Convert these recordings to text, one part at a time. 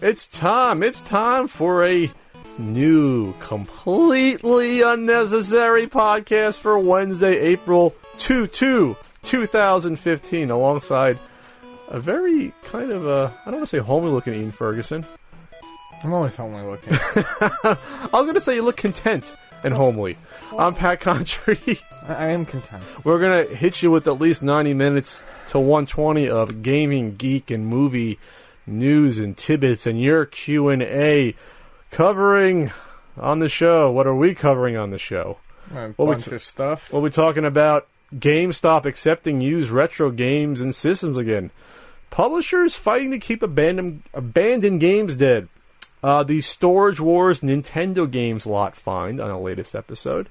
It's time. It's time for a new, completely unnecessary podcast for Wednesday, April 2 2, 2015, alongside a very kind of a, I don't want to say homely looking Ian Ferguson. I'm always homely looking. I was going to say you look content and homely. I'm Pat Contri. I I am content. We're going to hit you with at least 90 minutes to 120 of gaming, geek, and movie news and tidbits and your Q&A covering on the show. What are we covering on the show? A we bunch t- of stuff. We'll be talking about GameStop accepting used retro games and systems again. Publishers fighting to keep abandoned, abandoned games dead. Uh, the Storage Wars Nintendo games lot find on the latest episode.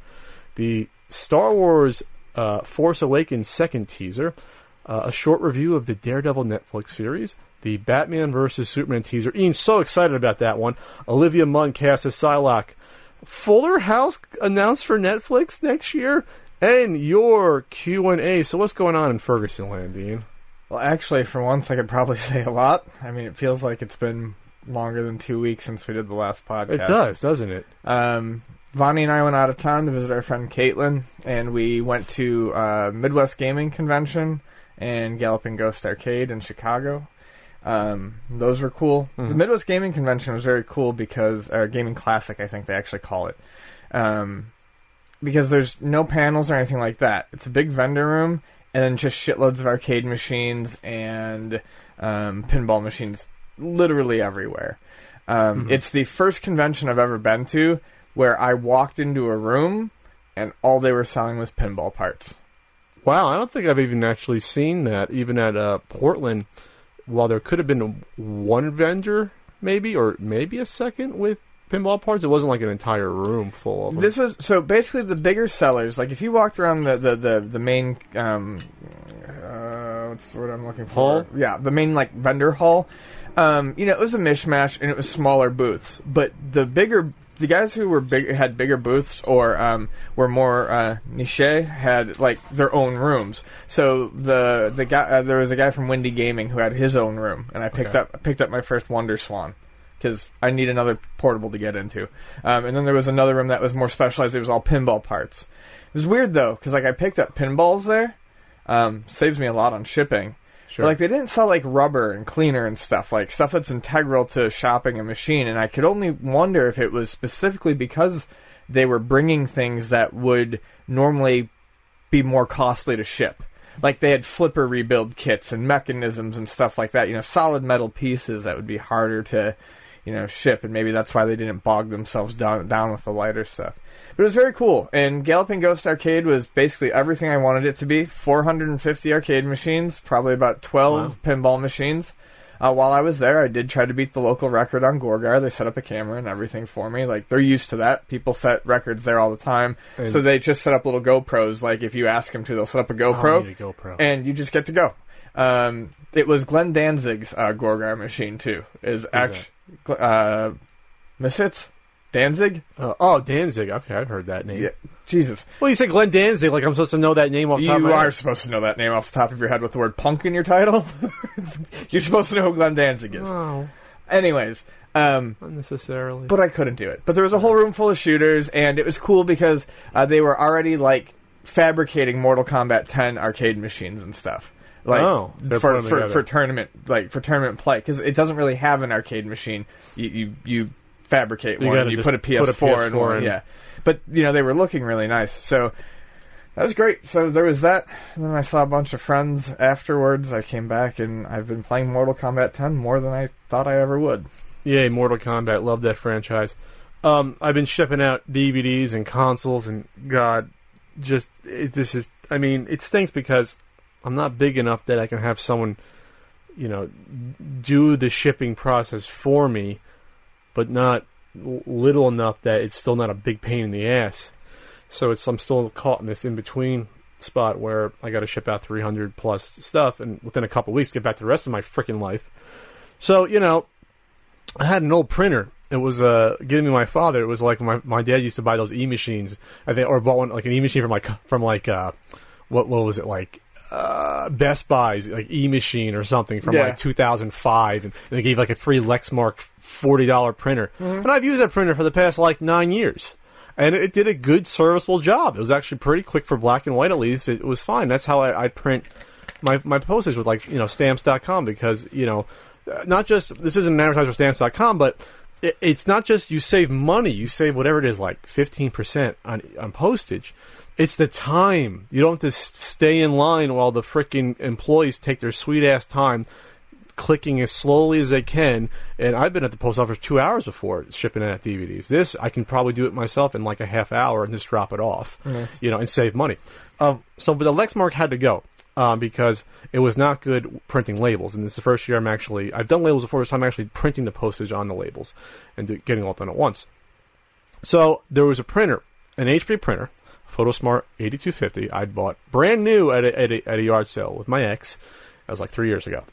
The Star Wars uh, Force Awakens second teaser. Uh, a short review of the Daredevil Netflix series. The Batman versus Superman teaser. Ian's so excited about that one. Olivia Munn cast as Psylocke. Fuller House announced for Netflix next year, and your Q and A. So what's going on in Ferguson Land, Dean? Well, actually, for once, I could probably say a lot. I mean, it feels like it's been longer than two weeks since we did the last podcast. It does, doesn't it? Um, Vonnie and I went out of town to visit our friend Caitlin, and we went to uh, Midwest Gaming Convention and Galloping Ghost Arcade in Chicago. Um, those were cool. The Midwest Gaming Convention was very cool because, or Gaming Classic, I think they actually call it. Um, because there's no panels or anything like that. It's a big vendor room, and then just shitloads of arcade machines and um, pinball machines, literally everywhere. Um, It's the first convention I've ever been to where I walked into a room and all they were selling was pinball parts. Wow, I don't think I've even actually seen that. Even at uh, Portland, while there could have been one vendor, maybe or maybe a second with pinball parts, it wasn't like an entire room full of them. This was so basically the bigger sellers. Like if you walked around the the the, the main um, uh, what's the word I'm looking for? Hall? Yeah, the main like vendor hall. Um, you know, it was a mishmash and it was smaller booths, but the bigger. The guys who were big had bigger booths or um, were more uh, niche had like their own rooms. So the the guy uh, there was a guy from Windy Gaming who had his own room, and I picked Okay. up picked up my first Wonder Swan because I need another portable to get into. Um, and then there was another room that was more specialized. It was all pinball parts. It was weird though because like I picked up pinballs there. Um, saves me a lot on shipping. Sure. Like they didn't sell like rubber and cleaner and stuff like stuff that's integral to shopping a machine. And I could only wonder if it was specifically because they were bringing things that would normally be more costly to ship. Like they had flipper rebuild kits and mechanisms and stuff like that. You know, solid metal pieces that would be harder to, you know, ship, and maybe that's why they didn't bog themselves down down with the lighter stuff. But it was very cool. And Galloping Ghost Arcade was basically everything I wanted it to be. 450 arcade machines, probably about 12 pinball machines. Uh, while I was there, I did try to beat the local record on Gorgar. They set up a camera and everything for me. Like they're used to that. People set records there all the time, And- so they just set up little GoPros. Like if you ask them to, they'll set up a Oh, GoPro, need a GoPro. and you just get to go. Um, it was Glenn Danzig's uh, Gorgar machine too. Is actually uh, Misfits Danzig? Uh, oh, Danzig. Okay, I've heard that name. Yeah, Jesus. Well, you said Glenn Danzig, like I'm supposed to know that name off the You top of my are head. supposed to know that name off the top of your head with the word punk in your title. You're supposed to know who Glenn Danzig is. Oh, Anyways, um, unnecessarily. but I couldn't do it. But there was a whole room full of shooters, and it was cool because uh, they were already like fabricating Mortal Kombat 10 arcade machines and stuff. Like Oh, for for, for tournament like for tournament play because it doesn't really have an arcade machine. You you, you fabricate You one. and You put a PS4, put a in PS4 one. in. Yeah, but you know they were looking really nice. So that was great. So there was that. And then I saw a bunch of friends afterwards. I came back and I've been playing Mortal Kombat 10 more than I thought I ever would. Yay, Mortal Kombat. Love that franchise. Um, I've been shipping out DVDs and consoles, and God, just it, this is. I mean, it stinks because I'm not big enough that I can have someone you know, do the shipping process for me, but not little enough that it's still not a big pain in the ass. So it's I'm still caught in this in between spot where I got to ship out 300 plus stuff, and within a couple weeks get back to the rest of my freaking life. So you know, I had an old printer. It was uh given me my father. It was like my my dad used to buy those e machines. I think or bought one like an e machine from like from like uh what what was it like uh Best Buy's like e machine or something from Yeah. like 2005, and they gave like a free Lexmark forty dollar printer. And I've used that printer for the past like nine years. And it did a good serviceable job. It was actually pretty quick for black and white at least. It was fine. That's how I, I print my my postage with like you know stamps.com because you know uh, not just this isn't an advertiser for stamps.com but it, it's not just you save money you save whatever it is like 15% on on postage it's the time you don't have to stay in line while the freaking employees take their sweet ass time clicking as slowly as they can and I've been at the post office 2 hours before shipping out DVDs this I can probably do it myself in like a half hour and just drop it off Nice. you know and save money um, so but the Lexmark had to go um, because it was not good printing labels. And this is the first year I'm actually I've done labels before, so I'm actually printing the postage on the labels and do, getting all done at once. So there was a printer, an HP printer, PhotoSmart 8250. I'd bought brand new at a, at a, at a yard sale with my ex. That was like three years ago.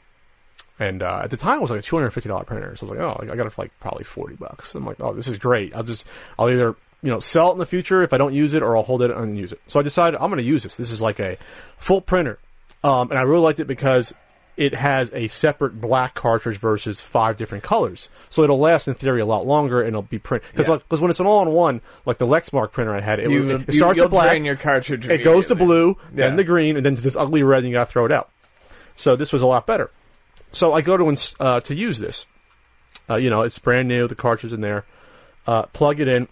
And uh, at the time, it was like a two hundred fifty dollar printer. So I was like, oh, I got it for like probably forty bucks. I'm like, oh, this is great. I'll just, I'll either you know sell it in the future if I don't use it, or I'll hold it and use it. So I decided I'm going to use this. This is like a full printer, um, and I really liked it because it has a separate black cartridge versus five different colors. So it'll last in theory a lot longer, and it'll be print because Yeah. when it's an all-in-one, like the Lexmark printer I had, it, You, it, it you, starts at black, drain your cartridge. it goes to blue, Yeah. then the green, and then to this ugly red, and you got to throw it out. So this was a lot better. So I go to ins- uh, to use this. Uh, you know, it's brand new. The cartridge in there. Uh, plug it in.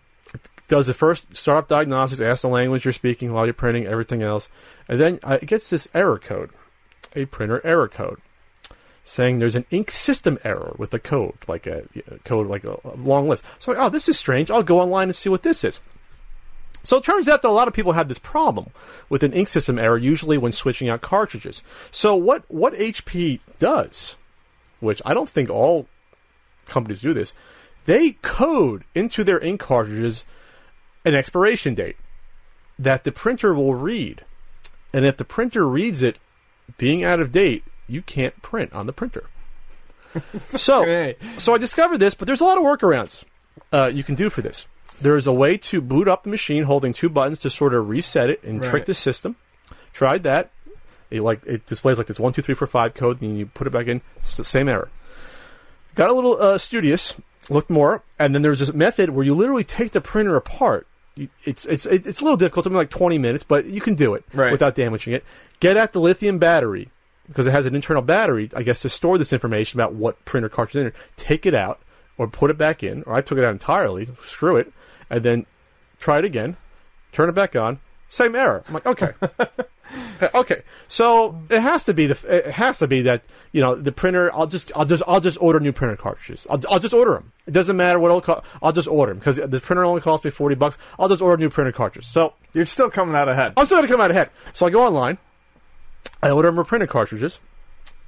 Does the first startup diagnostics? Asks the language you're speaking while you're printing. Everything else, and then uh, it gets this error code, a printer error code, saying there's an ink system error with the code, like a, a code like a, a long list. So, oh, this is strange. I'll go online and see what this is. So it turns out that a lot of people have this problem with an ink system error, usually when switching out cartridges. So what what HP does, which I don't think all companies do this, they code into their ink cartridges an expiration date that the printer will read. And if the printer reads it being out of date, you can't print on the printer. so, so I discovered this, but there's a lot of workarounds uh, you can do for this. There is a way to boot up the machine holding two buttons to sort of reset it and trick the system. Tried that. It like it displays like this one two three four five code, and you put it back in. It's the same error. Got a little uh, studious, looked more, and then there's this method where you literally take the printer apart. You, it's it's it's a little difficult, something like 20 minutes, but you can do it Right. without damaging it. Get at the lithium battery because it has an internal battery, I guess, to store this information about what printer cartridge is in there. Take it out or put it back in, or I took it out entirely. Screw it, and then try it again. Turn it back on. Same error. I'm like, okay. Okay, so it has to be the it has to be that you know the printer. I'll just I'll just I'll just order new printer cartridges. I'll, I'll just order them. It doesn't matter what it'll cost. I'll just order them because the printer only costs me forty bucks. I'll just order new printer cartridges. So You're still coming out ahead. I'm still gonna come out ahead. So I go online. I order more printer cartridges,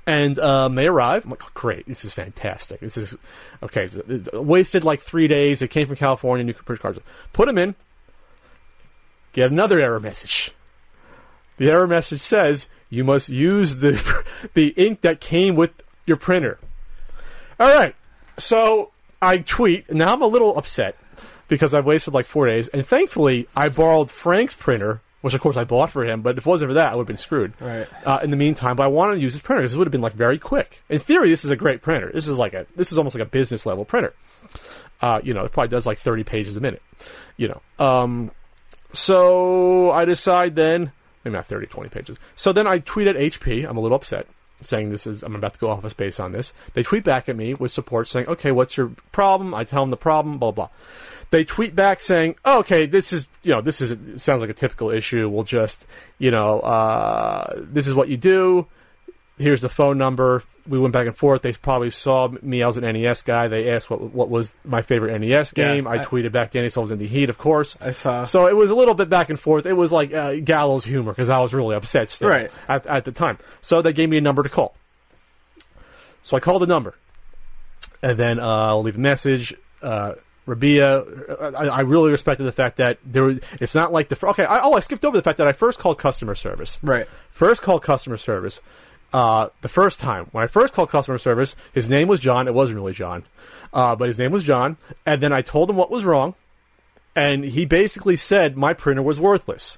and um, they arrive. I'm like, oh, great, this is fantastic. This is okay. wasted like three days. It came from California. New printer cartridges. Put them in. Get another error message. The error message says you must use the the ink that came with your printer. All right. So I tweet. Now I'm a little upset because I've wasted like four days. And thankfully, I borrowed Frank's printer, which of course I bought for him. But if it wasn't for that, I would have been screwed. Right. Uh, in the meantime, but I wanted to use his printer because this would have been like very quick. In theory, this is a great printer. This is like a this is almost like a business level printer. Uh, you know, it probably does like 30 pages a minute. You know. Um, so I decide then, maybe not 30, 20 pages. So then I tweet at HP. I'm a little upset, saying this is I'm about to go off office space on this. They tweet back at me with support saying, okay, what's your problem? I tell them the problem, blah blah. They tweet back saying, oh, okay, this is you know this is sounds like a typical issue. We'll just you know uh, this is what you do. Here's the phone number. We went back and forth. They probably saw me. I was an NES guy. They asked what what was my favorite NES Yeah, game. I, I- tweeted back. I was in the heat, of course. I saw. So it was a little bit back and forth. It was like uh, gallows humor because I was really upset still Right. at, at the time. So they gave me a number to call. So I called the number, and then uh, I'll leave a message. Uh, Rabia, I, I really respected the fact that there. Was, it's not like the okay. I, oh, I skipped over the fact that I first called customer service. Right. First called customer service. Uh, the first time when I first called customer service, his name was John. It wasn't really John, uh, but his name was John. And then I told him what was wrong, and he basically said my printer was worthless.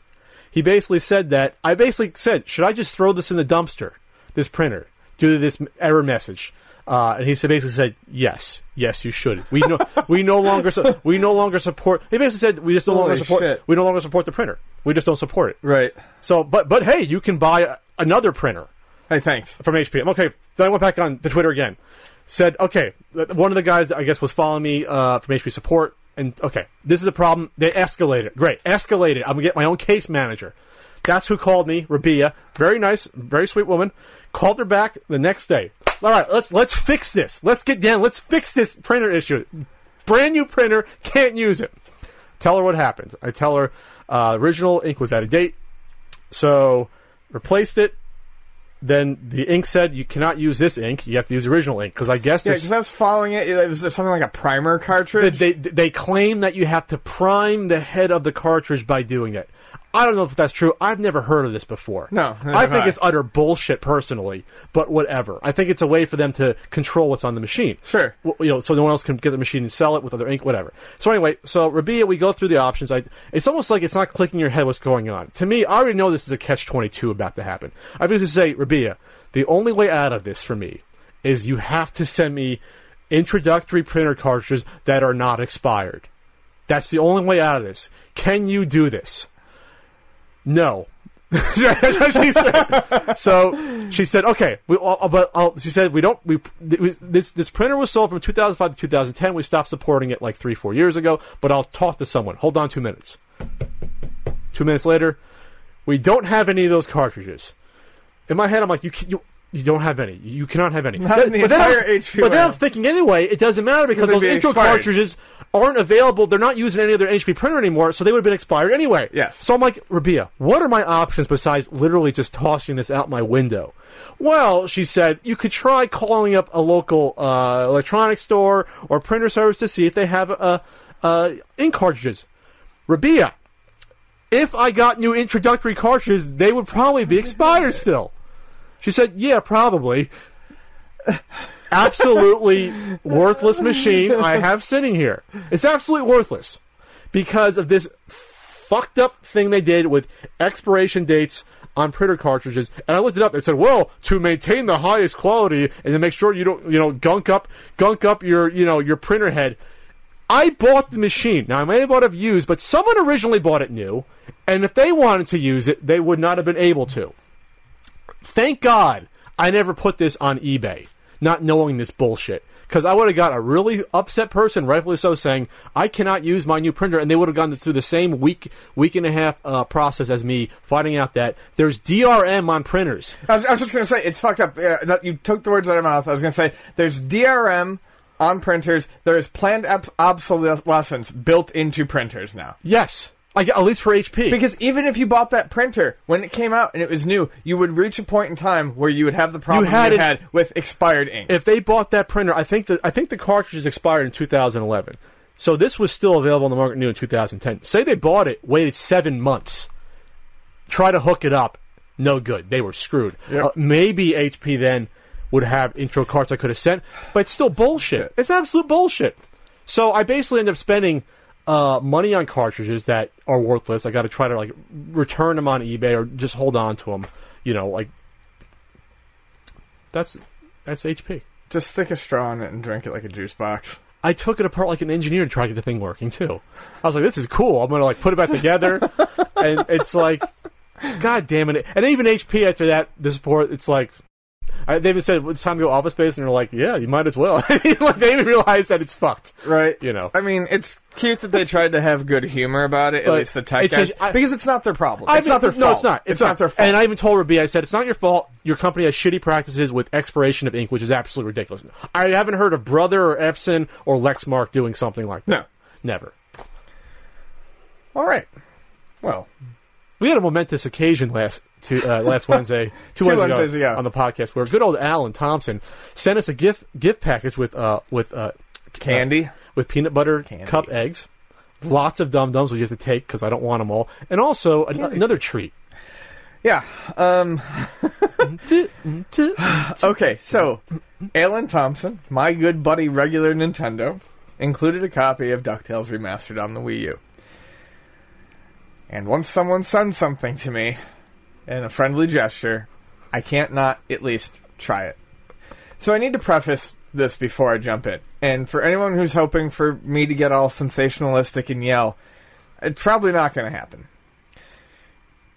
He basically said that I basically said, should I just throw this in the dumpster, this printer, due to this error message? Uh, and he said basically said yes, yes, you should. We no, we no longer su- we no longer support. He basically said we just no longer support. shit. We no longer support the printer. We just don't support it. Right. So, but but hey, you can buy a, another printer Hey, thanks. from HP. I'm okay. Then I went back on the Twitter again. Said, okay, th- one of the guys I guess was following me uh, from HP support, and okay, this is a problem. They escalated. Great, escalated. I'm gonna get my own case manager. That's who called me, Rabia. Very nice, very sweet woman. Called her back the next day. All right, let's let's fix this. Let's get down. Let's fix this printer issue. Brand new printer, can't use it. Tell her what happened. I tell her uh, original ink was out of date, so replaced it. Then the ink said you cannot use this ink. You have to use original ink because I guess Yeah, because I was following it. It was something like a primer cartridge. they, they they claim that you have to prime the head of the cartridge by doing it. I don't know if that's true. I've never heard of this before. No, I think I. it's utter bullshit personally. But whatever. I think it's a way for them to control what's on the machine. Sure. W- you know, so no one else can get the machine and sell it with other ink, whatever. So anyway, so Rabia, we go through the options. I, it's almost like it's not clicking your head what's going on. To me, I already know this is a catch twenty two about to happen. I basically say, Rabia, the only way out of this for me is you have to send me introductory printer cartridges that are not expired. That's the only way out of this. Can you do this? No. She said. So she said, "Okay, we, but uh, she said we don't. We this this printer was sold from 2005 to 2010. We stopped supporting it like three four years ago. But I'll talk to someone. Hold on, two minutes. Two minutes later, we don't have any of those cartridges. In my head, I'm like, you you you don't have any. You cannot have any. Not in the but then I'm- HP But then I'm thinking anyway, it doesn't matter because Because those they'd be intro expired. cartridges aren't available. They're not using any other HP printer anymore, so they would have been expired anyway. Yes. So I'm like, Rabia, what are my options besides literally just tossing this out my window? Well, she said, you could try calling up a local uh, electronics store or printer service to see if they have uh, uh, ink cartridges. Rabia, if I got new introductory cartridges, they would probably be expired still. She said, yeah, probably. Absolutely worthless machine I have sitting here. It's absolutely worthless because of this fucked up thing they did with expiration dates on printer cartridges. And I looked it up. They said, well, to maintain the highest quality and to make sure you don't, you know, gunk up, gunk up your, you know, your printer head. I bought the machine. Now I may have bought it used, but someone originally bought it new, and if they wanted to use it, they would not have been able to. Thank God I never put this on eBay, not knowing this bullshit. Because I would have got a really upset person, rightfully so, saying I cannot use my new printer, and they would have gone through the same week, week and a half uh, process as me, finding out that there's DRM on printers. I was, I was just going to say, it's fucked up. Uh, that you took the words out of my mouth. I was going to say, there's DRM on printers. There is planned ob- obsolescence built into printers now. Yes, like at least for HP. Because even if you bought that printer when it came out and it was new, you would reach a point in time where you would have the problem you had had, it- with expired ink. if they bought that printer, I think that I think the cartridges expired in 2011. So this was still available on the market new in 2010. Say they bought it, waited seven months, try to hook it up, no good. They were screwed. Yep. Uh, maybe HP then would have intro cards I could have sent, but it's still bullshit. It's absolute bullshit. So I basically end up spending uh, money on cartridges that are worthless. I got to try to like return them on eBay or just hold on to them. You know, like that's that's HP. Just stick a straw in it and drink it like a juice box. I took it apart like an engineer to try to get the thing working too. I was like, "This is cool. I'm gonna like put it back together," and it's like, God damn it! And even HP after that, the support, it's like, I, they even said it's time to go office space, and they're like, "Yeah, you might as well." like they even realize that it's fucked. Right. You know. I mean, it's cute that they tried to have good humor about it, at least the tech it's guys, I- because it's not their problem. I it's mean, not their fault. No, it's not. It's, not. their fault. And I even told Ruby, I said, it's not your fault. Your company has shitty practices with expiration of ink, which is absolutely ridiculous. I haven't heard of Brother or Epson or Lexmark doing something like that. No. Never. All right. Well, We had a momentous occasion last two, uh, last Wednesday, two, Two Wednesdays Wednesdays ago, ago. on the podcast where good old Alan Thompson sent us a gift gift package with uh with uh Candy. with peanut butter Candy. cup eggs, lots of dum dums we have to take because I don't want them all, and also an- another treat. Yeah. Um, okay, so Alan Thompson, my good buddy, regular Nintendo, included a copy of DuckTales Remastered on the Wii U. And once someone sends something to me in a friendly gesture, I can't not at least try it. So I need to preface this before I jump in. And for anyone who's hoping for me to get all sensationalistic and yell, it's probably not going to happen.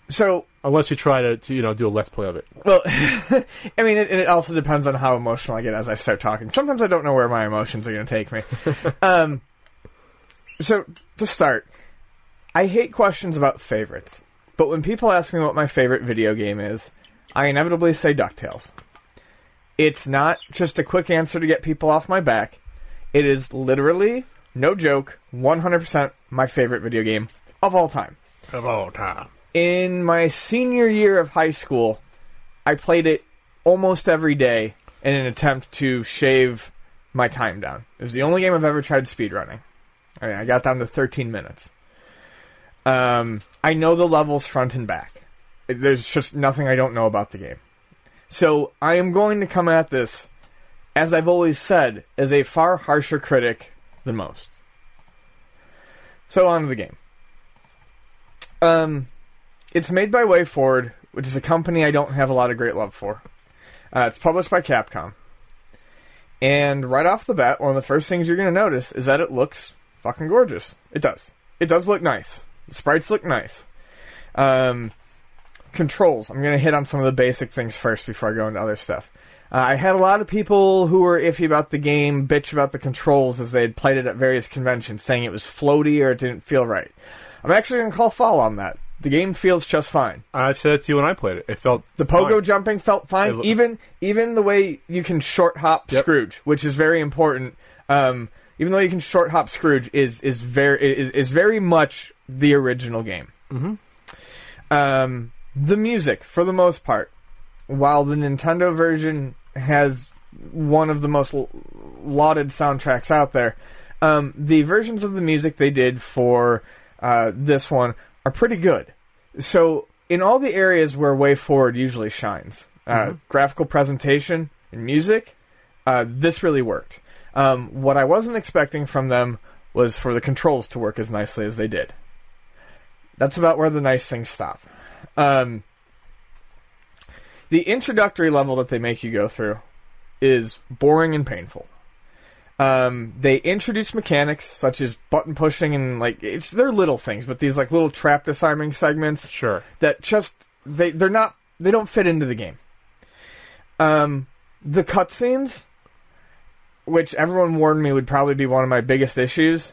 So Unless you try to, to you know do a let's play of it. well, I mean, it, it also depends on how emotional I get as I start talking. Sometimes I don't know where my emotions are going to take me. um, so to start, I hate questions about favorites, but when people ask me what my favorite video game is, I inevitably say Ducktales. It's not just a quick answer to get people off my back. It is literally, no joke, 100% my favorite video game of all time Of all time. in my senior year of high school, I played it almost every day in an attempt to shave my time down. It was the only game I've ever tried speedrunning. I, mean, I got down to 13 minutes. Um, I know the levels front and back. There's just nothing I don't know about the game. So I am going to come at this, as I've always said, as a far harsher critic than most. So on to the game. Um, it's made by WayForward, which is a company I don't have a lot of great love for. Uh, it's published by Capcom. And right off the bat, one of the first things you're going to notice is that it looks fucking gorgeous. It does. It does look nice. The sprites look nice. Um, controls. I'm going to hit on some of the basic things first before I go into other stuff. Uh, I had a lot of people who were iffy about the game bitch about the controls as they had played it at various conventions, saying it was floaty or it didn't feel right. I'm actually going to call foul on that. The game feels just fine. I said that to you when I played it. It felt The pogo fine. jumping felt fine. Lo- even even the way you can short hop Yep. Scrooge, which is very important. Um, even though you can short hop Scrooge, is is very is, is very much the original game. Mm-hmm. Um, the music, for the most part, while the Nintendo version has one of the most l- lauded soundtracks out there, um, the versions of the music they did for uh, this one are pretty good. So, in all the areas where Way Forward usually shines, uh, graphical presentation and music, uh, this really worked. Um, what I wasn't expecting from them was for the controls to work as nicely as they did. That's about where the nice things stop. Um, the introductory level that they make you go through is boring and painful. Um, they introduce mechanics such as button pushing and like it's they're little things, but these like little trap disarming segments Sure. that just they they're not they don't fit into the game. Um, the cutscenes, which everyone warned me would probably be one of my biggest issues,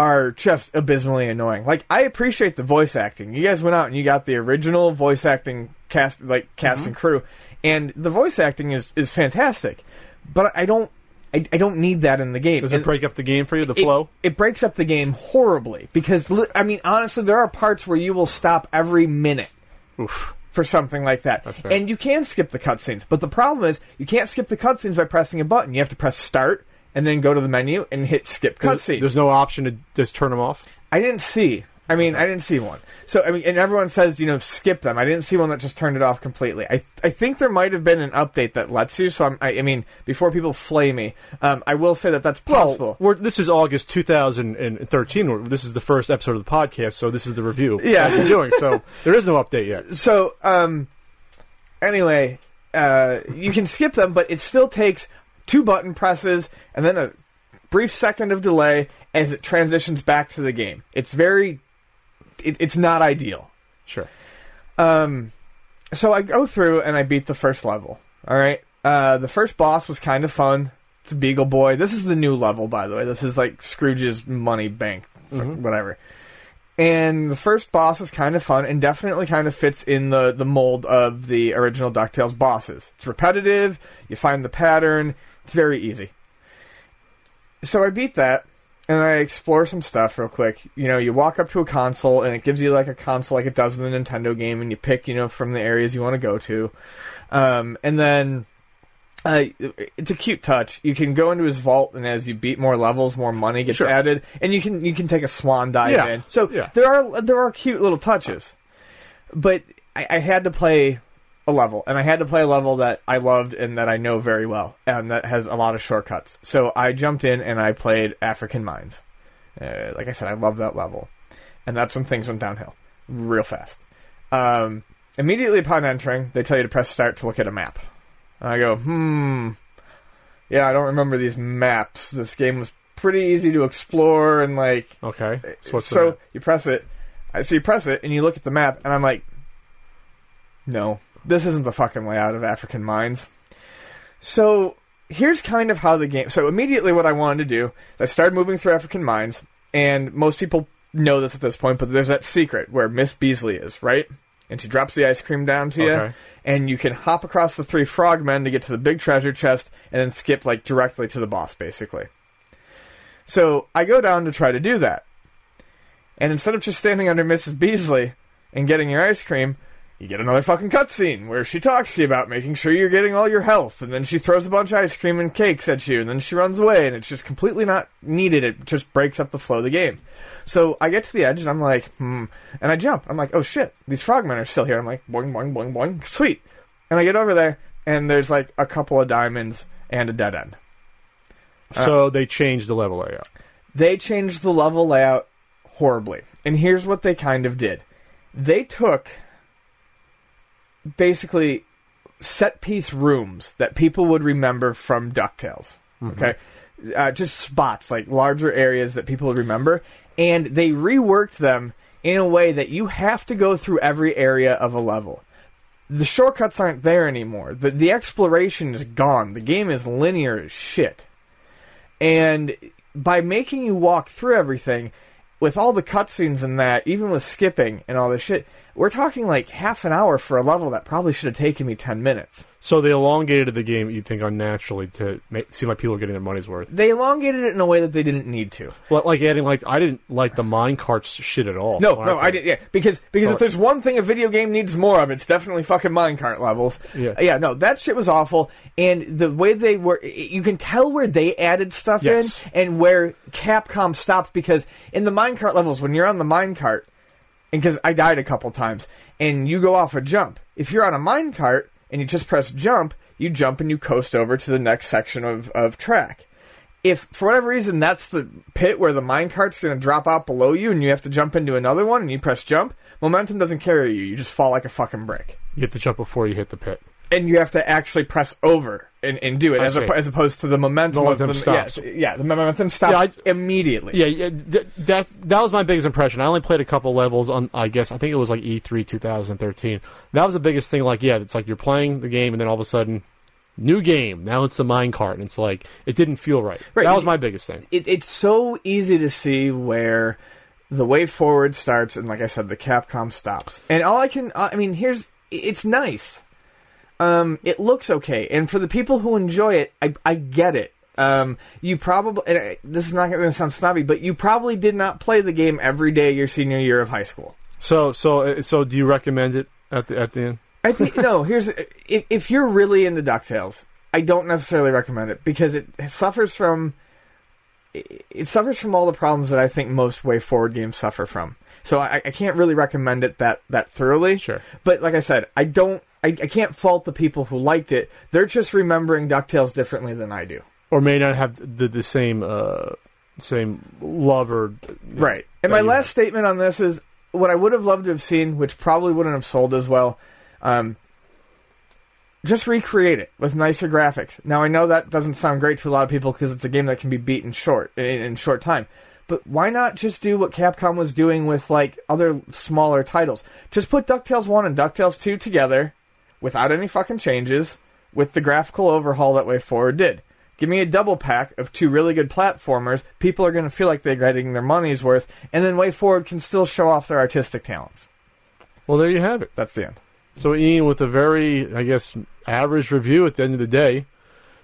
are just abysmally annoying. Like I appreciate the voice acting. You guys went out and you got the original voice acting cast, like cast and mm-hmm. crew, and the voice acting is is fantastic. But I don't. I, I don't need that in the game. Does And- it break up the game for you? The it- flow? It, breaks up the game horribly because I mean honestly there are parts where you will stop every minute Oof. for something like that. And you can skip the cutscenes, but the problem is you can't skip the cutscenes by pressing a button. You have to press start and then go to the menu and hit skip There's, cutscene. there's no option to just turn them off. I didn't see. I mean, I didn't see one. So I mean, and everyone says you know skip them. I didn't see one that just turned it off completely. I I think there might have been an update that lets you. So I'm, I, I mean, before people flay me, um, I will say that that's possible. We're, this is August 2013. This is the first episode of the podcast, so this is the review. Yeah. that we're doing. So there is no update yet. so um anyway uh you can skip them but it still takes two button presses and then a brief second of delay as it transitions back to the game. It's very it, it's not ideal. Sure. um so i go through and i beat the first level all right? Uh the first boss was kind of fun. It's a beagle boy. This is the new level by the way. This is like scrooge's money bank whatever. And the first boss is kind of fun and definitely kind of fits in the, the mold of the original DuckTales bosses. It's repetitive, you find the pattern, it's very easy. So I beat that, and I explore some stuff real quick. You know, you walk up to a console and it gives you like a console like it does in the Nintendo game, and you pick you know from the areas you want to go to, um, and then. Uh, it's a cute touch. You can go into his vault, and as you beat more levels, more money gets Sure. added, and you can you can take a swan dive Yeah. in. So Yeah. there are there are cute little touches, but I, I had to play a level, and I had to play a level that I loved and that I know very well, and that has a lot of shortcuts. So I jumped in and I played African Mines. Uh, like I said, I love that level, and that's when things went downhill real fast. Um, immediately upon entering, they tell you to press start to look at a map. And I go, hmm, yeah, I don't remember these maps. This game was pretty easy to explore, and like Okay. So what's so you press it. uh, So you press it and you look at the map, and I'm like, no, this isn't the fucking layout of African Mines. So here's kind of how the game. So immediately, what I wanted to do, is I started moving through African Mines, and most people know this at this point, but there's that secret where Miss Beasley is, right? And she drops the ice cream down to you, and you can hop across the three frogmen to get to the big treasure chest, and then skip like directly to the boss, basically. So I go down to try to do that. And instead of just standing under Mrs. Beasley and getting your ice cream, you get another fucking cutscene where she talks to you about making sure you're getting all your health, and then she throws a bunch of ice cream and cakes at you, and then she runs away, and it's just completely not needed. It just breaks up the flow of the game. So I get to the edge, and I'm like, hmm, and I jump. I'm like, oh shit, these frogmen are still here. I'm like, boing, boing, boing, boing, sweet. And I get over there, and there's like a couple of diamonds and a dead end. so they changed the level layout. they changed the level layout horribly. And here's what they kind of did. They took basically set piece rooms that people would remember from DuckTales. Okay? Uh, just spots, like larger areas that people would remember. And they reworked them in a way that you have to go through every area of a level. The shortcuts aren't there anymore. The, the exploration is gone. The game is linear as shit. And by making you walk through everything, with all the cutscenes and that, even with skipping and all this shit, we're talking like half an hour for a level that probably should have taken me 10 minutes. So they elongated the game. you'd think unnaturally to make, seem like people are getting their money's worth. They elongated it in a way that they didn't need to. Well, like adding like I didn't like the mine carts shit at all. No, no, I played. didn't. Yeah, because because Oh. if there's one thing a video game needs more of, it's definitely fucking minecart levels. Yeah. yeah. No, that shit was awful, and the way they were, you can tell where they added stuff Yes. in and where Capcom stopped. Because in the minecart levels, when you're on the minecart, and because I died a couple times, and you go off a jump, if you're on a minecart and you just press jump, you jump and you coast over to the next section of of track if for whatever reason that's the pit where the minecart's going to drop out below you and you have to jump into another one and you press jump, momentum doesn't carry you. You just fall like a fucking brick. You have to jump before you hit the pit. And you have to actually press over and, and do it I as, as opposed to the momentum. The of momentum the, stops. Yeah, yeah, the momentum stops Yeah, I- immediately. Yeah, yeah th- that that was my biggest impression. I only played a couple levels on. I guess I think it was like E E3 2013. That was the biggest thing. Like, yeah, it's like you're playing the game, and then all of a sudden, new game. Now it's a minecart, and it's like it didn't feel right. Right, That was my biggest thing. it, it's so easy to see where the way forward starts and like i said the capcom stops and all i can i mean here's it's nice um it looks okay and for the people who enjoy it i, I get it um you probably and I- this is not going to sound snobby but you probably did not play the game every day your senior year of high school So, so, uh, so, do you recommend it at the at the end? I think no. Here's if if you're really into Ducktales, I don't necessarily recommend it because it suffers from it it suffers from all the problems that I think most way forward games suffer from. So I, I can't really recommend it that that thoroughly. Sure. But like I said, I don't. I, I can't fault the people who liked it. They're just remembering Ducktales differently than I do. Or may not have the the same uh same love or Right. And my last statement on this is what I would have loved to have seen, which probably wouldn't have sold as well. Um, just recreate it with nicer graphics. Now I know that doesn't sound great to a lot of people because it's a game that can be beaten short in, in short time. But why not just do what Capcom was doing with like other smaller titles? Just put DuckTales 1 and DuckTales 2 together without any fucking changes with the graphical overhaul that Way Forward did. Give me a double pack of two really good platformers. People are going to feel like they're getting their money's worth, and then Way Forward can still show off their artistic talents. Well, there you have it. That's the end. So Ian, with a very, I guess, average review at the end of the day,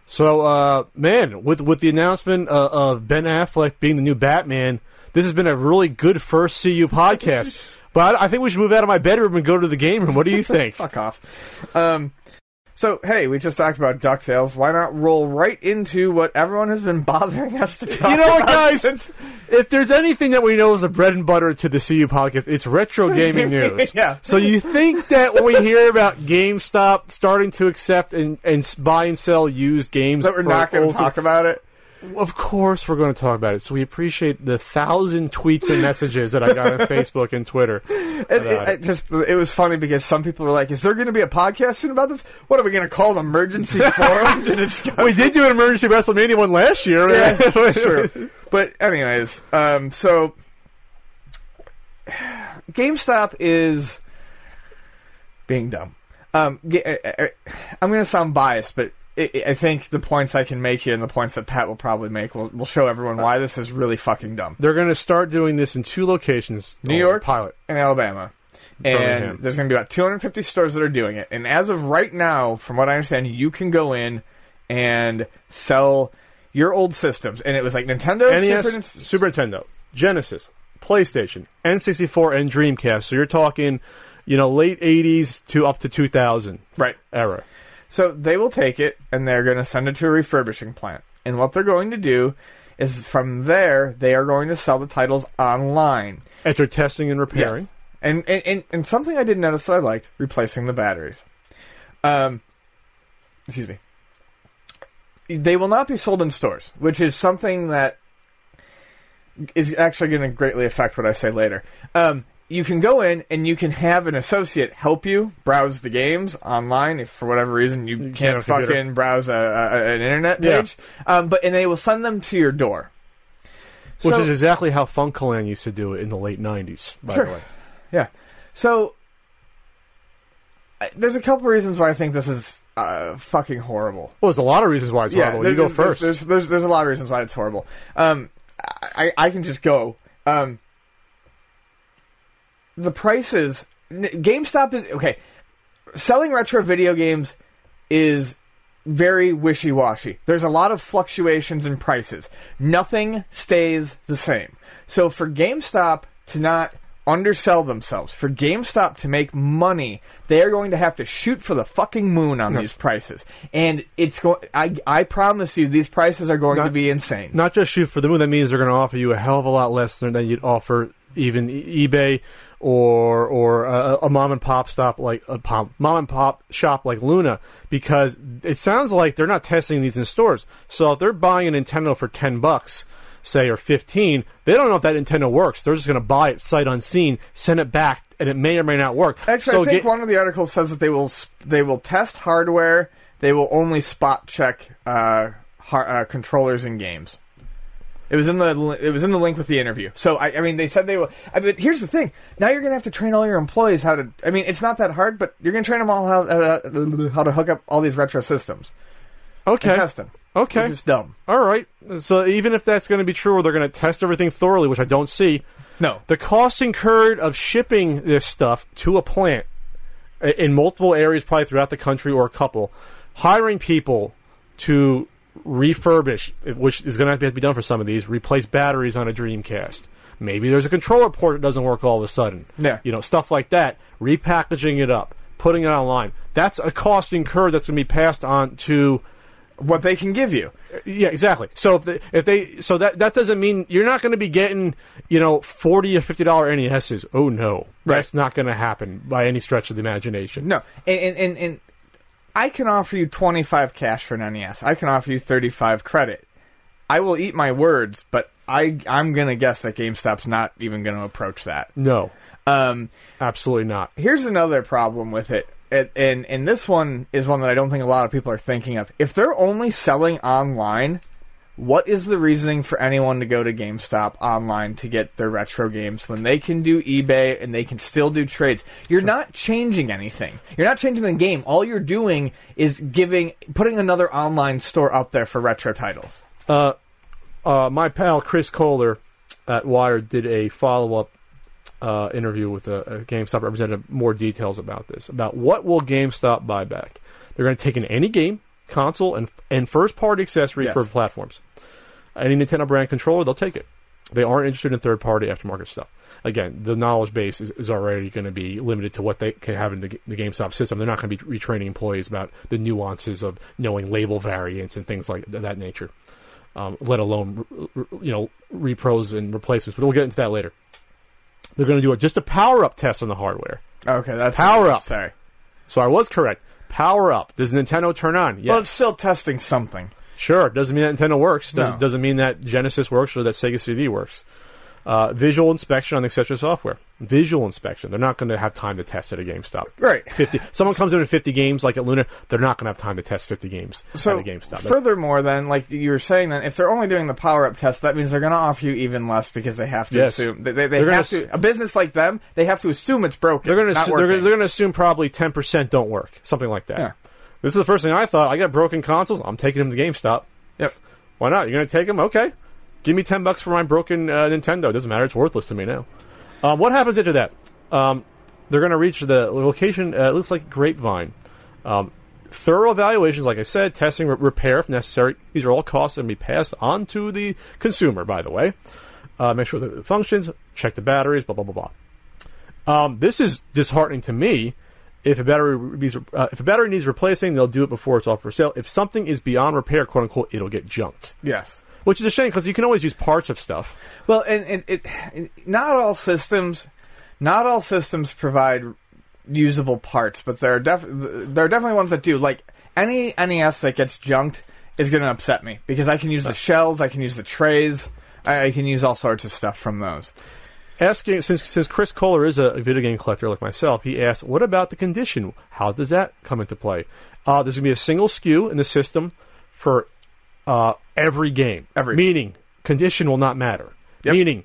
So, uh, man, with with the announcement uh, of Ben Affleck being the new Batman, this has been a really good first CU podcast. but I, think we should move out of my bedroom and go to the game room. What do you think? Fuck off. Um, so, hey, we just talked about DuckTales. Why not roll right into what everyone has been bothering us to talk you know what, guys? since- if there's anything that we know is a bread and butter to the CU podcast, it's retro gaming news. Yeah. So you think that when we hear about GameStop starting to accept and, and buy and sell used games, that we're not going to talk about it. Of course, we're going to talk about it. So we appreciate the thousand tweets and messages that I got on Facebook and Twitter. It, it, it just it was funny because some people were like, "Is there going to be a podcast soon about this? What are we going to call an emergency forum to discuss?" We did do an emergency WrestleMania one last year. yeah, true. But anyways, um, so GameStop is being dumb. Um, I- I- I'm going to sound biased, but I I think the points I can make here and the points that Pat will probably make will, will show everyone why this is really fucking dumb. They're going to start doing this in two locations. New Oh, York? pilot. in Alabama. Birmingham. And there's going to be about 250 stores that are doing it. And as of right now, from what I understand, you can go in and sell your old systems. And it was like Nintendo, NES, Super, Super Nintendo, Genesis, PlayStation, N64, and Dreamcast. So you're talking, you know, late '80s to up to 2000 right. era. So they will take it and they're going to send it to a refurbishing plant. And what they're going to do is from there, they are going to sell the titles online. After testing and repairing, Yes. And, and, and, and something I did notice that I liked, replacing the batteries. Um, excuse me. They will not be sold in stores, which is something that is actually going to greatly affect what I say later. Um, you can go in and you can have an associate help you browse the games online if for whatever reason you, can't can't computer. fucking browse a, a, an internet Yeah. page. Um, but and they will send them to your door. which So- is exactly how Funcoland used to do it in the late '90s. By Sure. the way, Yeah. So there's a couple reasons why I think this is uh, fucking horrible. well, there's a lot of reasons why it's horrible. you go there's, there's- first. There's, there's there's a lot of reasons why it's horrible. Um, I I can just go. Um, the prices. GameStop is okay. Selling retro video games is very wishy-washy. There's a lot of fluctuations in prices. Nothing stays the same. So for GameStop to not undersell themselves, for GameStop to make money, they are going to have to shoot for the fucking moon on these prices. And it's going I I promise you these prices are going Not- to be insane. Not just shoot for the moon. That means they're going to offer you a hell of a lot less than, than you'd offer even eBay or or a, a mom and pop stop like a pop, mom and pop shop like Luna because it sounds like they're not testing these in stores. So if they're buying a Nintendo for ten bucks, say or fifteen, they don't know if that Nintendo works. They're just going to buy it sight unseen, send it back, and it may or may not work. Actually, so I think get- one of the articles says that they will they will test hardware. They will only spot check uh, har- uh, controllers in games. It was in the it was in the link with the interview. So I, I mean, they said they will. I mean, here's the thing. Now you're gonna have to train all your employees how to. I mean, it's not that hard, but you're gonna train them all how uh, how to hook up all these retro systems okay, and test them. okay, is dumb. all right. So even if that's going to be true, or they're going to test everything thoroughly, which I don't see. No, The cost incurred of shipping this stuff to a plant in multiple areas, probably throughout the country or a couple, hiring people to refurbish, which is going to have to be done for some of these, replace batteries on a Dreamcast. Maybe there's a controller port that doesn't work all of a sudden. Yeah. You know, stuff like that. Repackaging it up, putting it online. That's a cost incurred that's going to be passed on to what they can give you. yeah, exactly. So if they, if they so that that doesn't mean you're not going to be getting you know forty or fifty dollar NESs. Oh no, that's not going to happen by any stretch of the imagination. No, and and, and, and I can offer you twenty five cash for an NES. I can offer you thirty five credit. I will eat my words, but I I'm gonna guess that GameStop's not even gonna approach that. No, Um, absolutely not. here's another problem with it, and, and and this one is one that I don't think a lot of people are thinking of. If they're only selling online, what is the reasoning for anyone to go to GameStop online to get their retro games when they can do eBay and they can still do trades? You're not changing anything. You're not changing the game. All you're doing is giving putting another online store up there for retro titles. Uh, uh, my pal Chris Kohler at Wired did a follow up uh, interview with a, a GameStop representative. More details about this about what will GameStop buy back. They're going to take in any game console and and first party accessories Yes. for platforms. Any Nintendo brand controller, they'll take it. They aren't interested in third party aftermarket stuff. Again, the knowledge base is, is already going to be limited to what they can have in the, the GameStop system. They're not going to be retraining employees about the nuances of knowing label variants and things like that nature. Um, let alone you know repros and replacements. But we'll get into that later. They're going to do a, just a power up test on the hardware. Okay, that's power up. Sorry. So I was correct. Power up. Does Nintendo turn on? Yes. Well, it's still testing something. Sure. Doesn't mean that Nintendo works. Doesn't, No. doesn't mean that Genesis works or that Sega CD works. Uh, visual inspection on the accessory software. Visual inspection. They're not going to have time to test it at a GameStop. Right. Fifty. Someone comes in with fifty games like at Luna. They're not going to have time to test fifty games So, at a GameStop. furthermore, then, like you were saying, then if they're only doing the power up test, that means they're going to offer you even less because they have to Yes. assume they, they, they have to. A business like them, they have to assume it's broken. they're going to they're going to assume probably ten percent don't work, something like that. Yeah. This is the first thing I thought. I got broken consoles. I'm taking them to GameStop. Yep. Why not? You're going to take them? Okay. Give me 10 bucks for my broken uh, Nintendo. It doesn't matter. It's worthless to me now. Um, what happens after that? Um, they're going to reach the location, uh, it looks like Grapevine. Um, thorough evaluations, like I said, testing, re- repair if necessary. These are all costs that can be passed on to the consumer, by the way. Uh, make sure that it functions, check the batteries, blah, blah, blah, blah. Um, this is disheartening to me. If a battery needs, uh, if a battery needs replacing, they'll do it before it's off for sale. If something is beyond repair, quote unquote, it'll get junked. Yes. Which is a shame because you can always use parts of stuff. Well, and, and it, not all systems, not all systems provide usable parts, but there are def- there are definitely ones that do. Like any NES that gets junked is going to upset me because I can use the shells, I can use the trays, I, I can use all sorts of stuff from those. Asking since since Chris Kohler is a video game collector like myself, he asked, "What about the condition? How does that come into play?" Uh, there's going to be a single SKU in the system for uh, every game. Every- meaning condition will not matter. Yep. Meaning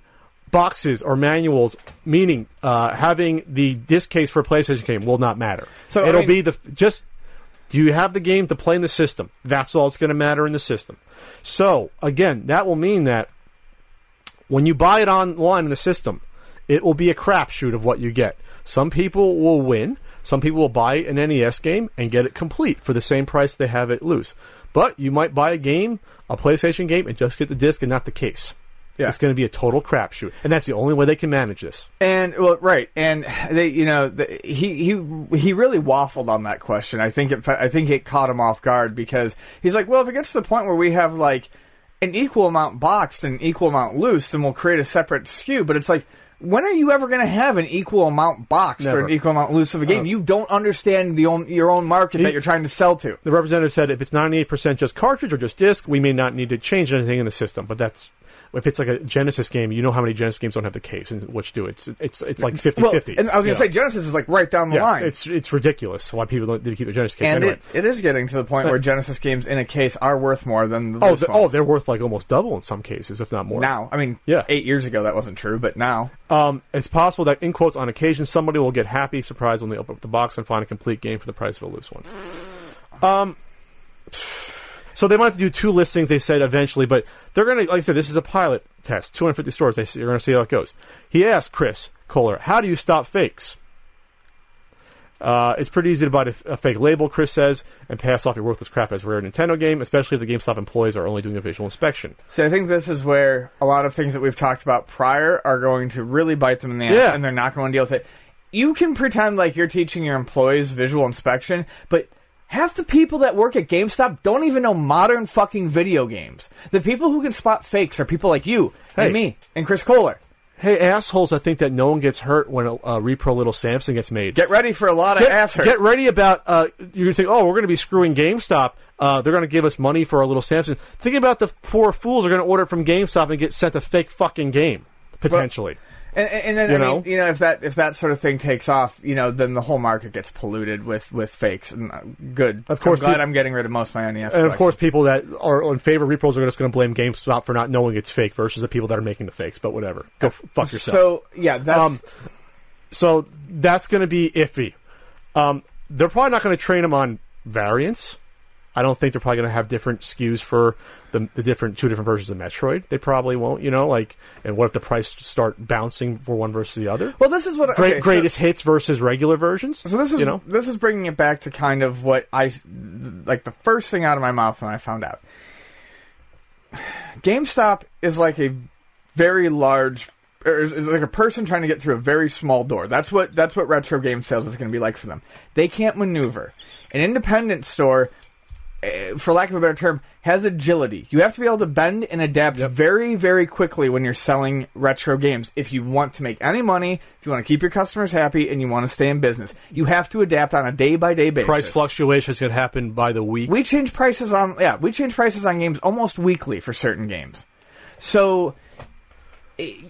boxes or manuals. Meaning uh, having the disc case for a PlayStation game will not matter. So, it'll mean- be the just. Do you have the game to play in the system? That's all that's going to matter in the system. So again, that will mean that when you buy it online in the system, it will be a crapshoot of what you get. Some people will win. Some people will buy an NES game and get it complete for the same price they have it loose. But you might buy a game, a PlayStation game, and just get the disc and not the case. Yeah. It's going to be a total crapshoot, and that's the only way they can manage this. And well, right, and they, you know, the, he he he really waffled on that question. I think it, I think it caught him off guard because he's like, well, if it gets to the point where we have like an equal amount boxed and an equal amount loose, then we'll create a separate SKU. But it's like, when are you ever going to have an equal amount boxed or an equal amount loose of a game? Uh, you don't understand the own your own market that you're trying to sell to. The representative said if it's 98% just cartridge or just disc, we may not need to change anything in the system. But that's if it's like a Genesis game, you know how many Genesis games don't have the case and which do. It's it's it's like 50 Well, 50. and I was going to say Genesis is like right down the yeah, line. it's it's ridiculous why people don't did keep a Genesis case and anyway. it, it is getting to the point where Genesis games in a case are worth more than the Oh, loose the, oh, they're worth like almost double in some cases, if not more. now. I mean, Yeah. eight years ago that wasn't true, but now Um, it's possible that, in quotes, on occasion, somebody will get happy, surprised when they open up the box and find a complete game for the price of a loose one. Um, so they might have to do two listings. They said eventually, but they're going to, like I said, this is a pilot test. 250 stores. They are going to see how it goes. He asked Chris Kohler, "How do you stop fakes?" Uh, it's pretty easy to buy a, a fake label, Chris says, and pass off your worthless crap as rare Nintendo game, especially if the GameStop employees are only doing a visual inspection. So I think this is where a lot of things that we've talked about prior are going to really bite them in the ass, Yeah. and they're not going to deal with it. You can pretend like you're teaching your employees visual inspection, but half the people that work at GameStop don't even know modern fucking video games. The people who can spot fakes are people like you Hey. and me and Chris Kohler. Hey, assholes! I think that no one gets hurt when a, repro little Samson gets made. Get ready for a lot of get, ass hurt. get ready about uh, you're gonna think, oh, we're gonna be screwing GameStop. Uh, they're gonna give us money for our little Samson. Think about the poor fools are gonna order it from GameStop and get sent a fake fucking game potentially. And, and then You I know? mean, you know, if that if that sort of thing takes off, you know, then the whole market gets polluted with with fakes. And uh, good, Of course, I'm glad peop- I'm getting rid of most of my NES. and of course, people that are in favor of repros are just going to blame GameStop for not knowing it's fake versus the people that are making the fakes. But whatever, go f- fuck yourself. So yeah, that's Um, so that's going to be iffy. Um, they're probably not going to train them on variants. I don't think they're probably going to have different SKUs for the, the different two different versions of Metroid. They probably won't, you know. Like, and what if the price start bouncing for one versus the other? Well, this is what Great, okay, so- greatest hits versus regular versions. So this is you know this is bringing it back to kind of what I like the first thing out of my mouth when I found out. GameStop is like a very large or is, like a person trying to get through a very small door. That's what that's what retro game sales is going to be like for them. They can't maneuver. An independent store Uh, for lack of a better term, has agility. You have to be able to bend and adapt very, very quickly when you're selling retro games. If you want to make any money, if you want to keep your customers happy, and you want to stay in business, you have to adapt on a day by day basis. price fluctuations can happen by the week. We change prices on yeah, we change prices on games almost weekly for certain games. So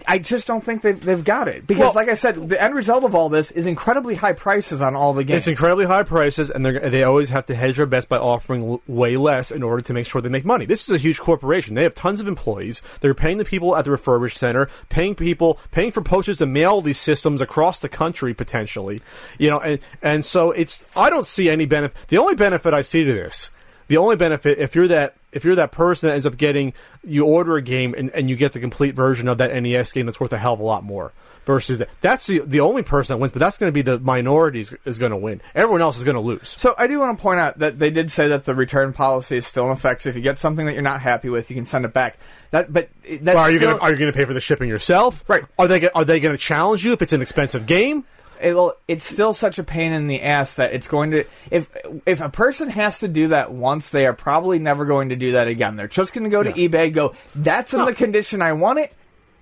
I- just don't think they've, they've got it because, Well- like I said, the end result of all this is incredibly high prices on all the games. It's incredibly high prices, and they they always have to hedge their bets by offering l- way less in order to make sure they make money. This is a huge corporation; they have tons of employees. They're paying the people at the refurbished center, paying people, paying for posters to mail these systems across the country potentially. You know, and and so it's I don't see any benefit. The only benefit I see to this, the only benefit if you're that if you're that person that ends up getting you order a game and, and you get the complete version of that NES game that's worth a hell of a lot more versus that. That's the the only person that wins, but that's going to be the minority is, going to win. Everyone else is going to lose. So I do want to point out that they did say that the return policy is still in effect. So if you get something that you're not happy with, you can send it back. That, but that's Well, are you still, going to are you going to pay for the shipping yourself? Right. Are they are they going to challenge you if it's an expensive game? It, well, it's still such a pain in the ass that it's going to if if a person has to do that once, they are probably never going to do that again. They're just going to go to Yeah. eBay, go, that's in No. the condition I want it.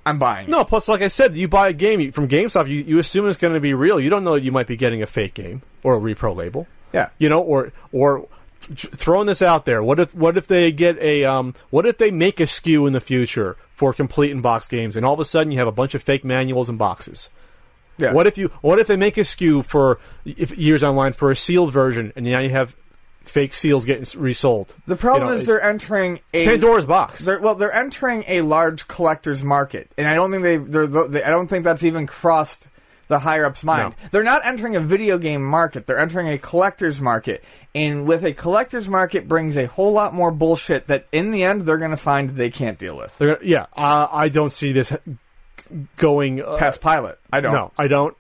I'm buying. it." No. Plus, like I said, you buy a game from GameStop, you, you assume it's going to be real. You don't know that you might be getting a fake game or a repro label. Yeah. You know, or or throwing this out there. What if what if they get a um? What if they make a SKU in the future for complete in box games, and all of a sudden you have a bunch of fake manuals and boxes. Yeah. What if you? What if they make a SKU for if years online for a sealed version, and now you have fake seals getting resold? the problem You know, is they're entering a Pandora's box. They're, well, they're entering a large collector's market, and I don't think they. They're, they, I don't think that's even crossed the higher ups' mind. No. They're not entering a video game market. They're entering a collector's market, and with a collector's market brings a whole lot more bullshit that in the end they're going to find they can't deal with. They're yeah, uh, I don't see this going uh, Past pilot, I don't. No, I don't.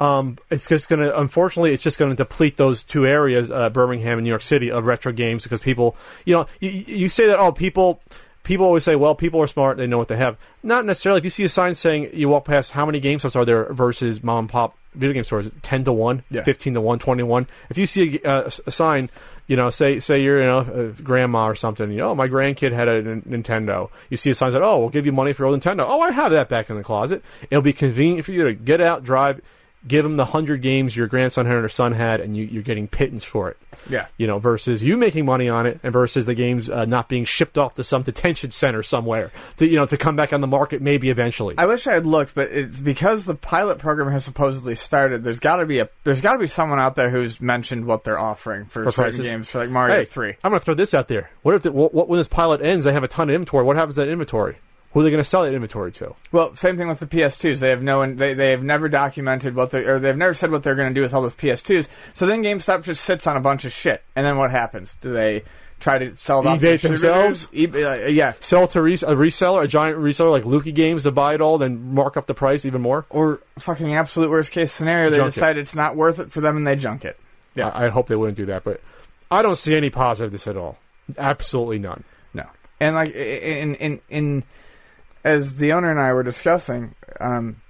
Um, it's just going to, unfortunately, it's just going to deplete those two areas, uh, Birmingham and New York City, of retro games because people, you know, you, you say that, oh, people, people always say, well, people are smart, they know what they have. Not necessarily. If you see a sign saying you walk past how many game stores are there versus mom and pop video game stores, 10 to 1, Yeah. 15 to 1, 20 to 1. If you see a, uh, a sign, you know, say say you're you know a grandma or something. You know, oh, my grandkid had a N- Nintendo. You see a sign that oh, we'll give you money for your old Nintendo. Oh, I have that back in the closet. It'll be convenient for you to get out, drive, give them the hundred games your grandson had or son had, and you, you're getting pittance for it. Yeah. You know, versus you making money on it, and versus the games uh, not being shipped off to some detention center somewhere to you know to come back on the market maybe eventually. I wish I had looked, but it's because the pilot program has supposedly started. There's got to be a there's got to be someone out there who's mentioned what they're offering for, For certain prices? games for like Mario hey, Three. I'm going to throw this out there. What if the, what, what when this pilot ends? They have a ton of inventory. What happens to that inventory? Who are they going to sell that inventory to? Well, same thing with the PS2s. They have no, they they have never documented what they or they've never said what they're going to do with all those PS2s. So then GameStop just sits on a bunch of shit, and then what happens? Do they try to sell it off to themselves? eBay, uh, yeah, Sell to res- a reseller, a giant reseller like Lukey Games to buy it all, then mark up the price even more. or fucking absolute worst case scenario, they Junk it. decide it's not worth it for them and they junk it. Yeah. I, I hope they wouldn't do that, but I don't see any positiveness at all. Absolutely none. No, and like in in in as the owner and I were discussing, um,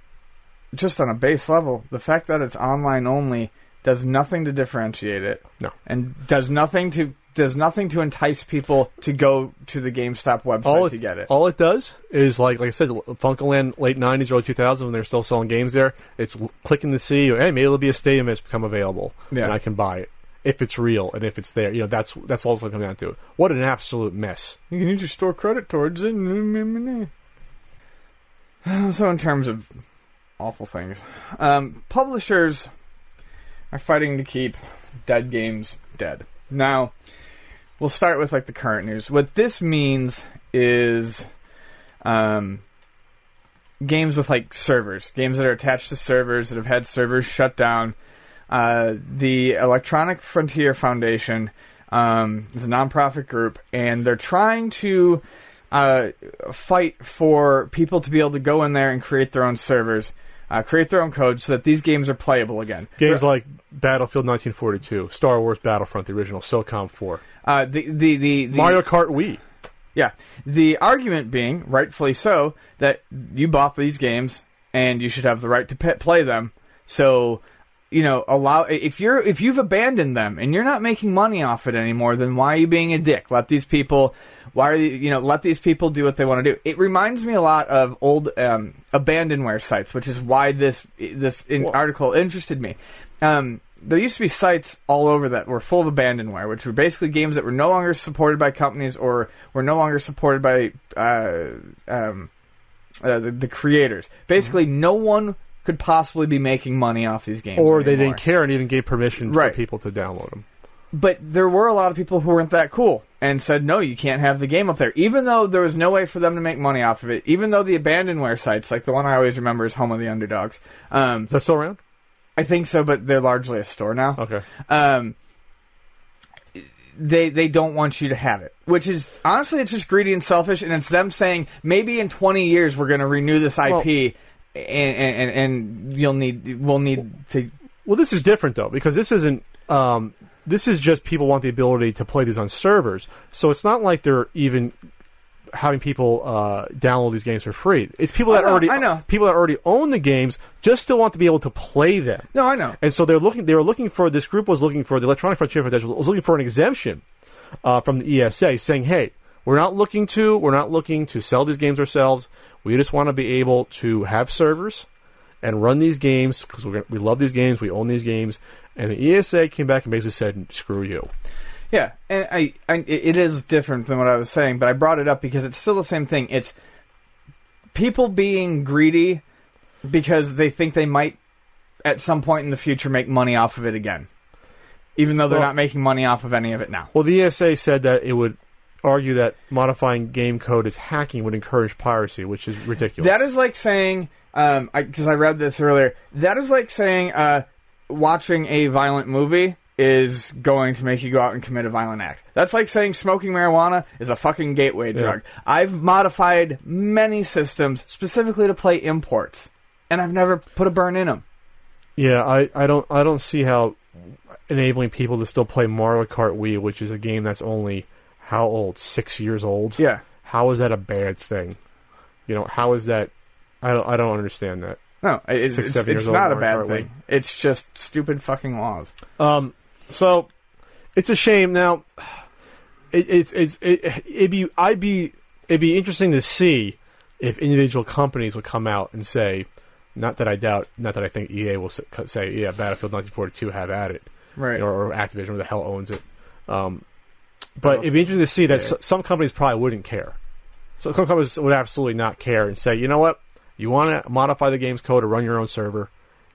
just on a base level, the fact that it's online only does nothing to differentiate it. No. and does nothing to does nothing to entice people to go to the GameStop website All to it, get it. all it does is like like I said, Funcoland late '90s, early 2000s when they're still selling games there. It's clicking to see, hey, maybe it'll be a stadium that's become available, Yeah. and I can buy it if it's real and if it's there. You know, that's that's all it's coming down to. It. What an absolute mess. you can use your store credit towards it. So, in terms of awful things, um, publishers are fighting to keep dead games dead. Now, we'll start with like the current news. What this means is, um, games with like servers, games that are attached to servers that have had servers shut down. Uh, the Electronic Frontier Foundation Um, it's a nonprofit group, and they're trying to uh, fight for people to be able to go in there and create their own servers, uh, create their own code, so that these games are playable again. Games like Battlefield 1942, Star Wars Battlefront, the original, SOCOM 4, Uh, the, the, the, the Mario Kart Wii. Yeah. The argument being, rightfully so, that you bought these games and you should have the right to p- play them. So, you know, allow if you're if you've abandoned them and you're not making money off it anymore, then why are you being a dick? Let these people why are you, you know, let these people do what they want to do. It reminds me a lot of old um, abandonware sites, which is why this this in article interested me. Um, there used to be sites all over that were full of abandonware, which were basically games that were no longer supported by companies or were no longer supported by uh, um, uh, the, the creators. Basically, no one could possibly be making money off these games, Or they anymore. didn't care and even gave permission Right. for people to download them. But there were a lot of people who weren't that cool and said, no, you can't have the game up there. Even though there was no way for them to make money off of it, even though the abandonware sites, like the one I always remember is Home of the Underdogs, um, Is that still around? I think so, but they're largely a store now. Okay. Um, they they don't want you to have it, which is honestly it's just greedy and selfish, and it's them saying maybe in twenty years we're going to renew this IP, and, and and you'll need we'll need to Well, this is different though because this isn't. Um, this is just people want the ability to play these on servers, so it's not like they're even having people uh, download these games for free. It's people that know, already I know. people that already own the games just still want to be able to play them. no I know And so they're looking. They were looking for this group was looking for the Electronic Frontier Foundation was looking for an exemption uh, from the ESA, saying, "Hey, we're not looking to we're not looking to sell these games ourselves. We just want to be able to have servers and run these games because we we love these games. We own these games." And the ESA came back and basically said, "Screw you." Yeah, and I, I, it is different than what I was saying, but I brought it up because it's still the same thing. It's people being greedy because they think they might, at some point in the future, make money off of it again, even though they're Well- not making money off of any of it now. Well, the ESA said that it would argue that modifying game code as hacking would encourage piracy, which is ridiculous. That is like saying, um, because I, read this earlier. That is like saying, uh, watching a violent movie is going to make you go out and commit a violent act. That's like saying smoking marijuana is a fucking gateway drug. I've modified many systems specifically to play imports, and I've never put a burn in them. Yeah, I, I don't I don't see how enabling people to still play Mario Kart Wii, which is a game that's only how old? Six years old. Yeah. How is that a bad thing? You know, how is that? I don't I don't understand that. No, it's, Six, it's, seven it's years old not a bad thing. It's just stupid fucking laws. Um, so it's a shame. Now, it, it's it's it, it'd be I'd be it'd be interesting to see if individual companies would come out and say, not that I doubt, not that I think EA will say, yeah, Battlefield 1942 have at it, Right. or, or Activision, where the hell owns it. Um, but it'd be interesting to see that s- some companies probably wouldn't care. So some companies would absolutely not care and say, you know what, you want to modify the game's code or run your own server,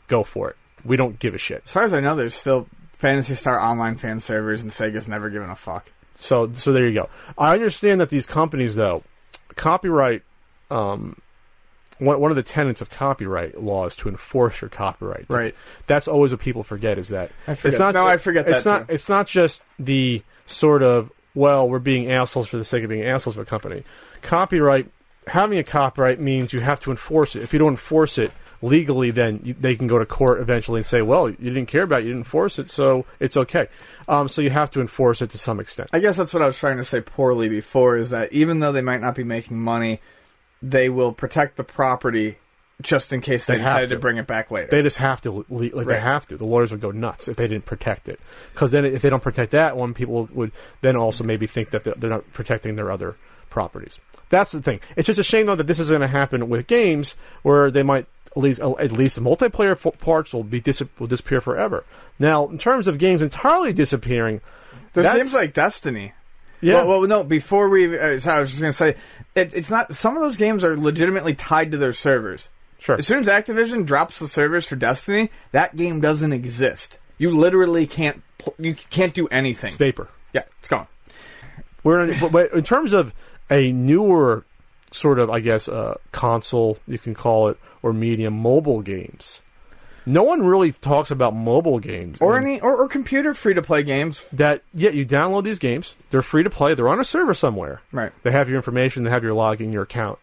go for it. We don't give a shit. As far as I know, there's still Phantasy Star Online fan servers, and Sega's never given a fuck. So so there you go. I understand that these companies though, copyright um one, one of the tenets of copyright law is to enforce your copyright. Right. That's always what people forget is that I forget- it's not no, I forget it's that not too. it's not just the sort of well, we're being assholes for the sake of being assholes for a company. Copyright having a copyright means you have to enforce it. If you don't enforce it legally, then you, they can go to court eventually and say, "Well, you didn't care about it, you didn't enforce it, so it's okay." Um, so you have to enforce it to some extent. I guess that's what I was trying to say poorly before is that even though they might not be making money, they will protect the property just in case they, They have decide to. to. bring it back later. They just have to, like they have to. The lawyers would go nuts if they didn't protect it, because then if they don't protect that one, people would then also maybe think that they're not protecting their other properties. That's the thing. It's just a shame though that this is going to happen with games where they might at least uh, at least the multiplayer f- parts will be dis- will disappear forever. Now, in terms of games entirely disappearing, There's games like Destiny. Yeah, Well, well no. Before we, uh, so I was just gonna say, it, it's not. Some of those games are legitimately tied to their servers. sure. As soon as Activision drops the servers for Destiny, that game doesn't exist. You literally can't. pl- You can't do anything. It's vapor. Yeah, it's gone. We're in, but- but in terms of a newer sort of, I guess, uh, console you can call it or medium mobile games. No one really talks about mobile games or and any or, or computer free to play games. that. Yeah, you download these games. They're free to play. They're on a server somewhere. Right. They have your information. They have your login, your account.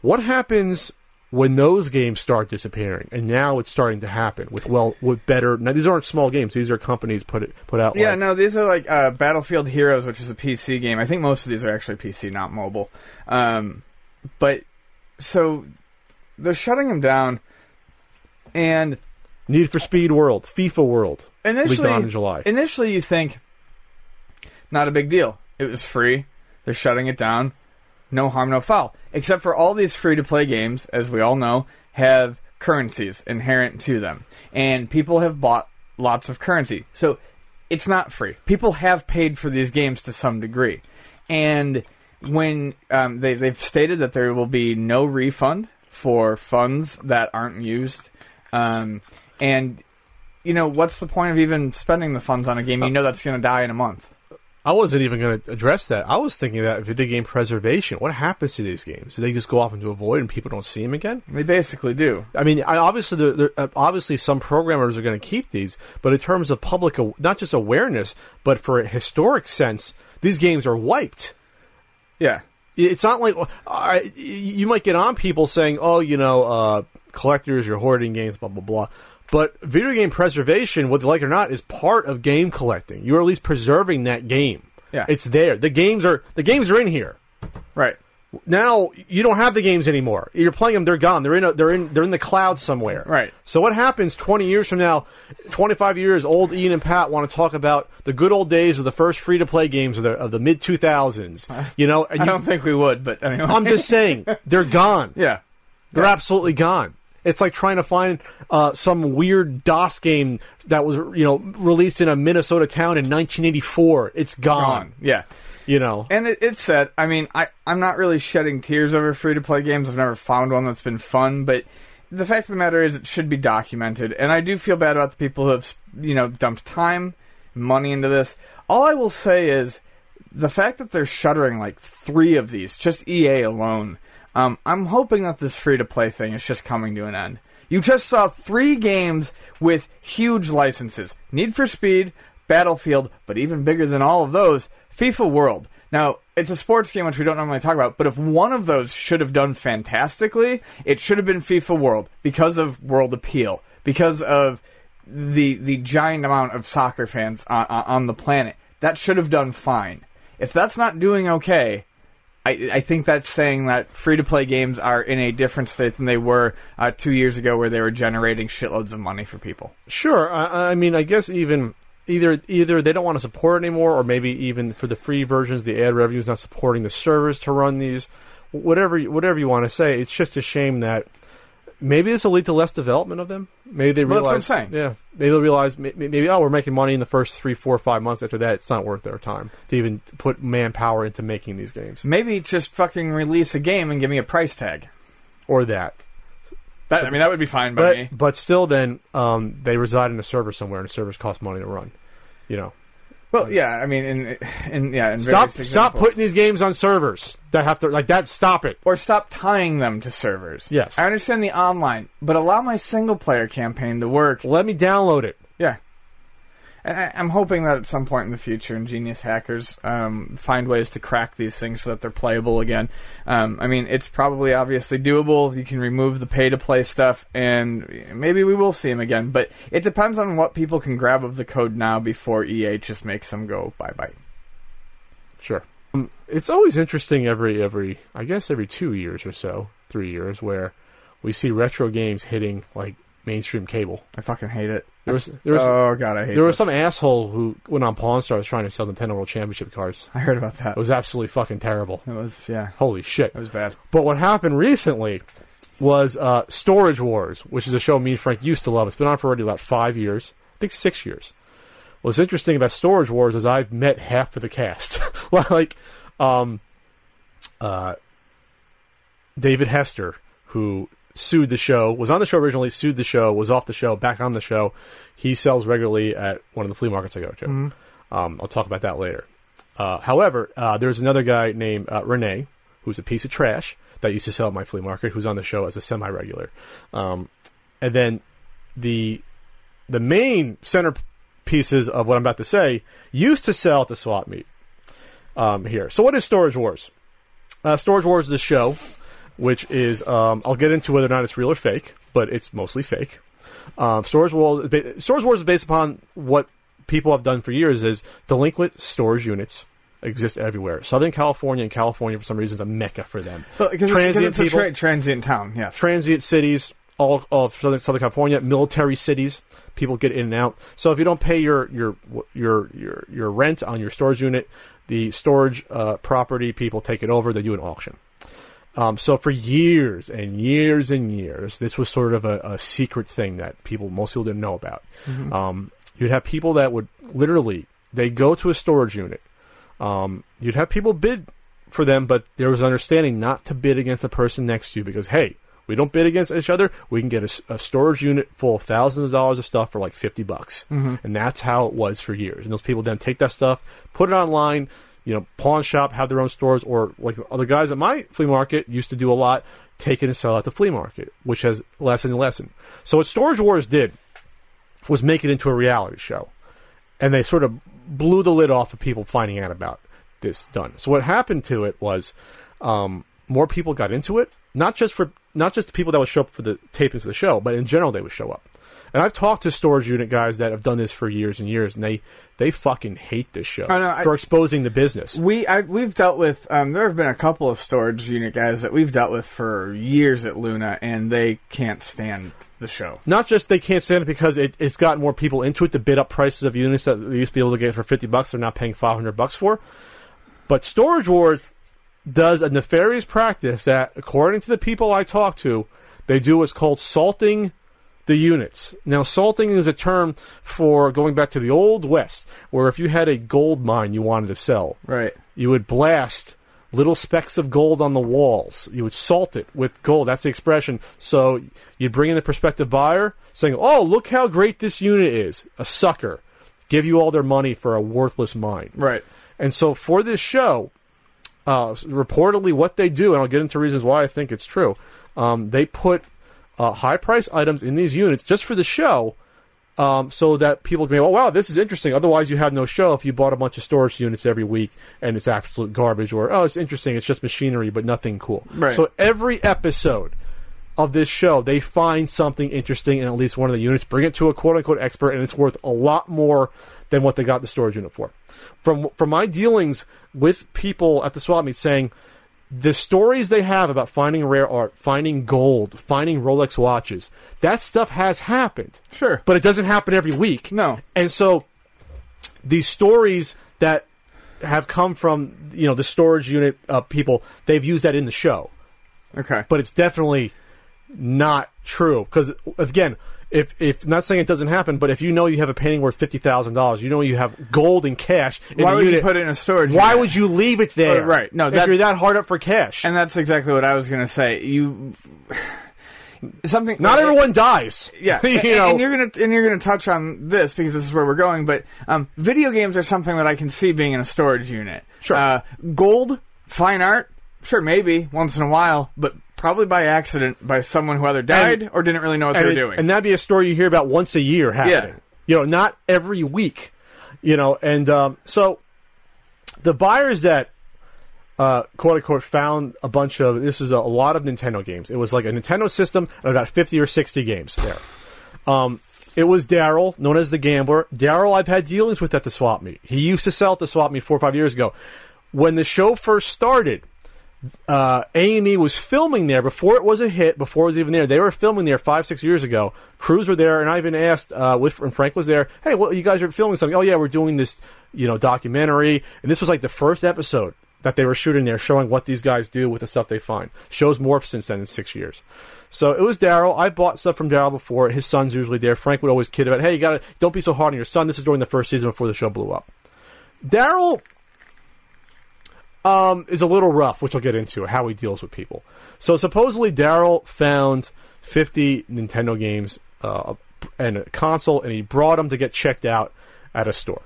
What happens when those games start disappearing? And now it's starting to happen with well, with better. Now these aren't small games. These are companies put it put out. Yeah, like, no, these are like uh, Battlefield Heroes, which is a PC game. I think most of these are actually PC, not mobile. Um, but so they're shutting them down, and Need for Speed World, FIFA World, leaked initially, on in July. initially you think not a big deal. It was free. They're shutting it down. No harm, no foul. Except for all these free to play games, as we all know, have currencies inherent to them. And people have bought lots of currency. So it's not free. People have paid for these games to some degree. And when um, they, they've stated that there will be no refund for funds that aren't used. Um, and, you know, what's the point of even spending the funds on a game? You know that's going to die in a month. I wasn't even going to address that. I was thinking that video game preservation. What happens to these games? Do they just go off into a void and people don't see them again? They basically do. I mean, I, obviously, there, there, uh, obviously, some programmers are going to keep these, but in terms of public, not just awareness, but for a historic sense, these games are wiped. Yeah. It's not like uh, you might get on people saying, "Oh, you know, uh, collectors, you're hoarding games, blah blah blah." But video game preservation, whether you like it or not, is part of game collecting. You're at least preserving that game. Yeah. it's there. The games are the games are in here Right. now you don't have the games anymore. You're playing them; they're gone. They're in. A, they're in. They're in the cloud somewhere. Right. So what happens 20 years from now? 25 years old. Ian and Pat want to talk about the good old days of the first free to play games of the of the mid 2000s. You know, and I you, don't think we would, but anyway. I'm just saying they're gone. yeah. They're absolutely gone. It's like trying to find uh, some weird DOS game that was, you know, released in a Minnesota town in 1984. It's gone. Gone. Yeah. You know. And it, it's said, I mean, I, I'm not really shedding tears over free to play games. I've never found one that's been fun, but the fact of the matter is it should be documented. And I do feel bad about the people who have, you know, dumped time, money into this. All I will say is the fact that they're shuttering like three of these, just EA alone, um, I'm hoping that this free to play thing is just coming to an end. You just saw three games with huge licenses Need for Speed, Battlefield, but even bigger than all of those, FIFA World. Now, it's a sports game which we don't normally talk about, but if one of those should have done fantastically, it should have been FIFA World because of world appeal, because of the the giant amount of soccer fans on, on the planet. That should have done fine. If that's not doing okay, I, I think that's saying that free to play games are in a different state than they were uh, two years ago, where they were generating shitloads of money for people. Sure. I, I mean, I guess even either either they don't want to support anymore, or maybe even for the free versions, the ad revenue is not supporting the servers to run these. Whatever, whatever you want to say, it's just a shame that maybe this will lead to less development of them. Maybe they Well, realize, that's what I'm saying. yeah, maybe they'll realize may- may- maybe oh, we're making money in the first three, four, five months. After that, it's not worth their time to even put manpower into making these games Maybe just fucking release a game and give me a price tag. or that. That, I mean, that would be fine by But me. but still, then um, they reside in a server somewhere, and servers cost money to run. You know. Well, yeah, I mean, in, in yeah, in Stop! Stop putting these games on servers that have to like that. Stop it. or stop tying them to servers. Yes. I understand the online, but allow my single player campaign to work. Let me download it. And I, I'm hoping that at some point in the future, ingenious hackers um, find ways to crack these things so that they're playable again. Um, I mean, it's probably obviously doable. You can remove the pay to play stuff, and maybe we will see them again. But it depends on what people can grab of the code now before EA just makes them go bye bye. Sure. Um, it's always interesting every every I guess every two years or so, three years, where we see retro games hitting like mainstream cable. I fucking hate it. There was there was, oh god, I hate. there was some asshole who went on Pawn Stars trying to sell Nintendo World Championship cards. I heard about that. It was absolutely fucking terrible. It was yeah, Holy shit. it was bad. But what happened recently was uh, Storage Wars, which is a show me and Frank used to love. It's been on for already about five years, I think six years. What's interesting about Storage Wars is I've met half of the cast. like, um, uh, David Hester, who sued the show, was on the show originally, sued the show, was off the show, back on the show. He sells regularly at one of the flea markets I go to. Um, I'll talk about that later. Uh, however, uh, there's another guy named uh, Renee, who's a piece of trash that used to sell at my flea market, who's on the show as a semi-regular. Um, and then the the main center pieces of what I'm about to say used to sell at the swap meet um, here. So what is Storage Wars? Uh, Storage Wars is a show which is um, I'll get into whether or not it's real or fake, but it's mostly fake. Um, Storage Wars Storage Wars is based upon what people have done for years is delinquent storage units exist everywhere. Southern California and California for some reason is a mecca for them. Transient people, tra- transient town, yeah. transient cities, all of Southern, Southern California, military cities. People get in and out. So if you don't pay your your your your your rent on your storage unit, the storage uh, property people take it over. They do an auction. Um, so for years and years and years, this was sort of a, a secret thing that people most people didn't know about. Um, you'd have people that would literally they go to a storage unit. Um, you'd have people bid for them, but there was understanding not to bid against the person next to you because hey, we don't bid against each other. We can get a storage unit full of thousands of dollars of stuff for like fifty bucks, and that's how it was for years. And those people then take that stuff, put it online, you know, pawn shop, have their own stores, or like other guys at my flea market used to do a lot, take it and sell at the flea market, which has lessened and lessened. So what Storage Wars did was make it into a reality show and they sort of blew the lid off of people finding out about this done. So what happened to it was um, more people got into it, not just for not just the people that would show up for the tapings of the show, but in general they would show up. And I've talked to storage unit guys that have done this for years and years, and they they fucking hate this show no, I- for exposing the business. We I, we've dealt with um, there have been a couple of storage unit guys that we've dealt with for years at Luna, and they can't stand the show. Not just they can't stand it because it, it's gotten more people into it to bid up prices of units that they used to be able to get for fifty bucks. They're now paying five hundred bucks for. But Storage Wars does a nefarious practice that, according to the people I talk to, they do what's called salting the units. Now, salting is a term for going back to the old west, where if you had a gold mine you wanted to sell, Right. you would blast little specks of gold on the walls. You would salt it with gold. That's the expression. So you'd bring in the prospective buyer saying, Oh, look how great this unit is. A sucker. Give you all their money for a worthless mine. Right. And so for this show, uh, reportedly what they do, and I'll get into reasons why I think it's true, um, they put uh, high price items in these units just for the show. Um, so that people can go, oh wow, this is interesting. Otherwise, you have no show if you bought a bunch of storage units every week and it's absolute garbage, or oh, it's interesting, it's just machinery, but nothing cool. Right. So every episode of this show, they find something interesting in at least one of the units, bring it to a quote unquote expert, and it's worth a lot more than what they got the storage unit for. From from my dealings with people at the swap meet saying the stories they have about finding rare art, finding gold, finding Rolex watches, that stuff has happened. Sure. But it doesn't happen every week. No. And so these stories that have come from, you know, the storage unit uh, people, they've used that in the show Okay. but it's definitely not true because again if if not saying it doesn't happen but if you know you have a painting worth $50,000 you know you have gold and cash in why would unit, you put it in a storage? why unit? would you leave it there Uh, right. No, if that- you're that hard up for cash And that's exactly what I was going to say. You something. not everyone dies Yeah, you and, know and you're gonna and you're gonna touch on this because this is where we're going. But um, video games are something that I can see being in a storage unit. Sure. Uh, gold, fine art, sure, maybe once in a while, but probably by accident by someone who either died or didn't really know what they and, were it- doing. and that'd be a story you hear about once a year happening. Yeah. You know, not every week. You know, and um, so the buyers that uh, quote unquote found a bunch of this is a, a lot of Nintendo games. It was like a Nintendo system and about fifty or sixty games there. Um, it was Darrell, known as the Gambler. Darrell, I've had dealings with at the swap meet. He used to sell at the swap meet four or five years ago. When the show first started, uh, A&E was filming there before it was a hit, before it was even there. They were filming there five, six years ago. Crews were there, and I even asked, uh, and Frank was there, hey, well, you guys are filming something. Oh, yeah, we're doing this, you know, documentary. And this was like the first episode that they were shooting there, showing what these guys do with the stuff they find. Show's morphed since then in six years. So it was Darrell. I bought stuff from Darrell before. His son's usually there. Frank would always kid about, hey, you gotta, don't be so hard on your son. This is during the first season before the show blew up. Darrell um, is a little rough, which I'll get into how he deals with people. So supposedly Darrell found 50 Nintendo games uh, and a console, and he brought them to get checked out at a store.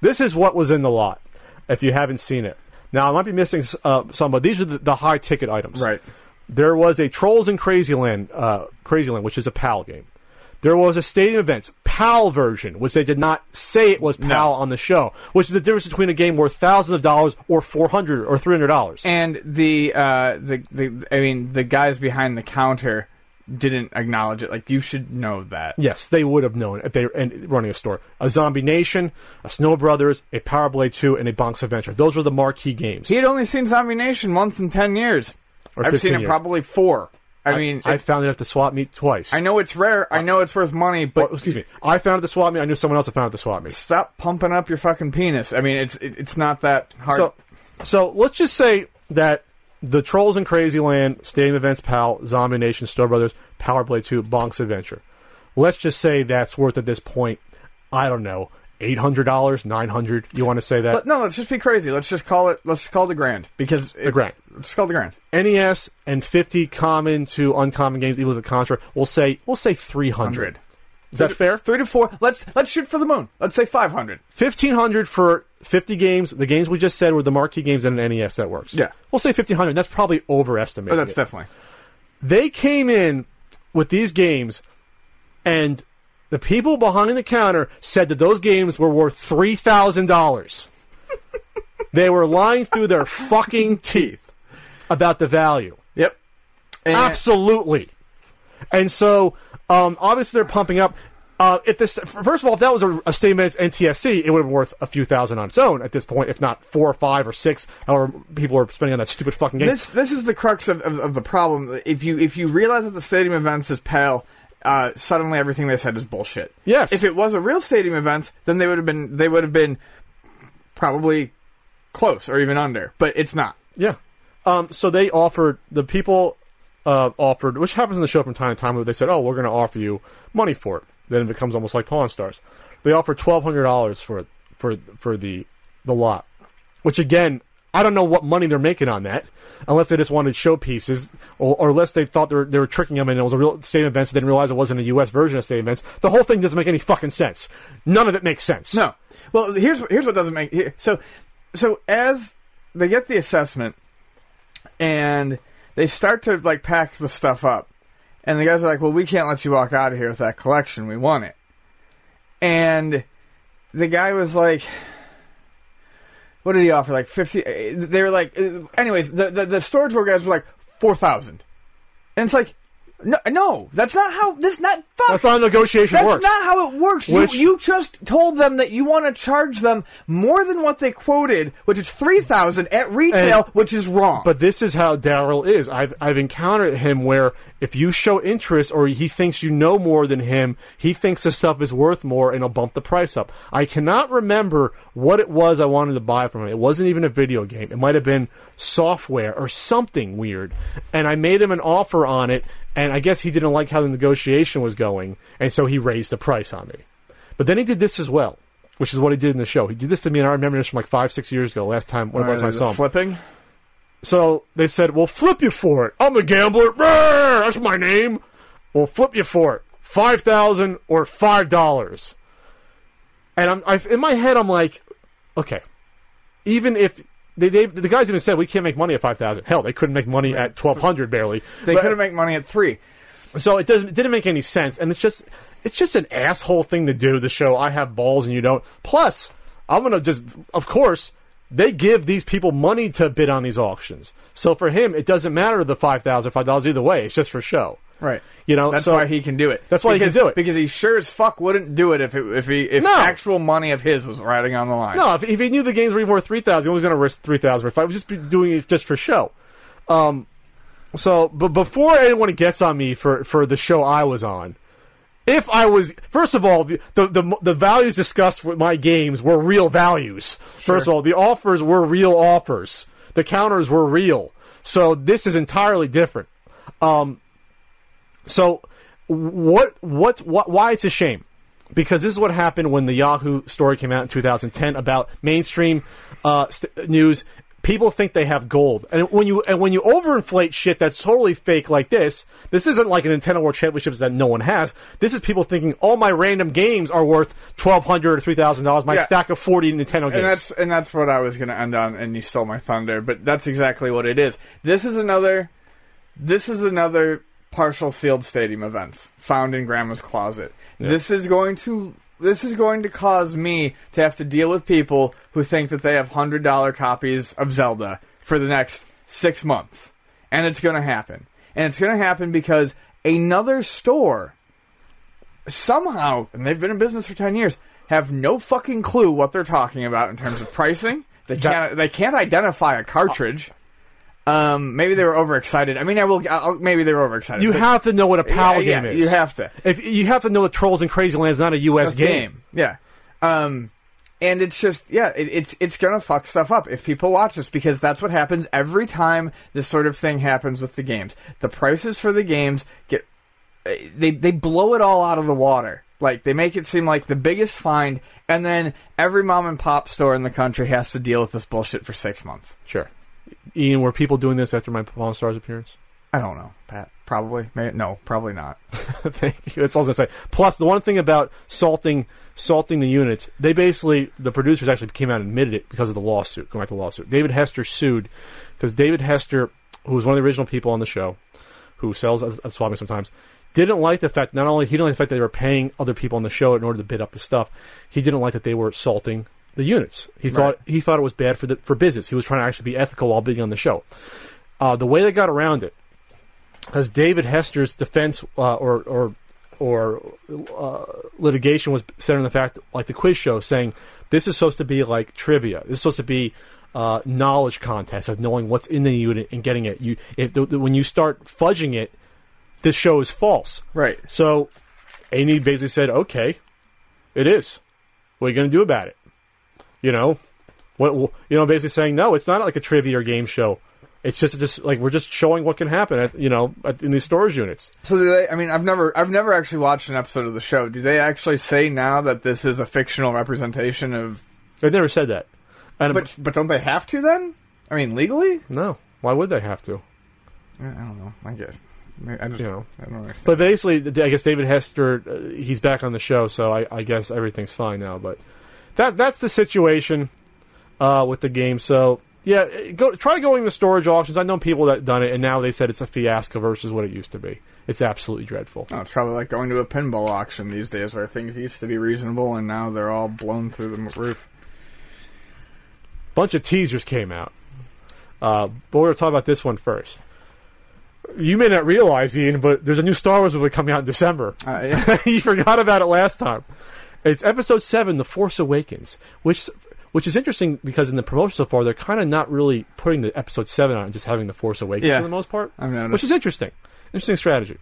This is what was in the lot. If you haven't seen it, now I might be missing uh, some, but these are the, the high ticket items. Right. There was a Trolls in Crazyland, uh, Crazyland, which is a PAL game. There was a stadium events PAL version, which they did not say it was PAL on the show, which is the difference between a game worth thousands of dollars or four hundred or three hundred dollars. And the uh, the the I mean the guys behind the counter didn't acknowledge it. Like you should know that. Yes, they would have known if they were running a store. A Zombie Nation, a Snow Brothers, a Power Blade 2, and a Bonk's Adventure. Those were the marquee games. He had only seen Zombie Nation once in ten years. I've 15 seen it probably four. I, mean, I it- found it at the swap meet twice. I know it's rare. I uh, know it's worth money, but excuse me. I found it at the swap meet. I knew someone else that found it at the swap meet. stop pumping up your fucking penis. I mean, it's it, it's not that hard. So, so let's just say that the Trolls in Crazyland, Stadium Events Pal, Zombie Nation, Star Brothers, Power Play 2, Bonk's Adventure. Let's just say that's worth at this point, I don't know, $800, 900 You want to say that? But no, let's just be crazy. Let's just call it. Let's just call it the grand because it, The grand. Just call it the grand. NES and 50 common to uncommon games, even with the Contra, we'll say, we'll say 300 Hundred. Is that fair? Three to four. Let's let's shoot for the moon. Let's say five hundred. 1500 for 50 games. The games we just said were the marquee games in an NES that works. Yeah. We'll say 1500 That's probably overestimating. Oh, that's definitely. they came in with these games and the people behind the counter said that those games were worth $3,000. they were lying through their fucking teeth about the value. Yep. And- Absolutely. And so, um, obviously, they're pumping up. Uh, if this, first of all, if that was a, a statement NTSC, it would have been worth a few thousand on its own at this point, if not four or five or six. However, people are spending on that stupid fucking game. This this is the crux of, of, of the problem. If you if you realize that the stadium events is pale, uh, suddenly everything they said is bullshit. Yes. If it was a real stadium event, then they would have been they would have been probably close or even under, but it's not. Yeah. Um, so they offered the people uh, offered, which happens in the show from time to time. where They said, "Oh, we're going to offer you money for it." Then it becomes almost like Pawn Stars. They offered twelve hundred dollars for for for the the lot, which again, I don't know what money they're making on that, unless they just wanted showpieces, or, or unless they thought they were, they were tricking them and it was a real stadium event, but didn't realize it wasn't a U.S. version of state events. The whole thing doesn't make any fucking sense. None of it makes sense. No. Well, here's here's what doesn't make here. So so as they get the assessment and they start to like pack the stuff up, and the guys are like, "Well, we can't let you walk out of here with that collection. We want it." And the guy was like, "What did he offer? Like fifty? eh, They were like, eh, anyways, the the, the storage war guys were like four thousand, and it's like. No, no, that's not how. This not fuck. That's not how negotiation works. That's works. not how it works. Which- you, you just told them that you want to charge them more than what they quoted, which is three thousand at retail, And- which is wrong. But this is how Darrell is. I've I've encountered him where if you show interest or he thinks you know more than him, he thinks the stuff is worth more and he'll bump the price up. I cannot remember what it was I wanted to buy from him. It wasn't even a video game. It might have been software or something weird. And I made him an offer on it and I guess he didn't like how the negotiation was going and so he raised the price on me. But then he did this as well. Which is what he did in the show. He did this to me, and I remember this from like five, six years ago. Last time, when it was I saw him. flipping. So they said, "We'll flip you for it." I'm a gambler. Brr, that's my name. We'll flip you for it. Five thousand or five dollars. And I'm I, in my head. I'm like, okay. Even if they, they the guys even said we can't make money at five thousand. Hell, they couldn't make money at twelve hundred barely. They But- couldn't make money at three. so it doesn't it didn't make any sense, and it's just it's just an asshole thing to do. The show I have balls and you don't. Plus, I'm gonna just of course they give these people money to bid on these auctions. So for him, it doesn't matter the five thousand five dollars either way. It's just for show. Right. You know, That's so- why he can do it. That's why he can do it. because he sure as fuck wouldn't do it if it, if he if No. actual money of his was riding on the line. No, if, if he knew the games were even worth three thousand, he was going to risk three thousand. If I was just be doing it just for show, um, so but before anyone gets on me for for the show I was on, if I was first of all the the the, the values discussed with my games were real values. First of all, the offers were real offers. The counters were real. So this is entirely different. Um, so what what what why it's a shame because this is what happened when the Yahoo story came out in 2010 about mainstream uh, st- news. People think they have gold, and when you and when you overinflate shit that's totally fake like this, this isn't like a Nintendo World Championships that no one has. This is people thinking all my random games are worth twelve hundred or three thousand dollars. My Yeah. stack of forty Nintendo games. and that's and that's what I was going to end on, and you stole my thunder. But that's exactly what it is. This is another. This is another partial sealed stadium events found in grandma's closet. This is going to this is going to cause me to have to deal with people who think that they have hundred dollar copies of Zelda for the next six months, and it's going to happen. And it's going to happen because another store somehow, and they've been in business for ten years, have no fucking clue what they're talking about in terms of pricing. They can't. They can't identify a cartridge. Um, maybe they were overexcited. I mean, I will. I'll, maybe they were overexcited. You have to know what a PAL yeah, game yeah, is. You have to. If you have to know that Trolls and Crazyland is not a U.S. This game. Yeah. Um, and it's just yeah, it, it's it's gonna fuck stuff up if people watch this because that's what happens every time this sort of thing happens with the games. The prices for the games get uh, they they blow it all out of the water. Like they make it seem like the biggest find, and then every mom and pop store in the country has to deal with this bullshit for six months. Sure. Ian, were people doing this after my Pawn Stars appearance? I don't know, Pat. Probably, Maybe, no, probably not. Thank you. That's all I was gonna say. Plus, the one thing about salting salting the units, they basically the producers actually came out and admitted it because of the lawsuit. Going back to the lawsuit, David Hester sued because David Hester, who was one of the original people on the show, who sells at, at sometimes, didn't like the fact. Not only he didn't like the fact that they were paying other people on the show in order to bid up the stuff, he didn't like that they were salting the units. He thought he thought it was bad for the for business. He was trying to actually be ethical while being on the show. Uh, the way they got around it because David Hester's defense uh, or or or uh, litigation was centered on the fact, like the quiz show, saying this is supposed to be like trivia. This is supposed to be uh, knowledge contest of knowing what's in the unit and getting it. You if the, the, when you start fudging it, this show is false. Right. So, A&E basically said, "Okay, it is. What are you going to do about it?" You know, what you know, basically saying, "No, it's not like a trivia or game show." It's just just like we're just showing what can happen at you know at, in these storage units. So do they? I mean, I've never, I've never actually watched an episode of the show. Do they actually say now that this is a fictional representation of? They've never said that. And But but don't they have to then? I mean, legally? no, why would they have to? I don't know. I guess. I just, You know. I don't understand. But basically, I guess David Hester, uh, he's back on the show, so I, I guess everything's fine now. But that that's the situation uh, with the game. So yeah, go try going to storage auctions. I know people that done it, and now they said it's a fiasco versus what it used to be. It's absolutely dreadful. Oh, it's probably like going to a pinball auction these days, where things used to be reasonable and now they're all blown through the roof. bunch of teasers came out. Uh, but we're going to talk about this one first. You may not realize, Ian, but there's a new Star Wars movie coming out in December. Uh, yeah. you forgot about it last time. It's Episode Seven, The Force Awakens, which which is interesting because in the promotion so far they're kind of not really putting the Episode Seven on, and just having the Force Awakens Yeah. for the most part, which is interesting. Interesting strategy.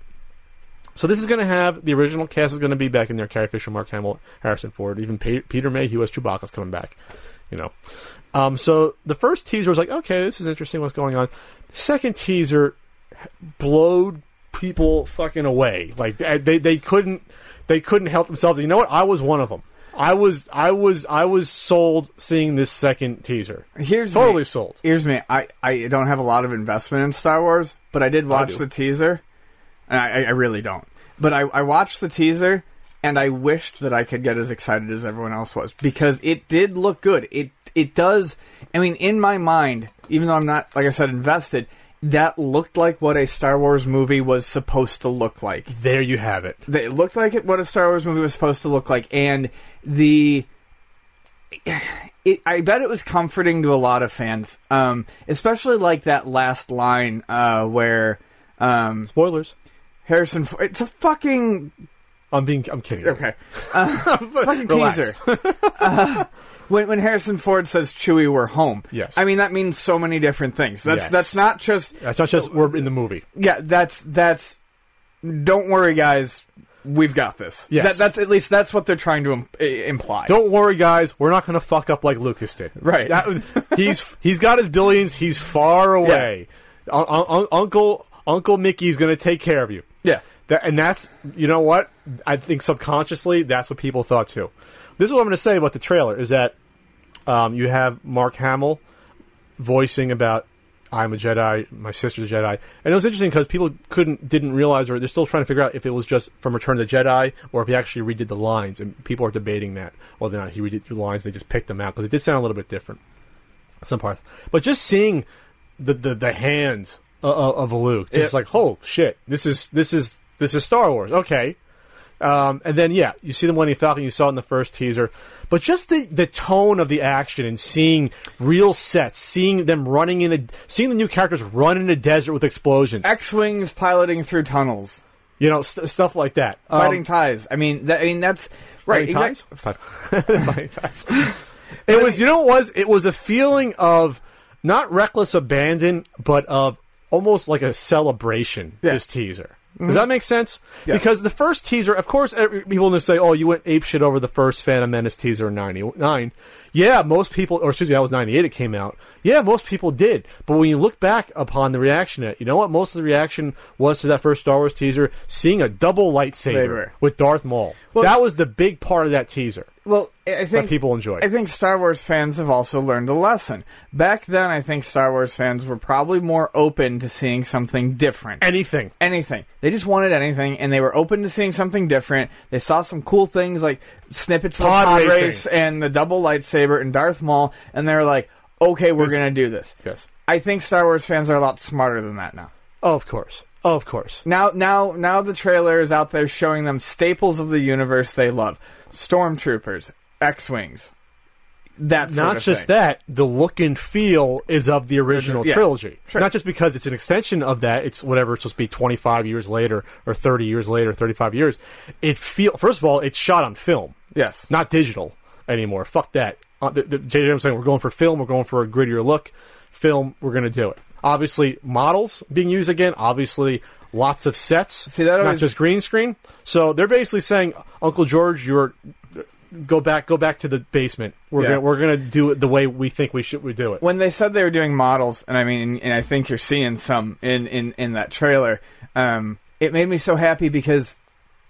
So this is going to have the original cast is going to be back in there: Carrie Fisher, Mark Hamill, Harrison Ford, even Pe- Peter Mayhew as Chewbacca's coming back. You know, um, so the first teaser was like, okay, this is interesting. What's going on? The second teaser blowed people fucking away. Like they, they couldn't they couldn't help themselves. You know what? I was one of them. I was I was I was sold seeing this second teaser. Here's Totally me. sold. Here's me. I, I don't have a lot of investment in Star Wars, but I did watch do. the teaser, and I, I really don't. But I, I watched the teaser, and I wished that I could get as excited as everyone else was because it did look good. It it does. I mean, in my mind, even though I'm not like I said invested, that looked like what a Star Wars movie was supposed to look like. There you have it. They- It looked like what a Star Wars movie was supposed to look like, and the. It, I bet it was comforting to a lot of fans, um, especially like that last line uh, where um, Spoilers. Harrison. It's a fucking I'm being I'm kidding. okay, uh, fucking teaser. uh, when when Harrison Ford says Chewie, we're home. Yes. I mean that means so many different things. That's Yes. that's not just That's not just we're in the movie. yeah. That's that's. Don't worry, guys. We've got this. Yes. That, that's at least that's what they're trying to im- imply. Don't worry, guys. We're not going to fuck up like Lucas did. Right. That- he's he's got his billions. He's far away. Un- un- un- Uncle Uncle Mickey's going to take care of you. Yeah. That, and that's you know what I think subconsciously that's what people thought too. This is what I'm going to say about the trailer is that um, you have Mark Hamill voicing about I'm a Jedi, my sister's a Jedi, and it was interesting because people couldn't didn't realize or they're still trying to figure out if it was just from Return of the Jedi or if he actually redid the lines, and people are debating that whether or not he redid the lines. They just picked them out because it did sound a little bit different some parts. But just seeing the the, the hand uh, uh, of Luke. Just Yeah. like, oh shit, this is this is this is Star Wars. Okay. Um, and then yeah, you see the Millennium Falcon. You saw it in the first teaser, but just the the tone of the action and seeing real sets, seeing them running in a, seeing the new characters run in a desert with explosions, X-wings piloting through tunnels, you know, st- stuff like that. Um, fighting ties. I mean, that, I mean that's right. Fighting exact- ties? Fighting ties. It was, you know, what it was it was a feeling of not reckless abandon, but of almost like a celebration. Yeah. This teaser. Does that make sense? Yeah. Because the first teaser, of course, every, people will say, "Oh, you went ape shit over the first Phantom Menace teaser in '99." Yeah, most people, or excuse me, that was '98. It came out. Yeah, most people did. But when you look back upon the reaction, to it, you know what? Most of the reaction was to that first Star Wars teaser, seeing a double lightsaber Saber. with Darth Maul. Well- that was the big part of that teaser. Well, I I think that people enjoyed. I think Star Wars fans have also learned a lesson. Back then, I think Star Wars fans were probably more open to seeing something different. Anything. anything. They just wanted anything, and they were open to seeing something different. They saw some cool things like snippets of the pod racing. race and the double lightsaber and Darth Maul, and they're like, "Okay, we're This- gonna do this." Yes. I think Star Wars fans are a lot smarter than that now. Oh, of course. Oh, of course. Now, now, now the trailer is out there showing them staples of the universe they love: stormtroopers, X-wings. That sort Not of just thing. that, the look and feel is of the original Yeah. trilogy. Sure. Not just because it's an extension of that, it's whatever it's supposed to be 25 years later or 30 years later, 35 years. It feel first of all, it's shot on film, Yes. not digital anymore. Fuck that. Uh, the, the, J.J. Abrams saying we're going for film, we're going for a grittier look. Film, we're going to do it. Obviously, models being used again. Obviously, lots of sets, See, that not always- just green screen. So they're basically saying, Uncle George, you're go back, go back to the basement. We're Yeah. gonna we're gonna do it the way we think we should we do it. when they said they were doing models, and I mean, and I think you're seeing some in in in that trailer. Um, it made me so happy because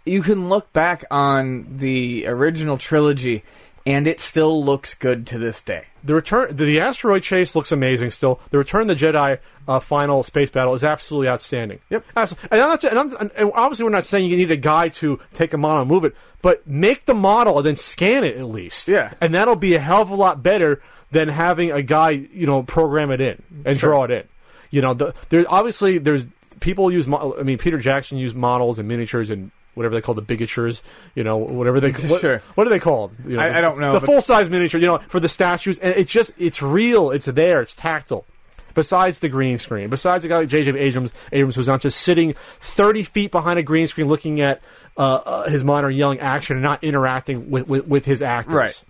you can look back on the original trilogy, and it still looks good to this day. The return, the, asteroid chase looks amazing. Still, the Return of the Jedi uh, final space battle is absolutely outstanding. Yep. Absolutely. And, I'm not, and, I'm, and obviously, we're not saying you need a guy to take a model and move it, but make the model and then scan it at least. Yeah. And that'll be a hell of a lot better than having a guy, you know, program it in and draw it in. You know, the, there obviously there's people use. mo- I mean, Peter Jackson used models and miniatures and. Whatever they call the bigatures, you know, whatever they what, Sure. what do they call them? You know, I- the- I don't know, The full size miniature, you know, for the statues, and it's just it's real, it's there, it's tactile. Besides the green screen, besides a guy like J.J. Abrams, Abrams was not just sitting thirty feet behind a green screen looking at uh, uh, his monitor yelling action and not interacting with, with, with his actors. Right.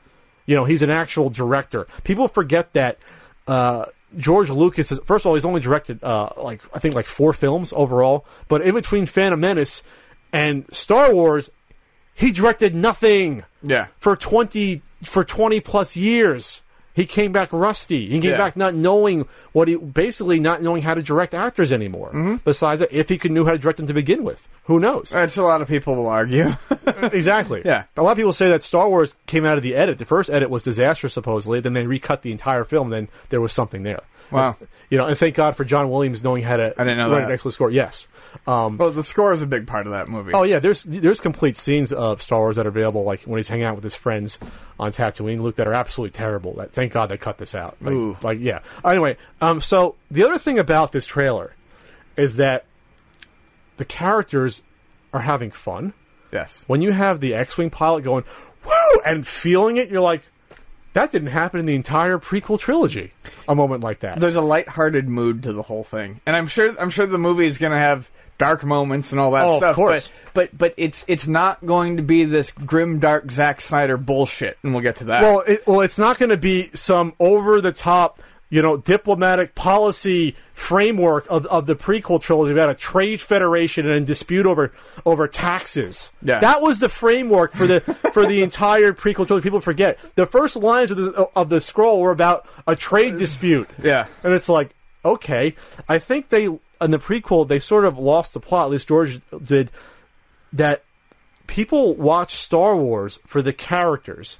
You know, he's an actual director. People forget that uh, George Lucas is first of all he's only directed uh, like I think like four films overall, but in between Phantom Menace and Star Wars, he directed nothing. Yeah. for 20 for 20 plus years he came back rusty. He came Yeah. back not knowing what he basically not knowing how to direct actors anymore. Mm-hmm. Besides if he could knew how to direct them to begin with. Who knows? Which a lot of people will argue. exactly. Yeah. a lot of people say that star wars came out of the edit. The first edit was disastrous supposedly. Then they recut the entire film. Then there was something there Wow. you know and thank god for john williams knowing how to I didn't know write that. an excellent score yes um, well, the score is a big part of that movie. Oh yeah, there's there's complete scenes of Star Wars that are available, like when he's hanging out with his friends on Tatooine, Luke, that are absolutely terrible. That thank God they cut this out. Like, Ooh. like yeah. Anyway, um, so the other thing about this trailer is that the characters are having fun. yes. When you have the X-wing pilot going woo and feeling it, you're like, that didn't happen in the entire prequel trilogy. A moment like that. There's a light-hearted mood to the whole thing, and I'm sure I'm sure the movie is going to have dark moments and all that Oh, of course. But, but but it's it's not going to be this grim, dark Zack Snyder bullshit, and we'll get to that. Well, it, well, it's not going to be some over the top, you know, diplomatic policy framework of, of the prequel trilogy about a trade federation and a dispute over over taxes. Yeah. that was the framework for the for the entire prequel trilogy. People forget the first lines of the of the scroll were about a trade dispute. Yeah. and it's like okay, I think they in the prequel they sort of lost the plot. At least George did that people watch Star Wars for the characters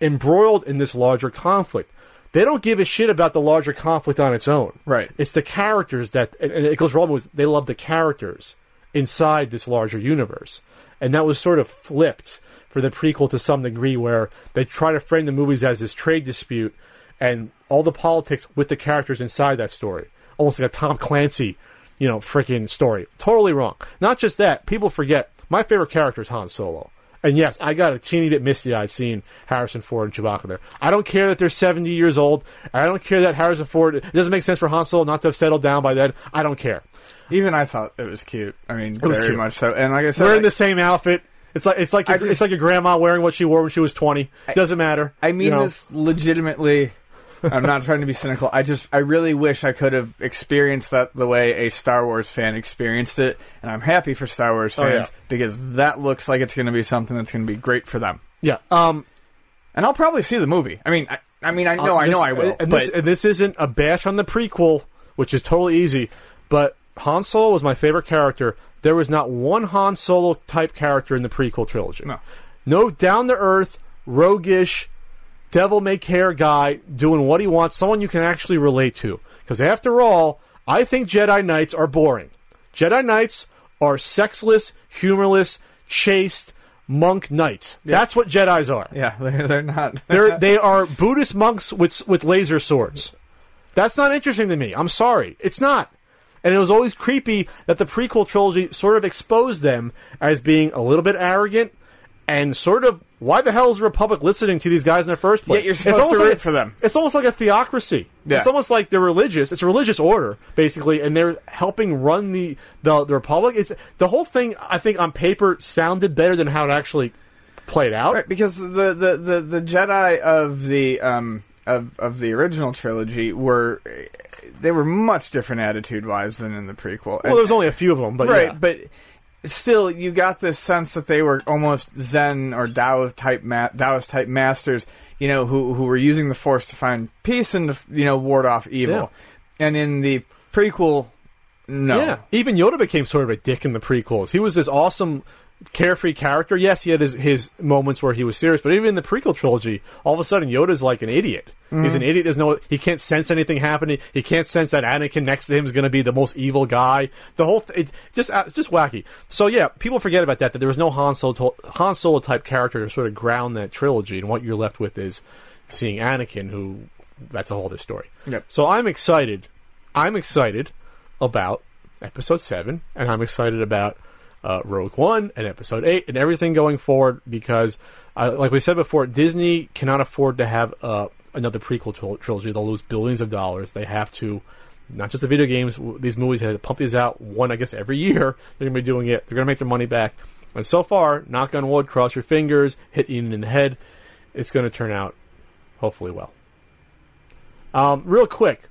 embroiled in this larger conflict. They don't give a shit about the larger conflict on its own. Right. It's the characters that, and and it goes wrong with, they love the characters inside this larger universe. And that was sort of flipped for the prequel to some degree where they try to frame the movies as this trade dispute and all the politics with the characters inside that story. Almost like a Tom Clancy you know, freaking story. Totally wrong. Not just that, people forget my favorite character is Han Solo. And yes, I got a teeny bit misty eyed seeing Harrison Ford and Chewbacca there. I don't care that they're 70 years old. I don't care that Harrison Ford, it doesn't make sense for Han Solo not to have settled down by then. I don't care. Even I thought it was cute. I mean, it was very cute. much so. And like I said, Wearing I- the same outfit. It's like it's like your, just- it's like your grandma wearing what she wore when she was 20. It doesn't matter. I mean you know? this legitimately. I'm not trying to be cynical. I just, I really wish I could have experienced that the way a Star Wars fan experienced it, and I'm happy for Star Wars Oh, fans yeah. because that looks like it's going to be something that's going to be great for them. Yeah. Um And I'll probably see the movie. I mean, I, I mean, I know, Uh, I know, I will. And but this, and this isn't a bash on the prequel, which is totally easy. But Han Solo was my favorite character. There was not one Han Solo type character in the prequel trilogy. No. no down to earth, roguish, devil may care guy doing what he wants. Someone you can actually relate to. Because after all, I think Jedi Knights are boring. Jedi Knights are sexless, humorless, chaste monk knights. That's what Jedi's are. yeah, they're, they're not. They're they are Buddhist monks with with laser swords. That's not interesting to me. I'm sorry, it's not. And it was always creepy that the prequel trilogy sort of exposed them as being a little bit arrogant and sort of why the hell is the Republic listening to these guys in the first place? you're It's almost to like root for them. It's almost like a theocracy. Yeah. It's almost like they're religious. It's a religious order basically, and they're helping run the the, the Republic. It's the whole thing. I think on paper sounded better than how it actually played out. Right, because the, the, the, the Jedi of the um of of the original trilogy were they were much different attitude wise than in the prequel. Well, there's only a few of them, but right, yeah. but still, you got this sense that they were almost Zen or Tao type ma- Taoist type masters, you know, who who were using the Force to find peace and to, you know ward off evil. And in the prequel, no, Yeah, even Yoda became sort of a dick in the prequels. He was this awesome, carefree character. Yes, he had his, his moments where he was serious, but even in the prequel trilogy, all of a sudden Yoda's like an idiot. He's an idiot. Doesn't know. He can't sense anything happening. He can't sense that Anakin next to him is going to be the most evil guy. The whole th- it just uh, just wacky. So yeah, people forget about that. That there was no Han Solo Han Solo type character to sort of ground that trilogy, and what you're left with is seeing Anakin, who that's a whole other story. Yep. So I'm excited. I'm excited about episode seven, and I'm excited about uh, Rogue One and episode eight and everything going forward because, uh, like we said before, Disney cannot afford to have uh, another prequel tril- trilogy. They'll lose billions of dollars. They have to. Not just the video games; these movies have to pump these out one, I guess, every year. They're going to be doing it. They're going to make their money back. And so far, knock on wood, cross your fingers, hit Ian in the head. It's going to turn out, hopefully, well. Um, real quick,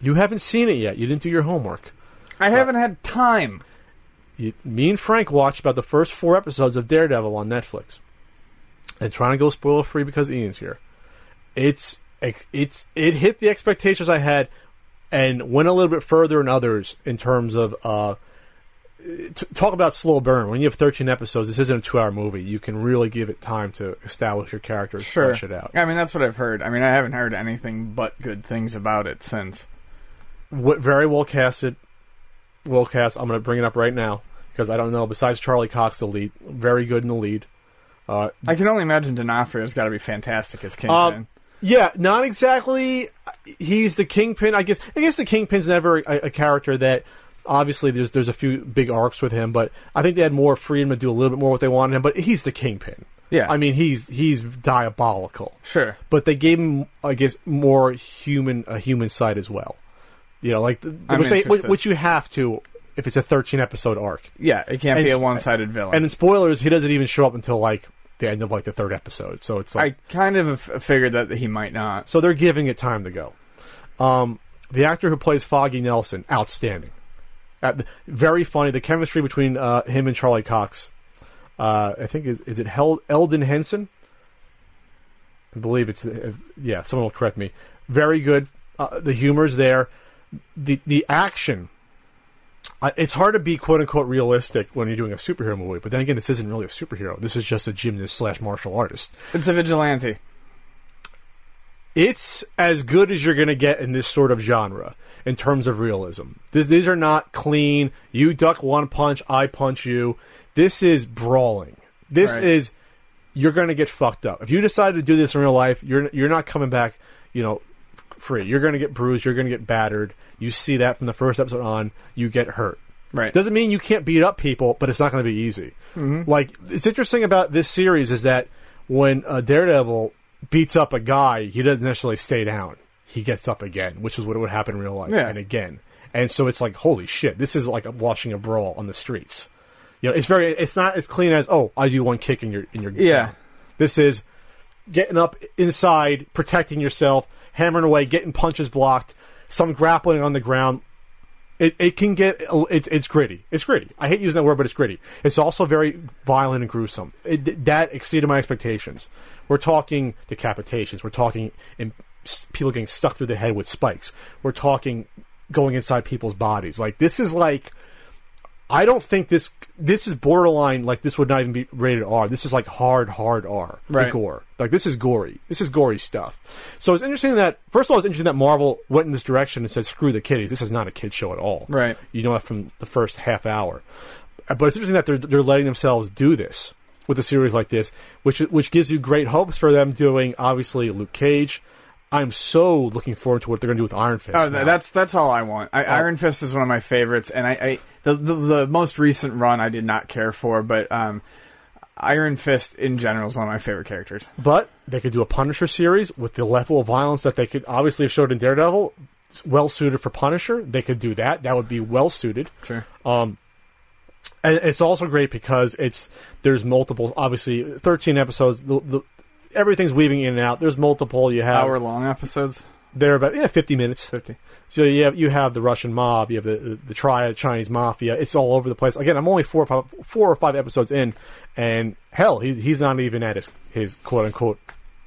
you haven't seen it yet. You didn't do your homework. I haven't had time. You, me and Frank watched about the first four episodes of Daredevil on Netflix, and trying to go spoiler free because Ian's here. It's it's it hit the expectations I had, and went a little bit further than others in terms of uh, t- talk about slow burn. When you have 13 episodes, this isn't a two hour movie. You can really give it time to establish your characters, Sure. flesh it out. I mean, that's what I've heard. I mean, I haven't heard anything but good things about it since. w- very well casted. Well cast. I'm going to bring it up right now because I don't know. Besides Charlie Cox, the lead, very good in the lead. Uh, I can only imagine D'Onofrio's got to be fantastic as Kingpin. um, yeah, not exactly. He's the kingpin. I guess. I guess the kingpin's never a, a character that. Obviously, there's there's a few big arcs with him, but I think they had more freedom to do a little bit more what they wanted him. But he's the kingpin. Yeah. I mean he's he's diabolical. sure. but they gave him, I guess, more human a human side as well. You know, like the, I'm which, they, which, interested. which you have to if it's a 13 episode arc. Yeah, it can't And be a s- one-sided villain. And in spoilers, he doesn't even show up until like the end of like the third episode. So it's like I kind of f- figured that he might not. so they're giving it time to go. Um, the actor who plays Foggy Nelson, outstanding, uh, very funny. The chemistry between uh, him and Charlie Cox. Uh, I think is, is it Hel- Elden Henson? I believe it's uh, yeah. Someone will correct me. Very good. Uh, the humor's there. The the action. Uh, it's hard to be quote unquote realistic when you're doing a superhero movie, but then again, this isn't really a superhero. This is just a gymnast slash martial artist. It's a vigilante. it's as good as you're going to get in this sort of genre in terms of realism. This, these are not clean. You duck one punch, I punch you. This is brawling. This Right. is you're going to get fucked up. If you decide to do this in real life, you're you're not coming back, you know, free. You're going to get bruised. You're going to get battered. You see that from the first episode on. You get hurt. Right. Doesn't mean you can't beat up people, but it's not going to be easy. Like it's interesting about this series is that when uh, Daredevil beats up a guy, he doesn't necessarily stay down. He gets up again, which is what would happen in real life, Yeah. and again. And so it's like, holy shit, this is like watching a brawl on the streets. You know, it's very, it's not as clean as oh, I do one kick and you're, and you're Yeah. down. This is getting up inside, protecting yourself, hammering away, getting punches blocked, some grappling on the ground. It, it can get it's it's gritty. It's gritty. I hate using that word, but it's gritty. It's also very violent and gruesome. It, that exceeded my expectations. We're talking decapitations. We're talking in, people getting stuck through the head with spikes. We're talking going inside people's bodies. Like this is like I don't think this this is borderline like this would not even be rated R. This is like hard, hard R. Right. gore. Like this is gory. This is gory stuff. So it's interesting that first of all, it's interesting that Marvel went in this direction and said, "Screw the kiddies. This is not a kid show at all." Right. You know that from the first half hour. But it's interesting that they're they're letting themselves do this with a series like this, which which gives you great hopes for them doing. Obviously, Luke Cage. I'm so looking forward to what they're going to do with Iron Fist. Oh, now. that's that's all I want. I, Oh. Iron Fist is one of my favorites, and I, I the, the the most recent run I did not care for, but um, Iron Fist in general is one of my favorite characters. But they could do a Punisher series with the level of violence that they could obviously have showed in Daredevil. Well suited for Punisher. They could do that. That would be well suited. Sure. And it's also great because it's there's multiple. Obviously, 13 episodes. The, the, everything's weaving in and out. There's multiple. You have Hour long episodes. they're about yeah 50 minutes. Fifty. So you have you have the Russian mob, you have the the, the triad Chinese mafia. It's all over the place. Again, I'm only four or five, four or five episodes in, and hell, he, he's not even at his his quote unquote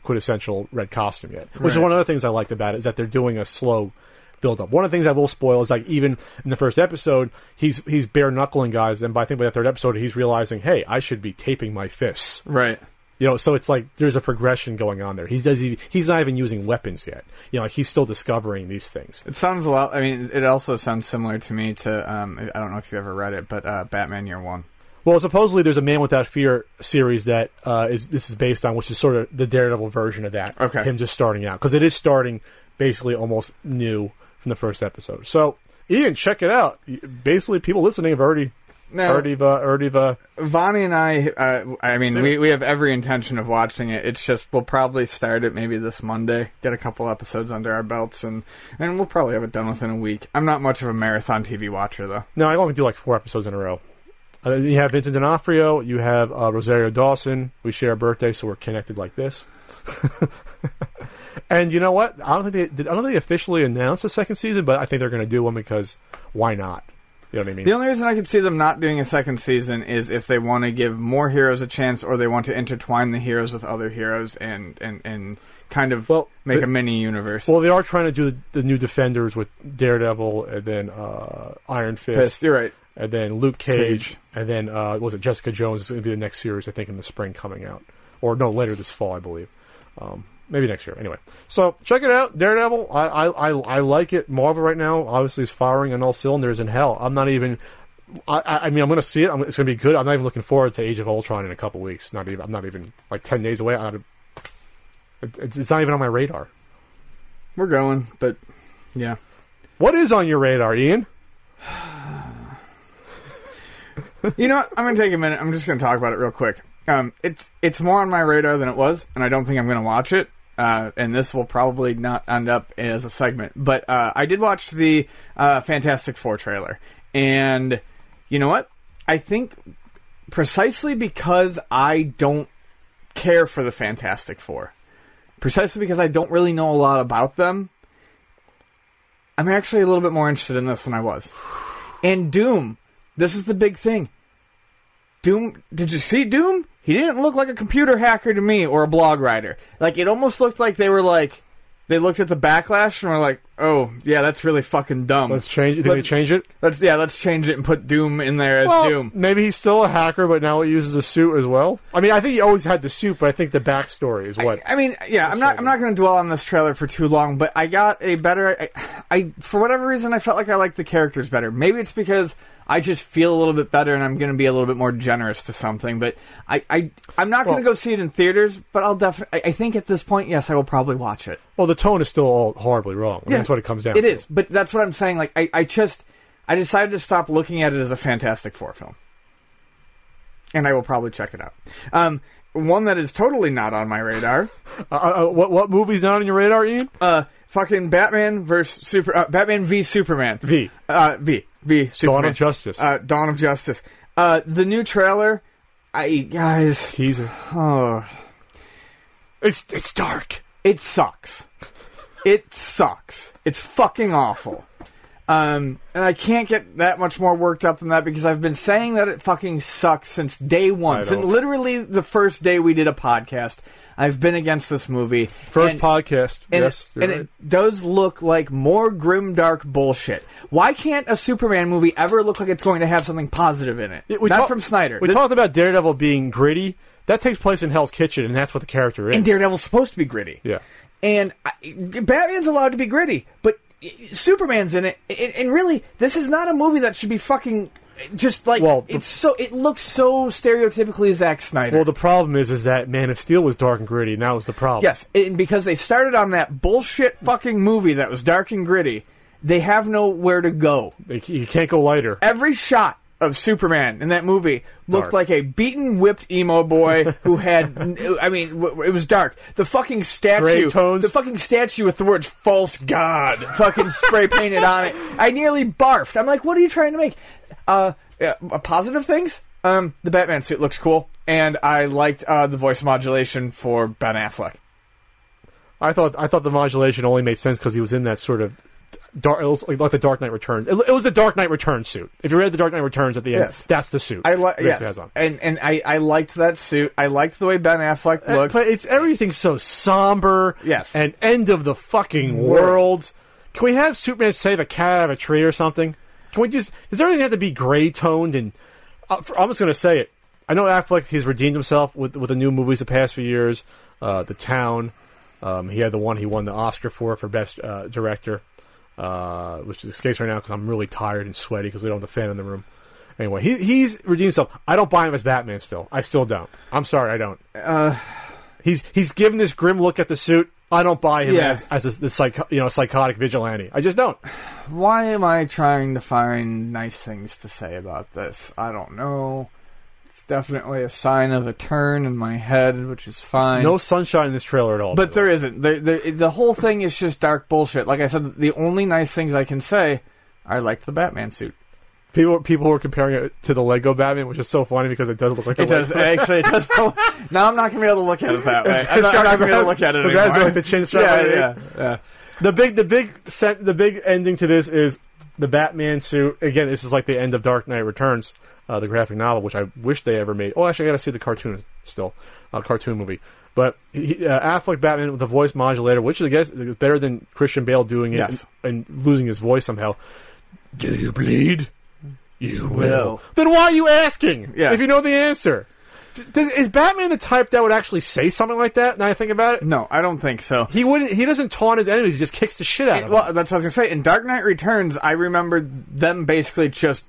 quintessential red costume yet. Which is one of the things I liked about it is that they're doing a slow build up. One of the things I will spoil is like even in the first episode, he's he's bare knuckling guys, and by I think by the third episode, he's realizing, hey, I should be taping my fists. Right. You know, so it's like there's a progression going on there. He does he, he's not even using weapons yet. You know, like he's still discovering these things. It sounds a lot. I mean, it also sounds similar to me to um, I don't know if you ever read it, but uh, Batman Year One. Well, supposedly there's a Man Without Fear series that uh, is this is based on, which is sort of the Daredevil version of that. Okay. him just starting out because it is starting basically almost new from the first episode. So, Ian, check it out. Basically, people listening have already Already uh, already uh, and I, uh, I mean, we, we have every intention of watching it. It's just we'll probably start it maybe this Monday, get a couple episodes under our belts, and and we'll probably have it done within a week. I'm not much of a marathon TV watcher though. no, I only do like four episodes in a row. Uh, you have Vincent D'Onofrio, you have uh, Rosario Dawson. We share a birthday, so we're connected like this. and you know what? I don't think they I don't think they officially announced a second season, but I think they're going to do one because why not? You know what I mean? The only reason I could see them not doing a second season is if they want to give more heroes a chance, or they want to intertwine the heroes with other heroes and and and kind of Well, make a mini universe. Well, they are trying to do the, the new Defenders with Daredevil and then uh, Iron Fist, Pissed, you're right. and then Luke Cage, Cage. and then uh, was it Jessica Jones is going to be the next series I think in the spring coming out, or no later this fall I believe, um, maybe next year. Anyway, so check it out, Daredevil. I I, I, I like it. Marvel right now obviously is firing on all cylinders. In hell, I'm not even. I, I mean, I'm going to see it. I'm, it's going to be good. I'm not even looking forward to Age of Ultron in a couple weeks. Not even. I'm not even like ten days away. I, it, it's not even on my radar. We're going, but yeah. What is on your radar, Ian? You know, what? I'm gonna take a minute. I'm just gonna talk about it real quick. Um, it's it's more on my radar than it was, and I don't think I'm gonna watch it. Uh, and this will probably not end up as a segment, but uh, I did watch the uh, Fantastic Four trailer, and you know what? I think precisely because I don't care for the Fantastic Four, precisely because I don't really know a lot about them, I'm actually a little bit more interested in this than I was. And Doom, this is the big thing. Doom, did you see Doom? He didn't look like a computer hacker to me or a blog writer. Like it almost looked like they were like they looked at the backlash and were like, oh yeah, that's really fucking dumb. Let's change. You think they Let's- change it? Let's yeah, let's change it and put Doom in there as Well, Doom. maybe he's still a hacker, but now he uses a suit as well. I mean, I think he always had the suit, but I think the backstory is what. I mean, yeah, I'm not. I'm not going to dwell on this trailer for too long, but I got a better. I, I, for whatever reason, I felt like I liked the characters better. Maybe it's because I just feel a little bit better, and I'm going to be a little bit more generous to something. But I, I, I'm not going Well- to go see it in theaters. But I'll definitely. I think at this point, yes, I will probably watch it. well, the tone is still all horribly wrong. I mean, that's what it comes down. It to. is, but that's what I'm saying. Like, I, I just, I decided to stop looking at it as a Fantastic Four film, and I will probably check it out. Um, one that is totally not on my radar. Uh, uh, what what movie's not on your radar, Ian? Uh, fucking Batman versus Super uh, Batman v Superman. V. Uh, V V Superman. Dawn of Justice. Uh, Dawn of Justice. Uh, the new trailer. I guys, Teaser. oh, It's it's dark. it sucks. It sucks. It's fucking awful. Um, and I can't get that much more worked up than that because I've been saying that it fucking sucks since day one. Since literally the first day we did a podcast, I've been against this movie. First And- podcast. and, yes, it, and right. it does look like more grim dark bullshit. Why can't a Superman movie ever look like it's going to have something positive in it? We Not talk- from Snyder. We This- talked about Daredevil being gritty. That takes place in Hell's Kitchen, and that's what the character is. and Daredevil's supposed to be gritty. Yeah. And I, Batman's allowed to be gritty, but eh, Superman's in it. And really, this is not a movie that should be fucking just like Well, the- it's so. It looks so stereotypically Zack Snyder. Well, the problem is, is that Man of Steel was dark and gritty, and that was the problem. Yes, and because they started on that bullshit fucking movie that was dark and gritty, they have nowhere to go. You can't go lighter. Every shot of Superman in that movie looked Dark. like a beaten, whipped emo boy who had. I mean, it was dark. The fucking statue, tones. the fucking statue with the words "false god" fucking spray painted on it. I nearly barfed. I'm like, what are you trying to make? Uh, uh positive things. Um, the Batman suit looks cool, and I liked uh, the voice modulation for Ben Affleck. I thought I thought the modulation only made sense because he was in that sort of dark, it was like, like the Dark Knight Returns. It, it was the Dark Knight Returns suit. If you read the Dark Knight Returns at the end, Yes. that's the suit. I like yes, has on. and and I I liked that suit. I liked the way Ben Affleck Uh, looked. But it's everything so somber. Yes. And end of the fucking world. Can we have Superman save a cat out of a tree or something? Can we just? Does everything have to be gray toned? And uh, for- I'm just going to say it. I know Affleck. He's redeemed himself with with the new movies the past few years. Uh, the Town. Um, he had the one he won the Oscar for for best uh, director, uh, which escapes right now because I'm really tired and sweaty because we don't have the fan in the room. Anyway, he, he's redeemed himself. I don't buy him as Batman still. I still don't. I'm sorry, I don't. Uh, He's he's given this grim look at the suit. I don't buy him Yeah. as as a, the psycho, you know psychotic vigilante. I just don't. why am I trying to find nice things to say about this? I don't know. It's definitely a sign of a turn in my head, which is fine. No sunshine in this trailer at all. but there isn't. The, the the whole thing is just dark bullshit. Like I said, the only nice things I can say, I liked the Batman suit. people people were comparing it to the Lego Batman, which is so funny because it does look like It does Lego. actually. It does. now I'm not gonna be able to look at it that way. I'm not, I'm not gonna be able to look at it anymore. that's like the chin strap Yeah, yeah, yeah. The big the big set the big ending to this is the Batman suit. Again, this is like the end of Dark Knight Returns, uh, the graphic novel, which I wish they ever made. Oh, actually, I got to see the cartoon still, uh, cartoon movie. But he, uh, Affleck Batman with the voice modulator, which is I guess is better than Christian Bale doing it Yes. and, and losing his voice somehow. Do you bleed? You will. Then why are you asking? Yeah. If you know the answer. Does, is Batman the type that would actually say something like that? Now I think about it, No, I don't think so. he wouldn't. He doesn't taunt his enemies. He just kicks the shit out of them. Well, that's what I was gonna say. In Dark Knight Returns, I remember them basically just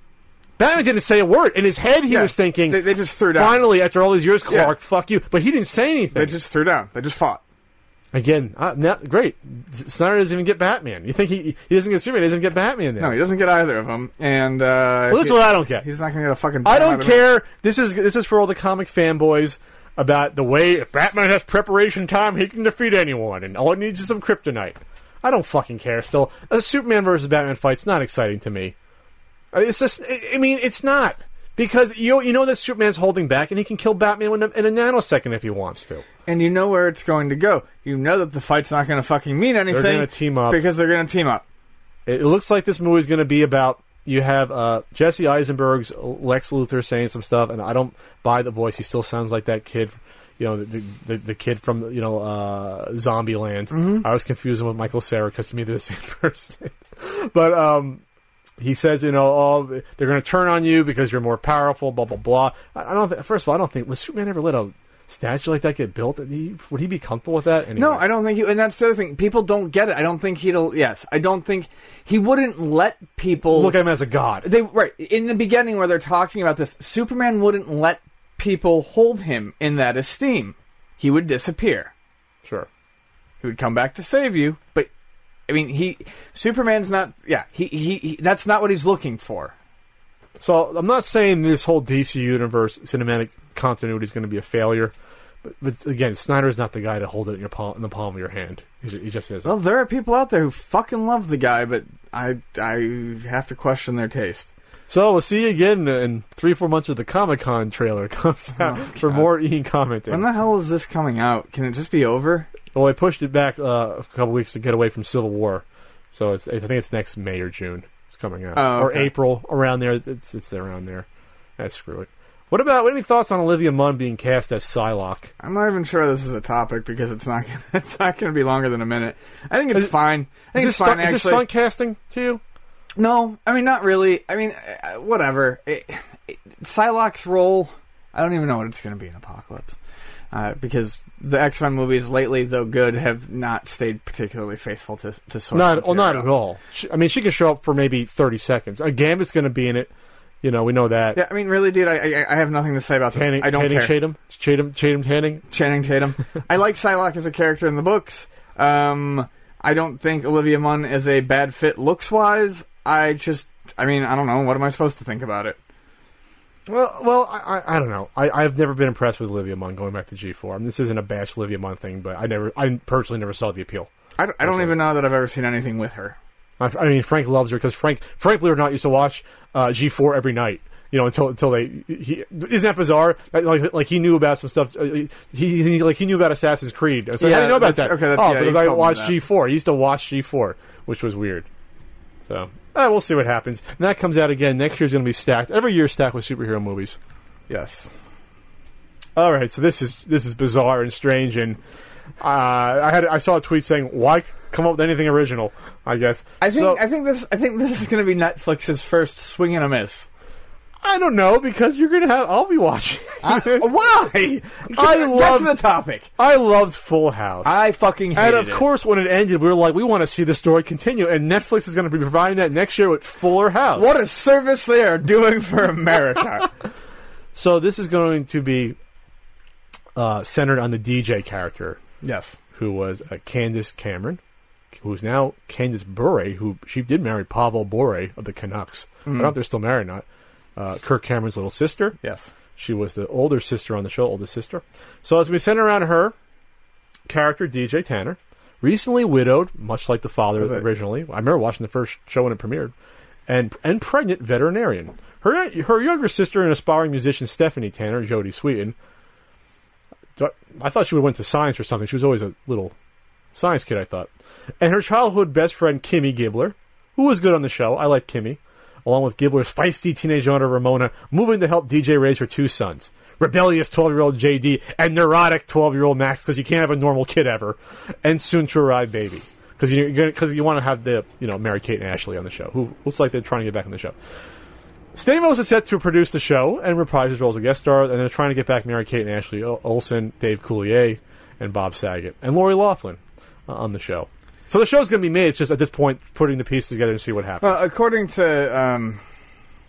Batman didn't say a word. In his head, he Yeah, was thinking, they, they just threw down. finally, after all these years, Clark, Yeah. fuck you. But he didn't say anything. They just threw down. They just fought. Again, uh, great. Snyder doesn't even get Batman. You think he he doesn't get Superman? He doesn't get Batman then. No, he doesn't get either of them. And uh, well, this is what I don't get. he's not gonna get a fucking. I don't care. This is this is for all the comic fanboys about the way if Batman has preparation time, he can defeat anyone, and all it needs is some kryptonite. I don't fucking care. Still, a Superman versus Batman fight's not exciting to me. It's just, I- mean, it's not because you you know that Superman's holding back, and he can kill Batman in a, in a nanosecond if he wants to. And you know where it's going to go. You know that the fight's not going to fucking mean anything. They're gonna team up. because they're going to team up. It, it looks like this movie is going to be about you have uh, Jesse Eisenberg's Lex Luthor saying some stuff, and I don't buy the voice. He still sounds like that kid, you know, the the, the kid from you know uh, Zombieland. Mm-hmm. I was confusing with Michael Cera because to me they're the same person. but um, he says, you know, oh, they're going to turn on you because you're more powerful. Blah blah blah. I, I don't. Th- first of all, I don't think was Superman ever let a statue like that get built? Would he, would he be comfortable with that? Anyway. No, I don't think he. And that's the other thing. People don't get it. I don't think he'll. Yes, I don't think he wouldn't let people look at him as a god. They right in the beginning where they're talking about this. Superman wouldn't let people hold him in that esteem. He would disappear. Sure. He would come back to save you, but I mean, he Superman's not. Yeah, he he. he that's not what he's looking for. So I'm not saying this whole DC universe cinematic continuity is going to be a failure, but, but again, Snyder's not the guy to hold it in your palm, in the palm of your hand. He, he just isn't. Well, there are people out there who fucking love the guy, but I I have to question their taste. So we'll see you again in three four months of the Comic Con trailer comes oh, out for more Ian commenting. When the hell is this coming out? Can it just be over? Well, they pushed it back uh, a couple weeks to get away from Civil War, so it's I think it's next May or June. It's coming out Oh, or. April around there. It's it's around there. That's screw it. What about any thoughts on Olivia Munn being cast as Psylocke? I'm not even sure this is a topic because it's not gonna, it's not going to be longer than a minute. I think it's Is fine. I Is think this, it's fine. stunt, is this stunt casting to you? No, I mean not really. I mean, uh, whatever. It, it, Psylocke's role, I don't even know what it's going to be in Apocalypse, uh, because the X Men movies lately, though good, have not stayed particularly faithful to to source Not, well, not at all. She, I mean, she can show up for maybe thirty seconds. A Gambit's going to be in it. You know, we know that. Yeah, I mean, really, dude, I I, I have nothing to say about this. Tanning, I don't Tanning care. Tatum, Tatum, Tatum, Tanning. Channing Tatum. I like Psylocke as a character in the books. Um, I don't think Olivia Munn is a bad fit looks wise. I just, I mean, I don't know. What am I supposed to think about it? Well, well, I, I, don't know. I, I've never been impressed with Olivia Munn going back to G four. I mean, this isn't a bash Olivia Munn thing, but I never, I personally never saw the appeal. I, don't- I don't even know that I've ever seen anything with her. I, I mean, Frank loves her because Frank, Frank, believe it or not, used to watch uh, G four every night. You know, until until they, he, isn't that bizarre? Like, like, he knew about some stuff. Uh, he, he like he knew about Assassin's Creed. I was like, how do Yeah, you know about that? okay, that's- oh, yeah, because I watched. G four. He used to watch G four, which was weird. So, uh, we'll see what happens. And that comes out again next year's going to be stacked. Every year, stacked with superhero movies. Yes. All right, so this is this is bizarre and strange, and uh, I had I saw a tweet saying, "Why come up with anything original?" I guess I think So- I think this I think this is going to be Netflix's first swing and a miss. I don't know because you're gonna have. I'll be watching. Why? I love- the topic. I loved Full House. I fucking and of it. course, when it ended, we were like, "We want to see the story continue." And Netflix is going to be providing that next year with Fuller House. what a service they are doing for America. so this is going to be uh, centered on the DJ character, yes. who was uh, Candace Cameron, who's now Candace Bure, who she did marry Pavel Bure of the Canucks. I don't know if they're still married or not. Uh, Kirk Cameron's little sister. Yes. She was the older sister on the show, oldest sister. So as we center around her character, DJ Tanner, recently widowed, much like the father originally. I remember watching the first show when it premiered, and and pregnant veterinarian. Her her younger sister and aspiring musician Stephanie Tanner, Jodie Sweetin. I thought she would went to science or something. She was always a little science kid, I thought. And her childhood best friend Kimmy Gibbler, who was good on the show. I liked Kimmy, along with Gibbler's feisty teenage daughter Ramona, moving to help DJ raise her two sons. Rebellious 12 year old JD and neurotic 12 year old Max, because you can't have a normal kid ever, and soon to arrive baby. Because you're gonna, because you want to have the, you know, Mary Kate and Ashley on the show, who looks like they're trying to get back on the show. Stamos is set to produce the show and reprise his role as a guest star, and they're trying to get back Mary Kate and Ashley Ol- Olsen, Dave Coulier, and Bob Saget, and Lori Loughlin uh, on the show. So the show's going to be made. It's just at this point putting the pieces together and see what happens. Well, according to um,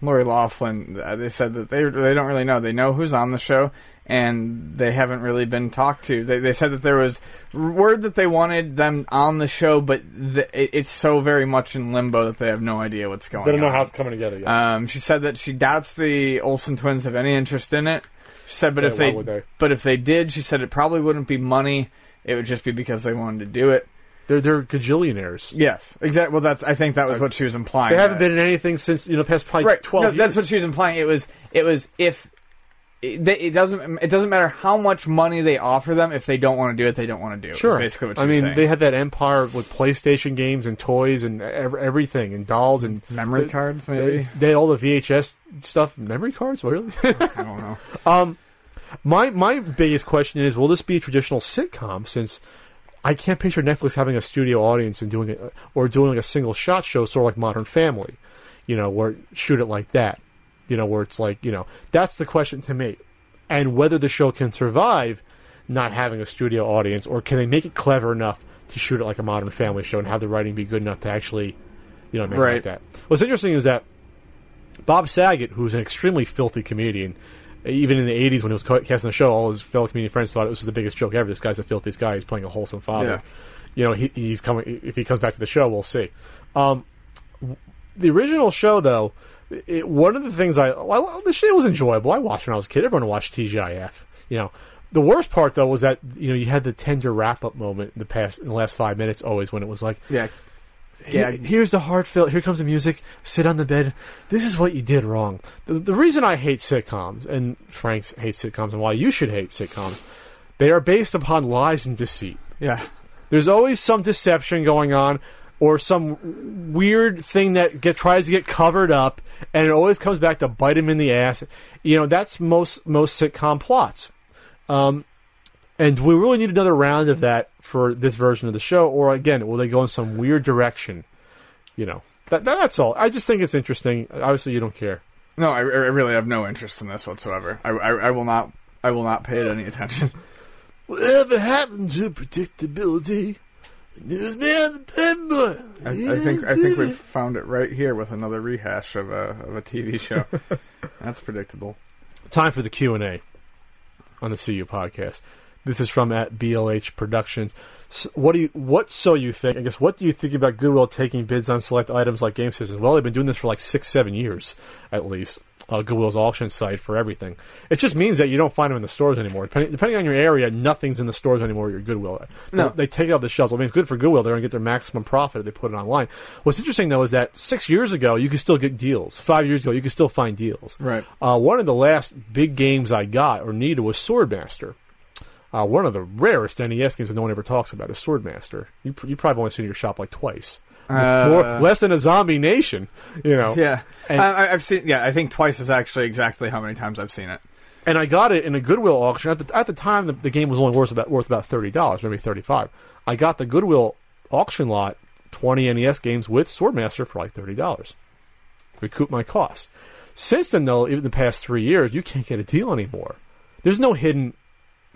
Lori Loughlin, uh, they said that they they don't really know. They know who's on the show, and they haven't really been talked to. They, they said that there was word that they wanted them on the show, but the, it, it's so very much in limbo that they have no idea what's going. they don't know on. how it's coming together yet. Um, she said that she doubts the Olsen twins have any interest in it. She said, but Yeah, if they, they? but if they did, she said it probably wouldn't be money. It would just be because they wanted to do it. They're they're gajillionaires. Yes, exactly. Well, that's I think that was what she was implying. They haven't that- been in anything since you know past probably right. twelve no, years. that's what she was implying. It was it was if it, it doesn't it doesn't matter how much money they offer them if they don't want to do it, they don't want to do it. Sure. basically what she I mean, saying. they had that empire with PlayStation games and toys and ev- everything and dolls and memory they- cards, They, maybe. they had all the VHS stuff. Memory cards, really? I don't know. Um, My my biggest question is: Will this be a traditional sitcom? Since I can't picture Netflix having a studio audience and doing it, or doing like a single shot show, sort of like Modern Family, you know, where shoot it like that, you know, where it's like, you know, that's the question to me, and whether the show can survive not having a studio audience, or can they make it clever enough to shoot it like a Modern Family show and have the writing be good enough to actually, you know, make it Right. like that. What's interesting is that Bob Saget, who's an extremely filthy comedian, even in the '80s when he was casting the show, all his fellow comedian friends thought it was the biggest joke ever. This guy's a filthiest guy. He's playing a wholesome father. Yeah. You know, he, he's coming. If he comes back to the show, we'll see. Um, the original show, though, it, one of the things I well, the show was enjoyable. I watched when I was a kid. Everyone watched TGIF. You know, the worst part though was that you know you had the tender wrap up moment in the past in the last five minutes always when it was like Yeah. Yeah, here's the heartfelt. Here comes the music. Sit on the bed. This is what you did wrong. The, the reason I hate sitcoms, and Frank hates sitcoms, and why you should hate sitcoms, they are based upon lies and deceit. Yeah. There's always some deception going on, or some weird thing that get tries to get covered up, and it always comes back to bite him in the ass. You know, that's most most sitcom plots. Um, and we really need another round of that for this version of the show, or again, will they go in some weird direction? You know, that, that's all. I just think it's interesting. Obviously, you don't care. No, I, I really have no interest in this whatsoever. I, I, I will not. I will not pay it any attention. Whatever happened to predictability? Newsman, the pen boy. I, I think I think we've found it right here with another rehash of a of a TV show. That's predictable. time for the Q and A on the CU podcast. This is from at BLH Productions. So what do you? What so you think? I guess what do you think about Goodwill taking bids on select items like game systems? Well, they've been doing this for like six, seven years at least. Uh, Goodwill's auction site for everything. It just means that you don't find them in the stores anymore. Depending, depending on your area, nothing's in the stores anymore. Your Goodwill. No. they, they take it off the shelves. I mean, it's good for Goodwill. They're going to get their maximum profit if they put it online. What's interesting though is that six years ago you could still get deals. Five years ago you could still find deals. Right. Uh, one of the last big games I got or needed was Swordmaster. Uh, one of the rarest NES games that no one ever talks about is Swordmaster. You, you probably only seen it in your shop like twice. Uh, More, less than a Zombie Nation, you know. Yeah, And- I, I've seen. Yeah, I think twice is actually exactly how many times I've seen it. And I got it in a Goodwill auction. At the, at the time, the, the game was only worth about worth about thirty dollars, maybe thirty five. I got the Goodwill auction lot, twenty NES games with Swordmaster for like thirty dollars. Recoup my cost. Since then, though, even the past three years, you can't get a deal anymore. There's no hidden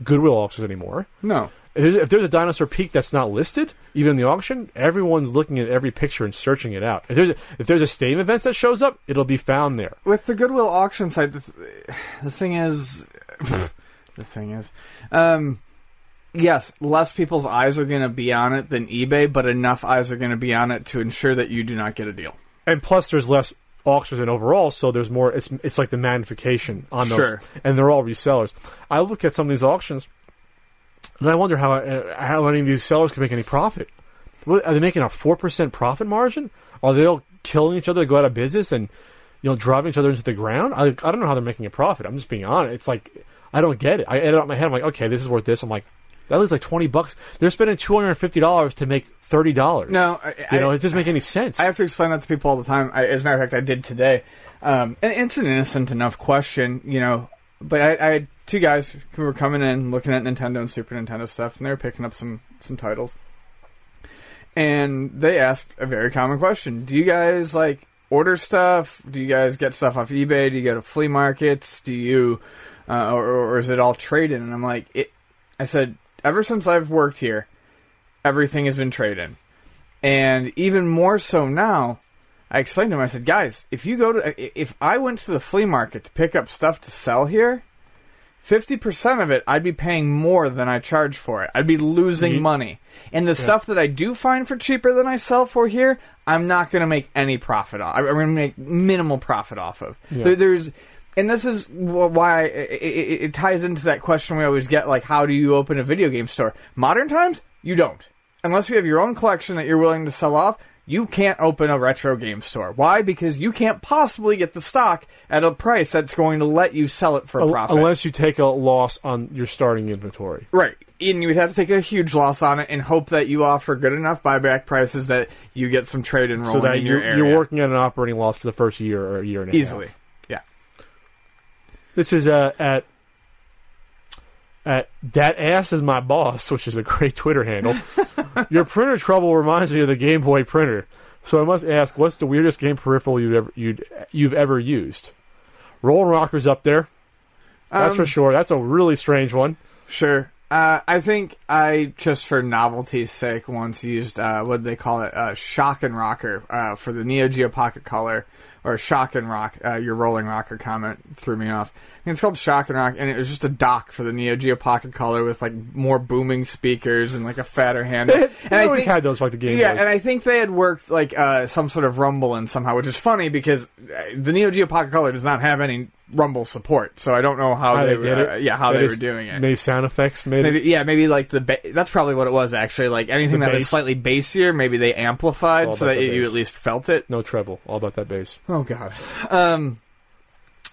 Goodwill auctions anymore. No, If there's, if there's a dinosaur peak that's not listed, even in the auction, everyone's looking at every picture and searching it out. If there's a, if there's a Steam event that shows up, it'll be found there. with the Goodwill auction site, the, th- the thing is, the thing is, um, yes, less people's eyes are going to be on it than eBay, but enough eyes are going to be on it to ensure that you do not get a deal. and plus there's less auctions and overall, so there's more. It's it's like the magnification on those, Sure. and they're all resellers. I look at some of these auctions, and I wonder how uh, how any of these sellers can make any profit. What, are they making a four percent profit margin? Are they all killing each other to go out of business and you know driving each other into the ground? I I don't know how they're making a profit. I'm just being honest. It's like I don't get it. I add it up my head. I'm like, okay, this is worth this. I'm like. That looks like twenty bucks. They're spending two hundred and fifty dollars to make thirty dollars. No, I- you know I- it doesn't make any sense. I have to explain that to people all the time. I, as a matter of fact, I did today. Um, and it's an innocent enough question, you know. But I, I had two guys who were coming in, looking at Nintendo and Super Nintendo stuff, and they were picking up some some titles. And they asked a very common question: Do you guys like order stuff? Do you guys get stuff off eBay? Do you go to flea markets? Do you, uh, or, or is it all trade in? And I'm like, it. I said, ever since I've worked here, everything has been trade in. And even more so now, I explained to him, I said, guys, if you go to, if I went to the flea market to pick up stuff to sell here, 50% of it, I'd be paying more than I charge for it. I'd be losing Ye- money. And the stuff that I do find for cheaper than I sell for here, I'm not going to make any profit off. I'm going to make minimal profit off of. Yeah. There, there's, and this is why it, it, it ties into that question we always get, like, how do you open a video game store? Modern times, you don't. Unless you have your own collection that you're willing to sell off, you can't open a retro game store. Why? Because you can't possibly get the stock at a price that's going to let you sell it for a profit. Unless you take a loss on your starting inventory. Right. And you would have to take a huge loss on it and hope that you offer good enough buyback prices that you get some trade and rolling So that in your you're, area. you're working at an operating loss for the first year or a year and a easily. half. This is uh, at at that ass is my boss, which is a great Twitter handle. Your printer trouble reminds me of the Game Boy printer. So I must ask, what's the weirdest game peripheral you've ever you'd, you've ever used? Rolling Rocker's up there. That's Um, for sure. That's a really strange one. Sure. Uh, I think I just for novelty's sake once used uh, what they call it uh, shock and rocker uh, for the Neo Geo Pocket Color or shock and rock. Uh, your rolling rocker comment threw me off. Think it's called shock and rock, and it was just a dock for the Neo Geo Pocket Color with like more booming speakers and like a fatter handle. And I always think- had those like the Game yeah, Boys. and I think they had worked like uh, some sort of rumble in somehow, which is funny because uh, the Neo Geo Pocket Color does not have any rumble support, so I don't know how, How they, did were, it? uh, yeah, how They they were doing it. Maybe sound effects. Made Maybe yeah, maybe like the ba- that's probably what it was actually. Like anything The that was slightly bassier, maybe they amplified so that you bass. at least felt it. no treble. All about that bass. Oh god. Um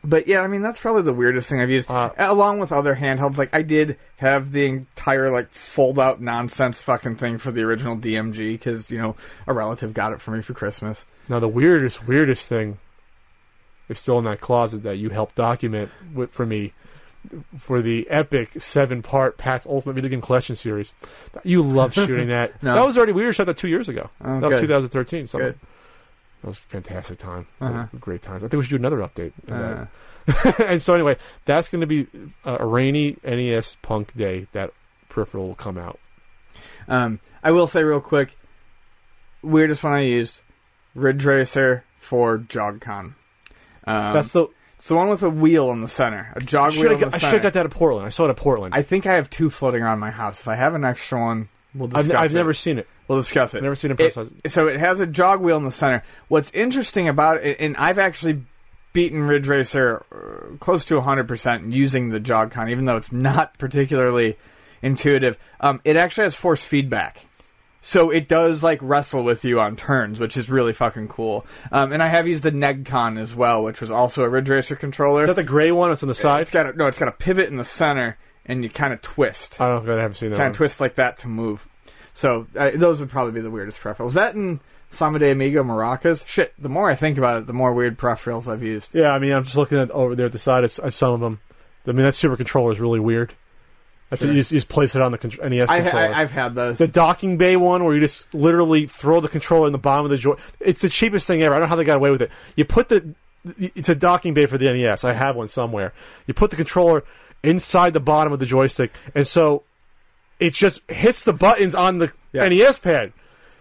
but yeah, I mean that's probably the weirdest thing I've used. Uh, Along with other handhelds, like I did have the entire like fold out nonsense fucking thing for the original DMG because you know a relative got it for me for Christmas. Now the weirdest, weirdest thing is still in that closet that you helped document with, for me for the epic seven-part Pat's Ultimate Video Game Collection series. You love shooting that. No. That was already we were shot that two years ago. Oh, that was good. 2013. So Good. that was a fantastic time. Uh-huh. Great times. I think we should do another update. Uh, that. and so anyway, that's going to be a rainy NES Punk day. That peripheral will come out. Um, I will say real quick, weirdest one I used, Ridge Racer for JogCon. Um, that's the. it's the one with a wheel in the center, a jog wheel in the I should center. have got that at Portland. I saw it at Portland. I think I have two floating around my house. If I have an extra one, we'll I've, discuss I've it. never seen it. We'll discuss it. Never seen it in It- person. so it has a jog wheel in the center. What's interesting about it, and I've actually beaten Ridge Racer uh, close to 100% using the JogCon, even though it's not particularly intuitive. Um, it actually has force feedback. So it does like wrestle with you on turns, which is really fucking cool. Um, and I have used the Negcon as well, which was also a Ridge Racer controller. Is that the gray one? It's on the side. it's got a, no, it's got a pivot in the center, and you kind of twist I don't know if I haven't seen that. kind of twist like that to move. So uh, those would probably be the weirdest peripherals. That and Samba de Amigo Maracas. Shit, the more I think about it, the more weird peripherals I've used. Yeah, I mean, I'm just looking at over there at the side. At some of them. I mean, that super controller is really weird. That's Sure. you, just, you just place it on the con- NES I, controller. I, I've had those. the docking bay one, where you just literally throw the controller in the bottom of the joy. It's the cheapest thing ever. I don't know how they got away with it. You put the. It's a docking bay for the NES. I have one somewhere. You put the controller inside the bottom of the joystick, and so it just hits the buttons on the Yeah. NES pad.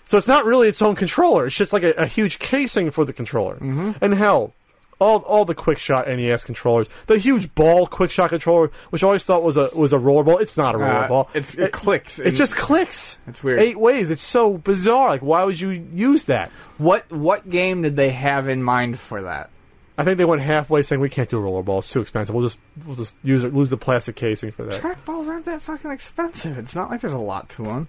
So it's not really its own controller. It's just like a, a huge casing for the controller. Mm-hmm. And hell, all all the quick shot NES controllers, the huge ball quick shot controller, which I always thought was a was a rollerball. It's not a Uh, rollerball. it's, it, clicks. It just clicks. It's weird. Eight ways. It's so bizarre. Like, why would you use that? what what game did they have in mind for that? I think they went halfway, saying we can't do a rollerball. It's too expensive. We'll just we'll just use it, lose the plastic casing for that. Trackballs aren't that fucking expensive. It's not like there's a lot to them.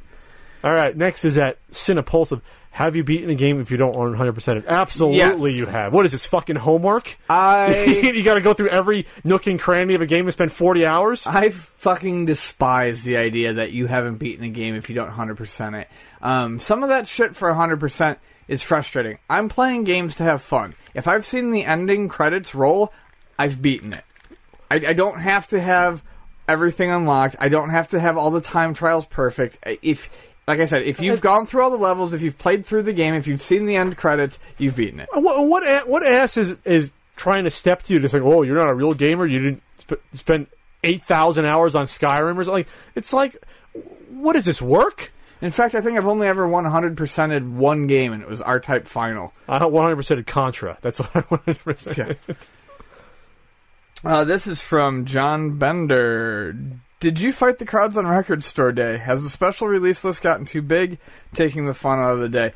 All right. Next is at Cinepulsive. Have you beaten a game if you don't own 100 percent? It? Absolutely, Yes. you have. What is this fucking homework? I you got to go through every nook and cranny of a game and spend 40 hours. I fucking despise the idea that you haven't beaten a game if you don't 100% it. Um, some of that shit for 100% is frustrating. I'm playing games to have fun. If I've seen the ending credits roll, I've beaten it. I, I don't have to have everything unlocked. I don't have to have all the time trials perfect. If, like I said, if you've gone through all the levels, if you've played through the game, if you've seen the end credits, you've beaten it. What what a- what ass is is trying to step to you to say, "Oh, you're not a real gamer. You didn't sp- spend eight thousand hours on Skyrim or something." Like, it's like, what is this work? In fact, I think I've only ever 100%ed one game, and it was R-Type Final. I 100 percent Contra. That's what I 100 percent. Yeah. Uh, this is from John Bender. Did you fight the crowds on Record Store Day? Has the special release list gotten too big, taking the fun out of the day?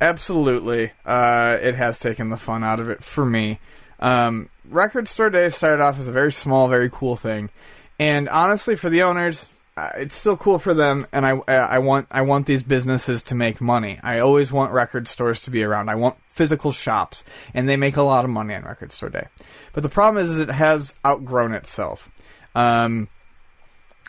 Absolutely, uh, it has taken the fun out of it for me. Um, Record Store Day started off as a very small, very cool thing, and honestly, for the owners, uh, it's still cool for them. And I, uh, I want, I want these businesses to make money. I always want record stores to be around. I want physical shops, and they make a lot of money on Record Store Day. But the problem is, is it has outgrown itself. Um,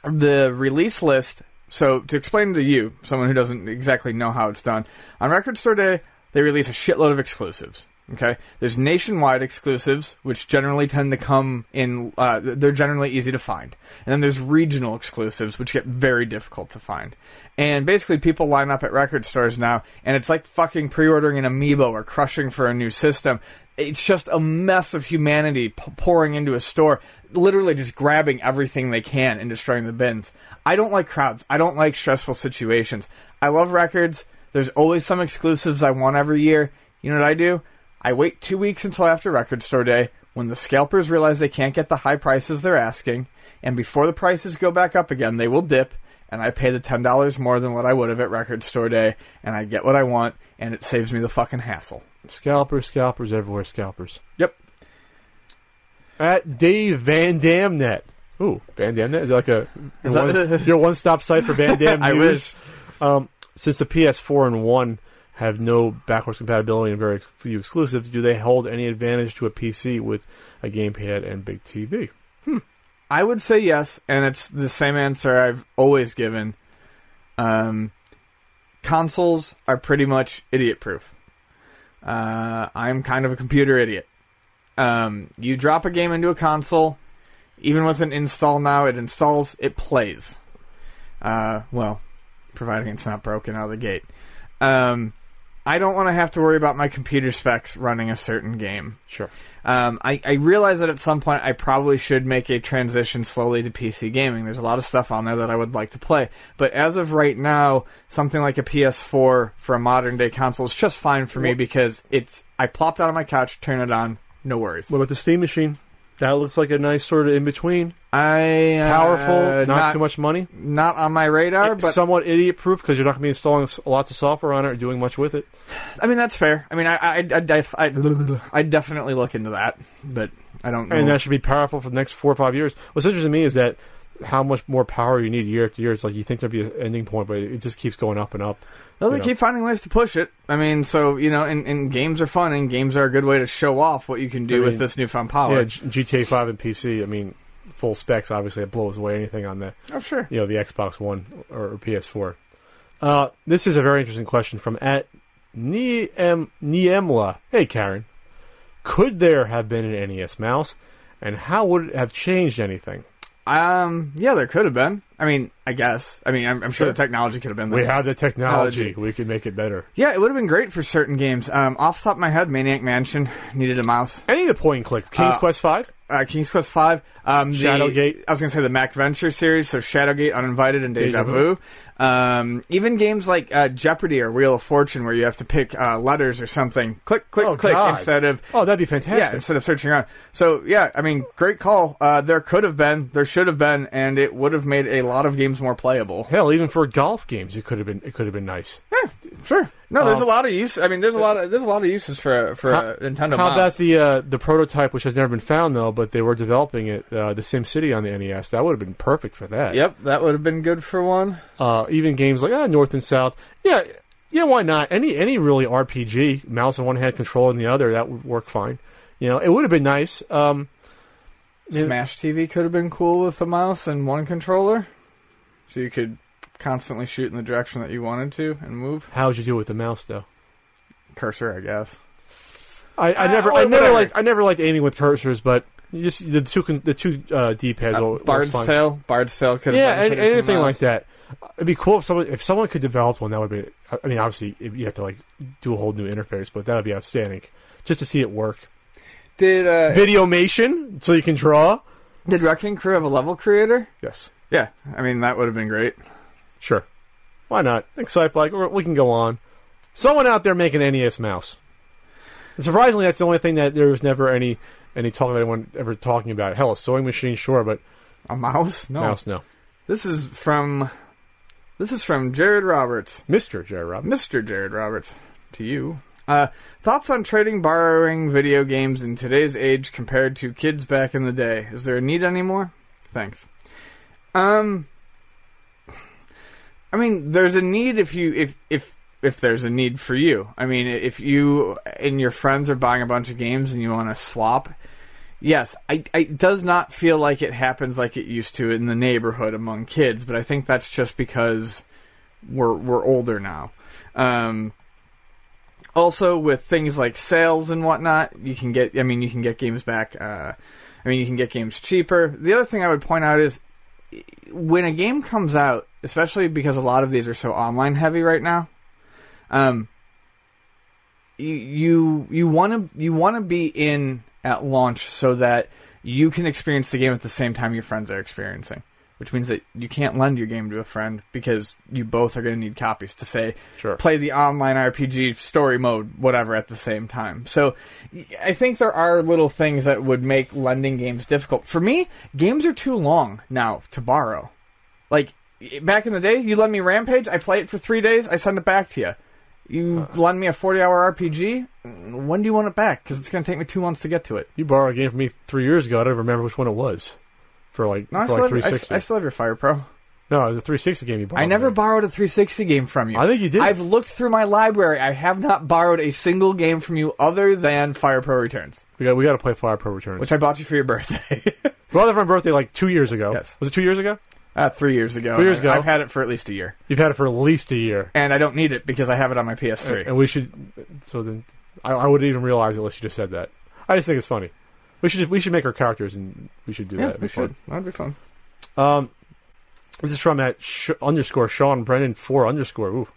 the release list. So to explain to you, someone who doesn't exactly know how it's done, on Record Store Day they release a shitload of exclusives. Okay, there's nationwide exclusives, which generally tend to come in. Uh, they're generally easy to find, and then there's regional exclusives, which get very difficult to find. And basically, people line up at record stores now, and it's like fucking pre-ordering an amiibo or crushing for a new system. It's just a mess of humanity p- pouring into a store, literally just grabbing everything they can and destroying the bins. I don't like crowds. I don't like stressful situations. I love records. There's always some exclusives I want every year. You know what I do? I wait two weeks until after record store day when the scalpers realize they can't get the high prices they're asking, and before the prices go back up again, they will dip, and I pay the ten dollars more than what I would have at record store day, and I get what I want, and it saves me the fucking hassle. Scalpers, scalpers everywhere, scalpers. Yep. At Dave Van Dam Net. Ooh, Van Dam Net is that like a your, one, your one-stop site for Van Dam I news? Um, since the PS4 and One have no backwards compatibility and very few exclusives, do they hold any advantage to a PC with a gamepad and big TV? I would say yes, and it's the same answer I've always given. Um, consoles are pretty much idiot proof. Uh, I'm kind of a computer idiot. Um, you drop a game into a console, even with an install now, it installs, it plays. Uh, well, providing it's not broken out of the gate. Um, I don't want to have to worry about my computer specs running a certain game. Sure. Um, I, I realize that at some point I probably should make a transition slowly to PC gaming. There's a lot of stuff on there that I would like to play. But as of right now, something like a PS4 for a modern day console is just fine for me because it's I plopped out on my couch, turn it on, no worries. What about the Steam machine? That looks like a nice sort of in between. I uh, Powerful, not, too much money. not on my radar, but somewhat idiot proof because you're not going to be installing lots of software on it or doing much with it. I mean that's fair. I mean I I I, def- I I'd definitely look into that, but I don't know. And that should be powerful for the next four or five years. What's interesting to me is that how much more power you need year after year. It's like you think there'd be an ending point, but it just keeps going up and up. Well, they you know. keep finding ways to push it. I mean, so you know, and, and games are fun, and games are a good way to show off what you can do I with this newfound Yeah, power. G- GTA 5 and PC. I mean, full specs. Obviously, it blows away anything on the oh, sure. you know the Xbox One or, or PS4. Uh, this is a very interesting question from at Niem Niemla. Hey, Karen, could there have been an NES mouse, and how would it have changed anything? Um, yeah, there could have been. I mean, I guess. I mean, I'm, I'm sure Sure. the technology could have been there. We have the technology. Technology. We could make it better. yeah, it would have been great for certain games. Um, off the top of my head, Maniac Mansion needed a mouse. Any of the point and clicks. King's Uh, Quest Five. Uh, King's Quest Five, um, the- Shadowgate. I was gonna say the MacVenture series, so Shadowgate, Uninvited, and Deja, Deja Vu. Um, even games like uh, Jeopardy or Wheel of Fortune, where you have to pick uh, letters or something, click, click, Oh, click, God. instead of Oh, that'd be fantastic. Yeah, instead of searching around. So yeah, I mean, great call. Uh, there could have been, there should have been, and it would have made a lot of games more playable. Hell, even for golf games, it could have been. It could have been nice. Yeah, sure. No, there's Um, a lot of use. I mean, there's a lot of there's a lot of uses for for How- Nintendo. How mouse. about the uh, the prototype, which has never been found though, but they were developing it, uh, the Sim City on the NES. That would have been perfect for that. Yep, that would have been good for one. Uh, even games like uh, North and South. Yeah, yeah. Why not? Any any really RPG, mouse in one hand, controller in the other, that would work fine. You know, it would have been nice. Um, Smash TV could have been cool with a mouse and one controller, so you could constantly shoot in the direction that you wanted to and move. how would you do it with the mouse though? Cursor, I guess. I, I Uh, never, I never liked, I never liked aiming with cursors, but just the two, con- the two uh, D pads. Uh, Bard's fine. Tale, Bard's Tale could have Yeah, and, anything like that. It'd be cool if someone if someone could develop one. That would be. I mean, obviously you have to like do a whole new interface, but that would be outstanding. Just to see it work. Did uh, Videomation, so you can draw. did Wrecking Crew have a level creator? Yes, Yeah, I mean that would have been great. Sure. Why not? Excite like we can go on. Someone out there make an NES mouse. And surprisingly, that's the only thing that there was never any any talk of anyone ever talking about. Hell, a sewing machine, sure, but A mouse? No. mouse, no. This is from this is from Jared Roberts, Mister Jared Robbins. Mr. Jared Roberts, to you. Uh, thoughts on trading, borrowing video games in today's age compared to kids back in the day? Is there a need anymore? Thanks. Um, I mean, there's a need if you if if if there's a need for you. I mean, if you and your friends are buying a bunch of games and you want to swap, Yes, I, it does not feel like it happens like it used to in the neighborhood among kids, but I think that's just because we're we're older now. Um, also with things like sales and whatnot, you can get. I mean, you can get games back. Uh, I mean, you can get games cheaper. The other thing I would point out is when a game comes out, especially because a lot of these are so online heavy right now. Um, you you you want to you want to be in at launch so that you can experience the game at the same time your friends are experiencing. Which means that you can't lend your game to a friend because you both are going to need copies to say Sure. play the online RPG story mode, whatever, at the same time. So I think there are little things that would make lending games difficult. For me, games are too long now to borrow. Like back in the day, you lend me Rampage, I play it for three days, I send it back to you. You lend me a forty-hour RPG. mm, When do you want it back? Because it's going to take me two months to get to it. You borrowed a game from me three years ago. I don't remember which one it was. For like, No, I for still, like have, I, 360. I still have your Fire Pro. no, the 360 game you borrowed. I never borrowed a 360 game from you. I think you did. I've looked through my library. I have not borrowed a single game from you other than Fire Pro Returns, We got we got to play Fire Pro Returns. which I bought you for your birthday. bought it for my birthday like two years ago. Yes. Was it two years ago? uh, three years ago. Three years ago. I've had it for at least a year, You've had it for at least a year. and I don't need it because I have it on my PS3. And we should. So then, I, I wouldn't even realize it unless you just said that. I just think it's funny. We should we should make our characters and we should do yeah, that. We should. That'd be fun. Um, this is from at sh- underscore Sean Brennan four underscore. Ooh,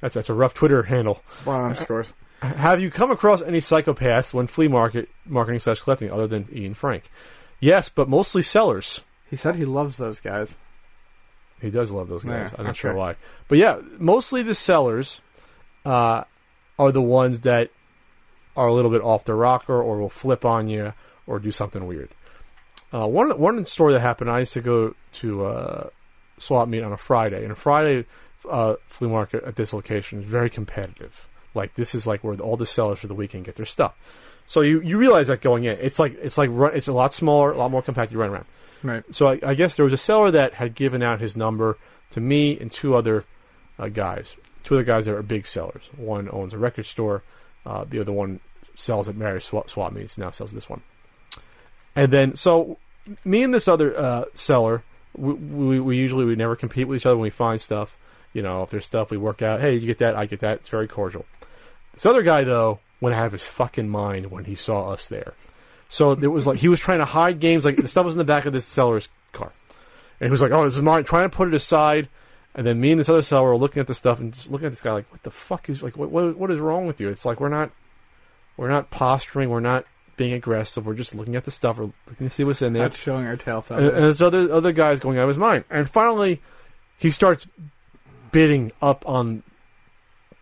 that's that's a rough Twitter handle. Well, scores. Have you come across any psychopaths when flea market marketing slash collecting other than Ian Frank? Yes, but mostly sellers. He said he loves those guys. He does love those guys. Yeah, I'm not okay. sure why, but yeah, mostly the sellers uh, are the ones that are a little bit off the rocker or will flip on you or do something weird. Uh, one one story that happened. I used to go to uh, swap meet on a Friday, and a Friday uh, flea market at this location is very competitive. Like this is like where all the sellers for the weekend get their stuff. So you, you realize that going in, it's like it's like run, it's a lot smaller, a lot more compact. You run around. Right. So I, I guess there was a seller that had given out his number to me and two other uh, guys. Two other guys that are big sellers. One owns a record store. Uh, the other one sells at Mary Swap, swap meets. Now sells this one. And then so me and this other uh, seller, we, we, we usually we never compete with each other when we find stuff. You know, if there's stuff we work out. Hey, you get that? I get that. It's very cordial. This other guy though went out of his fucking mind when he saw us there. So it was like he was trying to hide games. Like the stuff was in the back of this seller's car, and he was like, "Oh, this is mine." Trying to put it aside, and then me and this other seller were looking at the stuff and just looking at this guy like, "What the fuck is like? What what, what is wrong with you?" It's like we're not we're not posturing. We're not being aggressive. We're just looking at the stuff. We're looking to see what's in there. That's showing our tail And, and there's other other guys going out of his mind. And finally, he starts bidding up on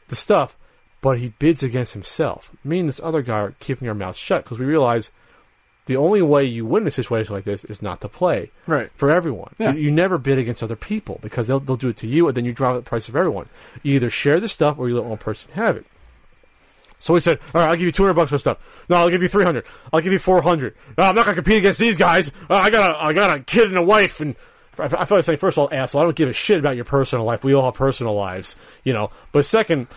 the stuff, but he bids against himself. Me and this other guy are keeping our mouths shut because we realize the only way you win a situation like this is not to play Right. for everyone. Yeah. You, you never bid against other people because they'll they'll do it to you, and then you drive up the price of everyone. You either share the stuff or you let one person have it. So we said, all right, I'll give you 200 bucks for stuff. No, I'll give you 300. I'll give you 400. No, I'm not going to compete against these guys. Uh, I got a, I got a kid and a wife. And I, I feel like saying, first of all, asshole, I don't give a shit about your personal life. We all have personal lives, you know. But second,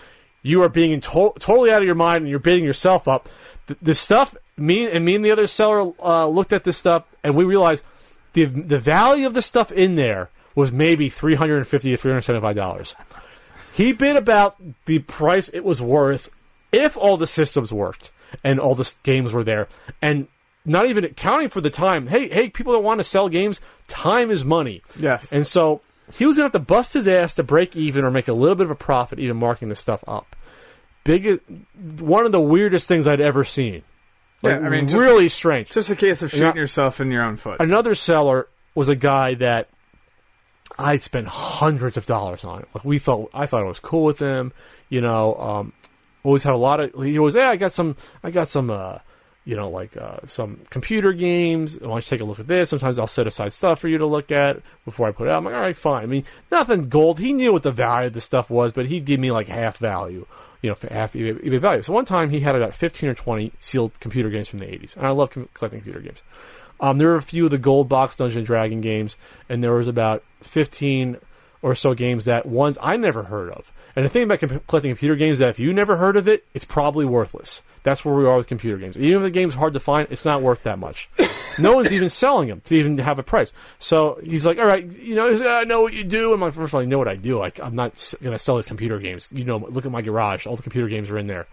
you are being to- totally out of your mind and you're beating yourself up. The, the stuff, me and me and the other seller uh, looked at this stuff and we realized the the value of the stuff in there was maybe 350 to 375 dollars. He bid about the price it was worth if all the systems worked and all the games were there, and not even accounting for the time. Hey, hey, people that want to sell games, time is money. Yes. And so he was gonna have to bust his ass to break even or make a little bit of a profit, even marking this stuff up. Big, one of the weirdest things I'd ever seen. Yeah, I mean, just- really strange. Just a case of shooting yourself in your own foot. Another seller was a guy that I'd spent hundreds of dollars on. Like we thought, I thought it was cool with him. You know, um, always had a lot of. He always, yeah, I got some, I got some, uh, you know, like uh, some computer games. Why don't you take a look at this? Sometimes I'll set aside stuff for you to look at before I put it out. I'm like, all right, fine. I mean, nothing gold. He knew what the value of the stuff was, but he'd give me like half value. You know, for half eBay, value. So one time he had about 15 or 20 sealed computer games from the 80s, and I love collecting computer games. Um, there were a few of the gold box Dungeon Dragon games, and there was about 15 or so games that ones I never heard of. And the thing about comp- collecting computer games is that if you never heard of it, it's probably worthless. That's where we are with computer games. Even if the game's hard to find, it's not worth that much. no one's even selling them to even have a price. So he's like, all right, you know, I know what you do. And my first of all, you know what I do. Like, I'm not going to sell these computer games. You know, look at my garage. All the computer games are in there.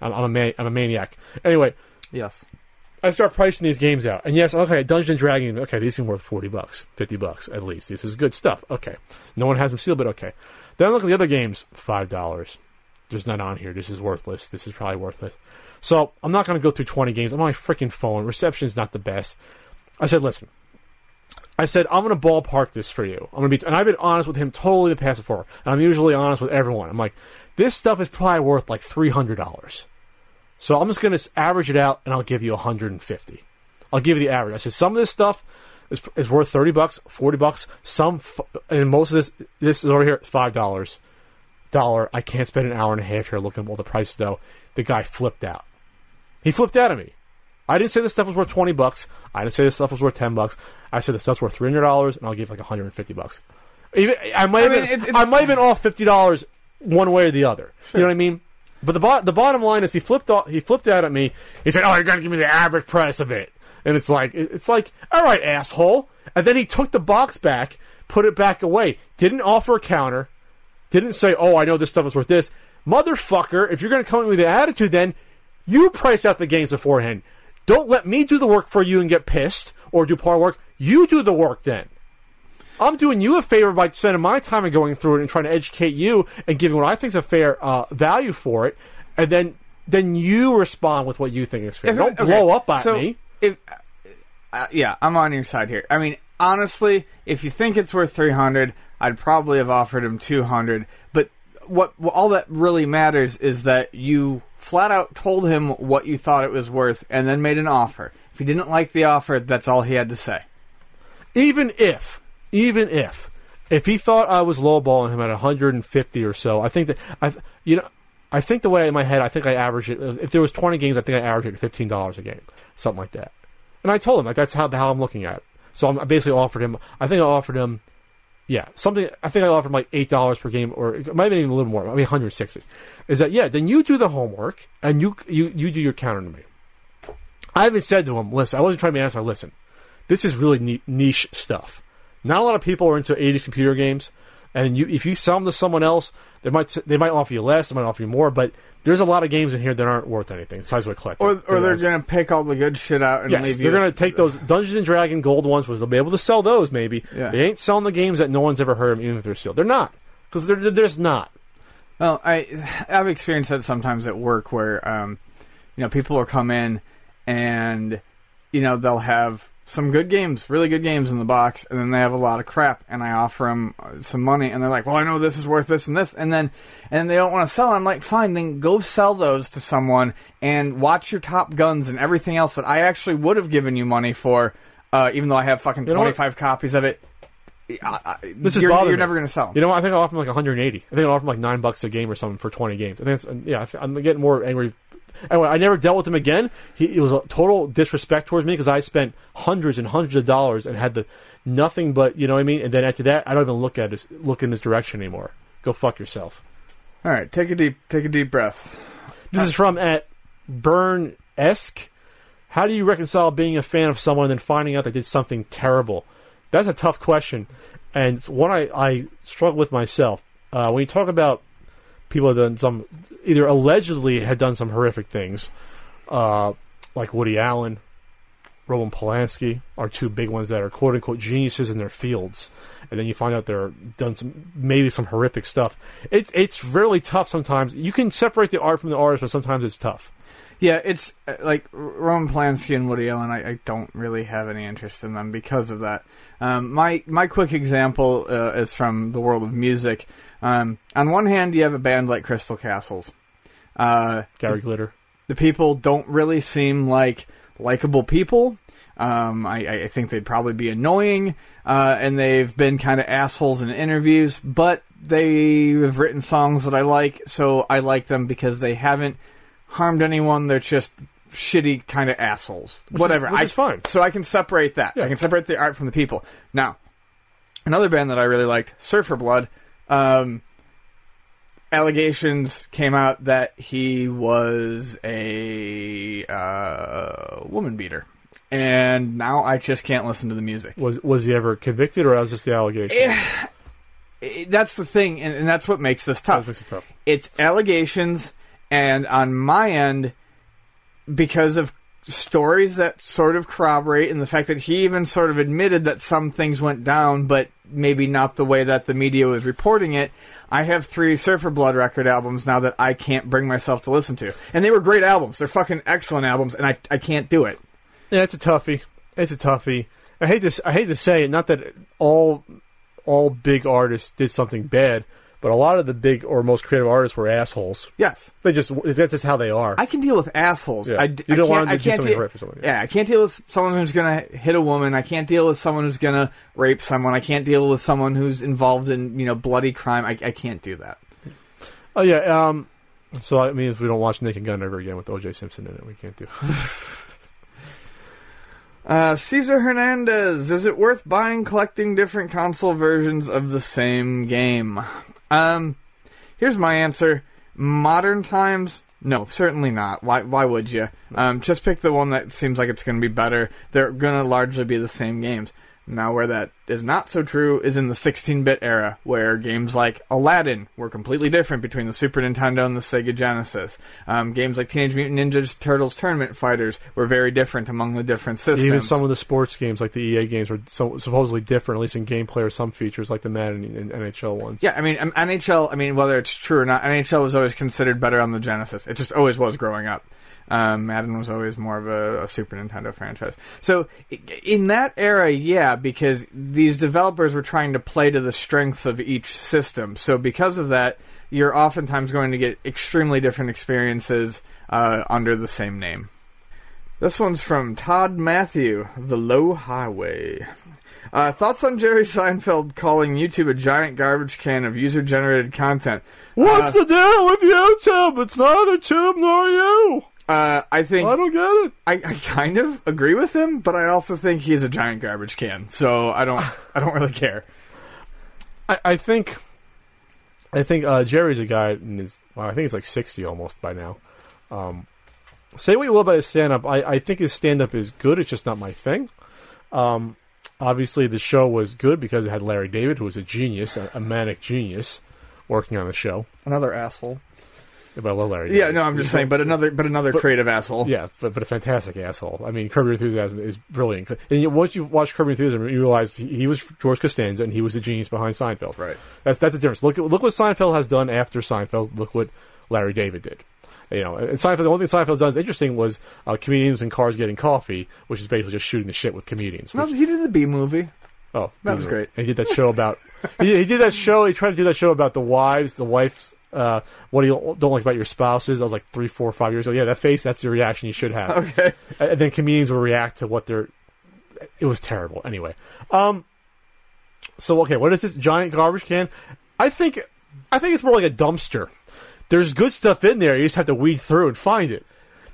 I'm, I'm a man, I'm a maniac. Anyway, Yes. I start pricing these games out, and yes, okay, Dungeon Dragon, okay, these can worth forty bucks, fifty bucks at least. This is good stuff. Okay, no one has them sealed, but okay. Then I look at the other games, five dollars. There's none on here. This is worthless. This is probably worthless. So I'm not going to go through 20 games. I'm on my freaking phone. Reception is not the best. I said, listen. I said I'm going to ballpark this for you. I'm going to be, and I've been honest with him totally the past before. And I'm usually honest with everyone. I'm like, this stuff is probably worth like three hundred dollars. So I'm just going to average it out, and I'll give you 150. I'll give you the average. I said some of this stuff is, is worth 30 bucks, 40 bucks. Some, f- and most of this, this is over here five dollars. Dollar. I can't spend an hour and a half here looking at all the prices though. The guy flipped out. He flipped out at me. I didn't say this stuff was worth 20 bucks. I didn't say this stuff was worth 10 bucks. I said this stuff's worth $300 and I'll give like 150 bucks. Even I might have I mean, been, it- I might have been off $50 one way or the other. You know what I mean? But the bo- the bottom line is he flipped off, he flipped out at me. He said, "Oh, you're to give me the average price of it." And it's like it's like, "All right, asshole." And then he took the box back, put it back away. Didn't offer a counter. Didn't say, "Oh, I know this stuff is worth this." Motherfucker, if you're to come with the attitude then you price out the games beforehand. Don't let me do the work for you and get pissed or do part work. You do the work then. I'm doing you a favor by spending my time and going through it and trying to educate you and giving what I think is a fair uh, value for it, and then then you respond with what you think is fair. If- Don't okay, blow up at so me. If, uh, yeah, I'm on your side here. I mean, honestly, if you think it's worth 300, I'd probably have offered him 200. But what, what all that really matters is that you flat out told him what you thought it was worth and then made an offer. If he didn't like the offer, that's all he had to say. even if, even if, if he thought I was lowballing him at 150 or so, I think that I, you know, I think the way in my head, I think I averaged it. If there was 20 games, I think I averaged it at 15 dollars a game, something like that. And I told him like that's how how I'm looking at it. So I'm, I basically offered him. I think I offered him, yeah, something. I think I offered him like eight dollars per game, or it might have been even a little more. Maybe 160. Is that yeah? Then you do the homework and you you you do your counter to me. I even said to him, listen, I wasn't trying to be honest. I listen, this is really niche stuff. Not a lot of people are into 80s computer games, and you if you sell them to someone else, they might they might offer you less, they might offer you more, but there's a lot of games in here that aren't worth anything. Besides what collector, Or, or they're going to pick all the good shit out and Yes, leave they're going to take those Dungeons and Dragon gold ones, which they'll be able to sell those maybe. Yeah. They ain't selling the games that no one's ever heard of, even if they're sealed. They're not because they're, they're just not. Well, I I've experienced that sometimes at work where um, you know people will come in and you know they'll have some good games, really good games in the box, and then they have a lot of crap, and I offer them some money, and they're like, "Well, I know this is worth this and this," and then and they don't want to sell. I'm like, "Fine, then go sell those to someone and watch your Top Guns and everything else that I actually would have given you money for, uh, even though I have fucking know what? 25 copies of it." I, I, This is you're, you're never going to sell. 'em. You know, what? I think I offered him like 180. I think I offered him like nine bucks a game or something for 20 games. I think it's, yeah, I'm getting more angry. Anyway, I never dealt with him again. He it was a total disrespect towards me because I spent hundreds and hundreds of dollars and had the nothing but you know what I mean. And then after that, I don't even look at his look in his direction anymore. Go fuck yourself. All right, take a deep take a deep breath. This is from at Burn esque. How do you reconcile being a fan of someone and then finding out they did something terrible? That's a tough question, and it's one I, I struggle with myself. Uh, when you talk about people have done some, either allegedly had done some horrific things, uh, like Woody Allen, Roman Polanski are two big ones that are quote unquote geniuses in their fields, and then you find out they're done some maybe some horrific stuff. It's it's really tough sometimes. You can separate the art from the artist, but sometimes it's tough. Yeah, it's uh, like Roman Polanski and Woody Allen. I, I don't really have any interest in them because of that. Um, my my quick example uh, is from the world of music. Um, on one hand, you have a band like Crystal Castles. Uh, Gary Glitter. the people don't really seem like likable people. Um, I, I think they'd probably be annoying, uh, and they've been kind of assholes in interviews. But they have written songs that I like, so I like them because they haven't harmed anyone. They're just shitty kind of assholes. Which is- Whatever. which I, is fine. So I can separate that. Yeah. I can separate the art from the people. Now, another band that I really liked, Surfer Blood. Um, allegations came out that he was a uh, woman beater, and now I just can't listen to the music. Was was he ever convicted, or was just the allegation? Eh, eh, that's the thing, and, and that's what makes this tough. makes it tough. It's allegations, And on my end, because of stories that sort of corroborate and the fact that he even sort of admitted that some things went down, but maybe not the way that the media was reporting it. I have three Surfer Blood record albums now that I can't bring myself to listen to. And they were great albums. They're fucking excellent albums, and I, I can't do it. Yeah, it's a toughie. It's a toughie. I hate this. I hate to say it. Not that all all big artists did something bad, but a lot of the big or most creative artists were assholes. Yes. They just that's just how they are. I can deal with assholes. Yeah. I, You don't can't- want them to I do something deal- right for somebody. Yeah, I can't deal with someone who's going to hit a woman. I can't deal with someone who's going to rape someone. I can't deal with someone who's involved in you know bloody crime. I, I can't do that. Oh yeah. Um. So I mean, if we don't watch Naked Gun ever again with O.J. Simpson in it, we can't do. Uh, Cesar Hernandez, is it worth buying, collecting different console versions of the same game? Um, here's my answer. Modern times, no, certainly not. Why? Why would you? Um, just pick the one that seems like it's going to be better. They're going to largely be the same games. Now, where that is not so true is in the 16-bit era, where games like Aladdin were completely different between the Super Nintendo and the Sega Genesis. Um, games like Teenage Mutant Ninja Turtles Tournament Fighters were very different among the different systems. Even some of the sports games, like the EA games, were so, supposedly different, at least in gameplay or some features, like the Madden and NHL ones. Yeah, I mean um, NHL. I mean, whether it's true or not, NHL was always considered better on the Genesis. It just always was growing up. Um, Madden was always more of a, a Super Nintendo franchise. So in that era, yeah, because these developers were trying to play to the strengths of each system. So because of that, you're oftentimes going to get extremely different experiences uh, under the same name. This one's from Todd Matthew, The Low Highway. Uh, thoughts on Jerry Seinfeld calling YouTube a giant garbage can of user generated content? What's the deal with YouTube? It's neither tube nor you. Uh, I think I don't get it. I, I kind of agree with him, but I also think he's a giant garbage can. So I don't I don't really care. I, I think, I think uh, Jerry's a guy, in his, well, I think he's like sixty almost by now. Um, say what you will about his stand up, I, I think his stand up is good. It's just not my thing. Um, obviously, the show was good because it had Larry David, who was a genius, a, a manic genius, working on the show. Another asshole. But I Larry. Yeah, no, I'm just saying, but another but another creative asshole. Yeah, but, but a fantastic asshole. I mean, Curb Your Enthusiasm is brilliant. And you, once you watch Curb Your Enthusiasm, you realize he, he was George Costanza and he was the genius behind Seinfeld. Right. That's that's the difference. Look at look what Seinfeld has done after Seinfeld. Look what Larry David did. You know, and Seinfeld. The only thing Seinfeld's done is interesting was uh, comedians in cars getting coffee, which is basically just shooting the shit with comedians. No, he did the B movie. oh, that was great. And he did that show about. he, he did that show. He tried to do that show about the wives, the wife's. Uh, what do you don't like about your spouses? I was like three, four, five years ago. Yeah, that face. That's the reaction you should have. Okay. and then comedians will react to what they're. It was terrible. Anyway, um, so okay, what is this giant garbage can? I think, I think it's more like a dumpster. There's good stuff in there. You just have to weed through and find it.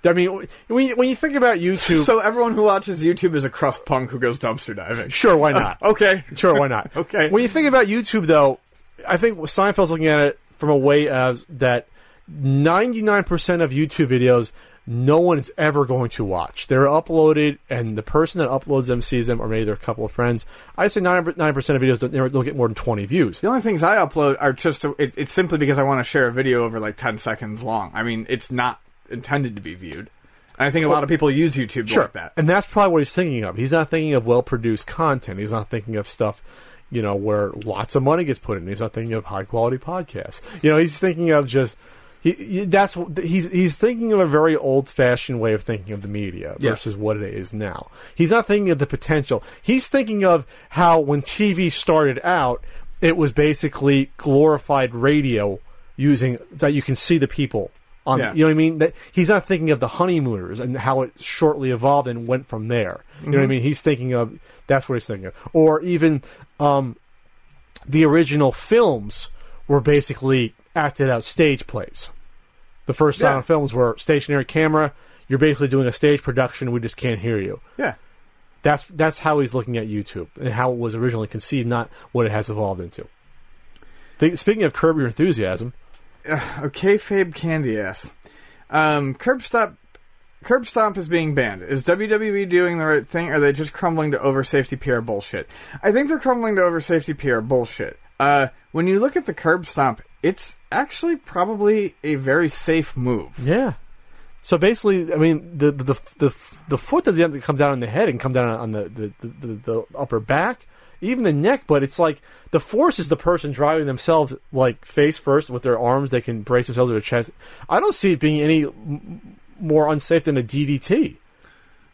I mean, when you, when you think about YouTube, So everyone who watches YouTube is a crust punk who goes dumpster diving. sure, why not? Okay. Sure, why not? Okay. When you think about YouTube, though, I think Seinfeld's looking at it from a way as that 99% of YouTube videos no one is ever going to watch. They're uploaded, and the person that uploads them sees them, or maybe they're a couple of friends. I'd say 99% of videos don't, don't get more than 20 views. The only things I upload are just to, it, it's simply because I want to share a video over like 10 seconds long. I mean, it's not intended to be viewed. And I think a lot of people use YouTube like that. And that's probably what he's thinking of. He's not thinking of well produced content. He's not thinking of stuff, you know, where lots of money gets put in. He's not thinking of high quality podcasts. You know, he's thinking of just he, that's he's he's thinking of a very old fashioned way of thinking of the media Yes. versus what it is now. He's not thinking of the potential. He's thinking of how when TV started out, it was basically glorified radio using that you can see the people on Yeah. you know what I mean? That he's not thinking of the honeymooners and how it shortly evolved and went from there. You know what I mm-hmm. mean? He's thinking of that's what he's thinking of. Or even um, the original films were basically acted out stage plays. The first Yeah. silent films were stationary camera. You're basically doing a stage production. We just can't hear you. Yeah. That's that's how he's looking at YouTube and how it was originally conceived, not what it has evolved into. Think- Speaking of Curb Your Enthusiasm, Okay, Fabe Candy ass. Um, curb stop. Curb Stomp is being banned. Is WWE doing the right thing? Or are they just crumbling to over safety PR bullshit? I think they're crumbling to over safety PR bullshit. Uh, when you look at the Curb Stomp, it's actually probably a very safe move. Yeah. So basically, I mean, the the the the, foot doesn't come down on the head and come down on the the, the, the, upper back, even the neck. But it's like the force is the person driving themselves like face first with their arms. They can brace themselves with their chest. I don't see it being any more unsafe than a DDT.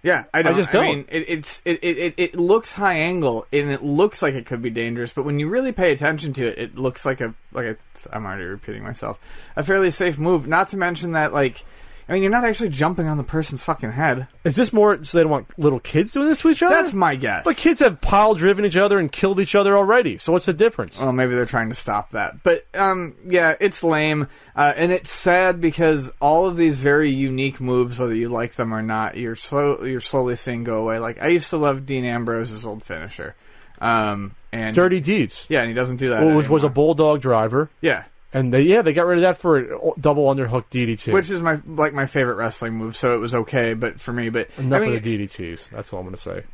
Yeah, I, don't, just don't. mean, it, it's it, it, it, looks high angle and it looks like it could be dangerous, but when you really pay attention to it, it looks like a like a. I'm already repeating myself. A fairly safe move. Not to mention that like. I mean, you're not actually jumping on the person's fucking head. Is this more so they don't want little kids doing this to each other? That's my guess. But kids have pile driven each other and killed each other already. So what's the difference? Well, maybe they're trying to stop that. But um, yeah, it's lame, uh, and it's sad because all of these very unique moves, whether you like them or not, you're slow you're slowly seeing go away. Like I used to love Dean Ambrose's old finisher, um, and Dirty deeds, yeah, and he doesn't do that. which was a bulldog driver, yeah, and they yeah they got rid of that for a double underhook DDT. which is my like my favorite wrestling move. So it was okay, but for me, but Enough I mean, of the DDTs. That's all I'm going to say.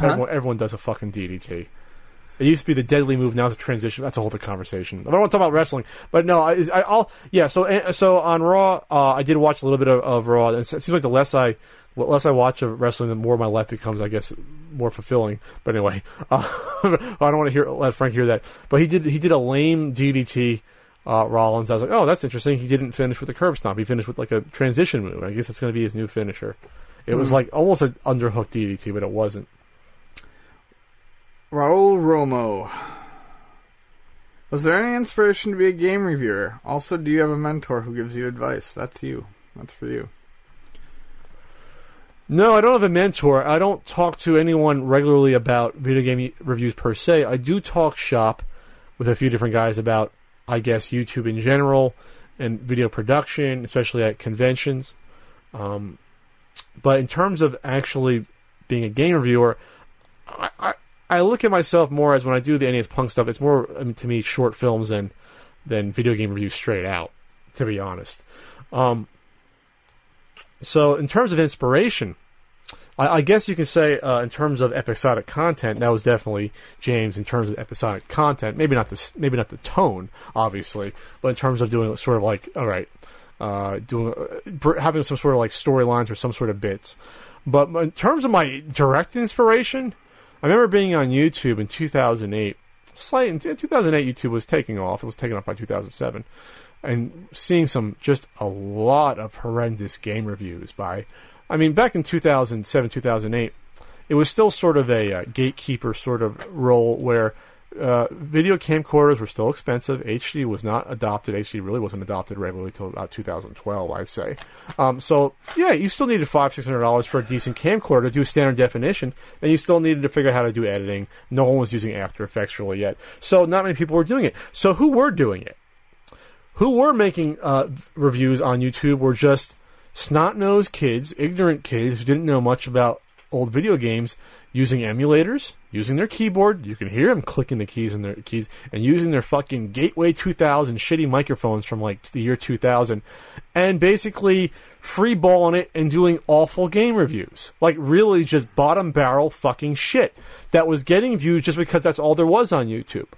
Huh? Everyone, everyone does a fucking DDT. It used to be the deadly move. Now it's a transition. That's a whole other conversation. I don't want to talk about wrestling, but no, I, I, I'll yeah. So uh, so on Raw, uh, I did watch a little bit of, of Raw. It seems like the less I less I watch of wrestling, the more my life becomes, I guess, more fulfilling. But anyway, uh, I don't want to hear let Frank hear that. But he did he did a lame DDT. Uh, Rollins, I was like, oh, that's interesting. He didn't finish with a curb stomp. He finished with like a transition move. I guess that's going to be his new finisher. It was like almost an underhook DDT, but it wasn't. Raul Romo. Was there any inspiration to be a game reviewer? Also, do you have a mentor who gives you advice? That's you. That's for you. No, I don't have a mentor. I don't talk to anyone regularly about video game reviews per se. I do talk shop with a few different guys about, I guess, YouTube in general and video production, especially at conventions. Um, but in terms of actually being a game reviewer, I, I, I look at myself more as when I do the NES Punk stuff. It's more I mean, to me short films than than video game reviews straight out. To be honest, um, so in terms of inspiration, I, I guess you can say uh, in terms of episodic content, that was definitely James. In terms of episodic content, maybe not this, maybe not the tone, obviously, but in terms of doing sort of like, all right, uh, doing uh, having some sort of like storylines or some sort of bits. But in terms of my direct inspiration, I remember being on YouTube in 2008. Slight in 2008, YouTube was taking off. It was taken off by 2007, and seeing some just a lot of horrendous game reviews by. I mean, back in 2007, 2008, it was still sort of a uh, gatekeeper sort of role where uh, video camcorders were still expensive. HD was not adopted. HD really wasn't adopted regularly until about 2012, I'd say. Um, so yeah, you still needed five, six hundred dollars for a decent camcorder to do standard definition, and you still needed to figure out how to do editing. No one was using After Effects really yet, so not many people were doing it. So who were doing it? Who were making uh, reviews on YouTube were just snot-nosed kids, ignorant kids who didn't know much about old video games, using emulators, using their keyboard. You can hear them clicking the keys in their keys, and using their fucking Gateway 2000 shitty microphones from like the year 2000, and basically freeballing it and doing awful game reviews. Like really just bottom barrel fucking shit that was getting views just because that's all there was on YouTube.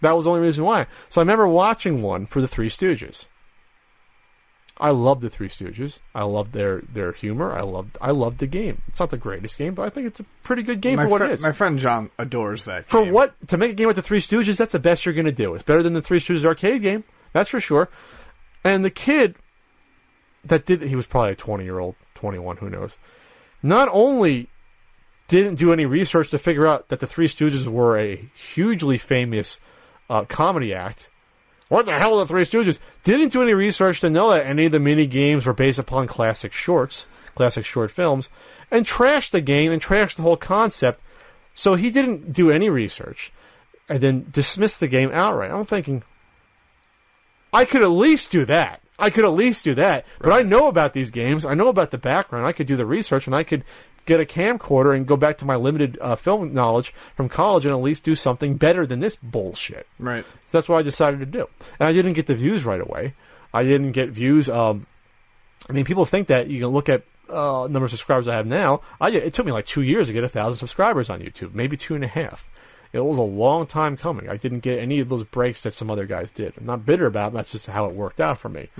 That was the only reason why. So I remember watching one for the Three Stooges. I love the Three Stooges. I love their their humor. I love I love the game. It's not the greatest game, but I think it's a pretty good game my, for what fri- it is. my friend John adores that. for game. what to make a game with the Three Stooges, that's the best you're going to do. It's better than the Three Stooges arcade game, that's for sure. And the kid that did he was probably a 20 year old, 21, who knows. Not only didn't do any research to figure out that the Three Stooges were a hugely famous uh, comedy act. What the hell are the Three Stooges? Didn't do any research to know that any of the mini games were based upon classic shorts, classic short films, and trashed the game and trashed the whole concept. So he didn't do any research and then dismissed the game outright. I'm thinking, I could at least do that. I could at least do that. But I know about these games. I know about the background. I could do the research and I could get a camcorder and go back to my limited uh, film knowledge from college and at least do something better than this bullshit. Right. So that's what I decided to do. And I didn't get the views right away. I didn't get views. Um, I mean, people think that you can look at uh, number of subscribers I have now. I it took me like two years to get a thousand subscribers on YouTube, maybe two and a half. It was a long time coming. I didn't get any of those breaks that some other guys did. I'm not bitter about it. That's just how it worked out for me.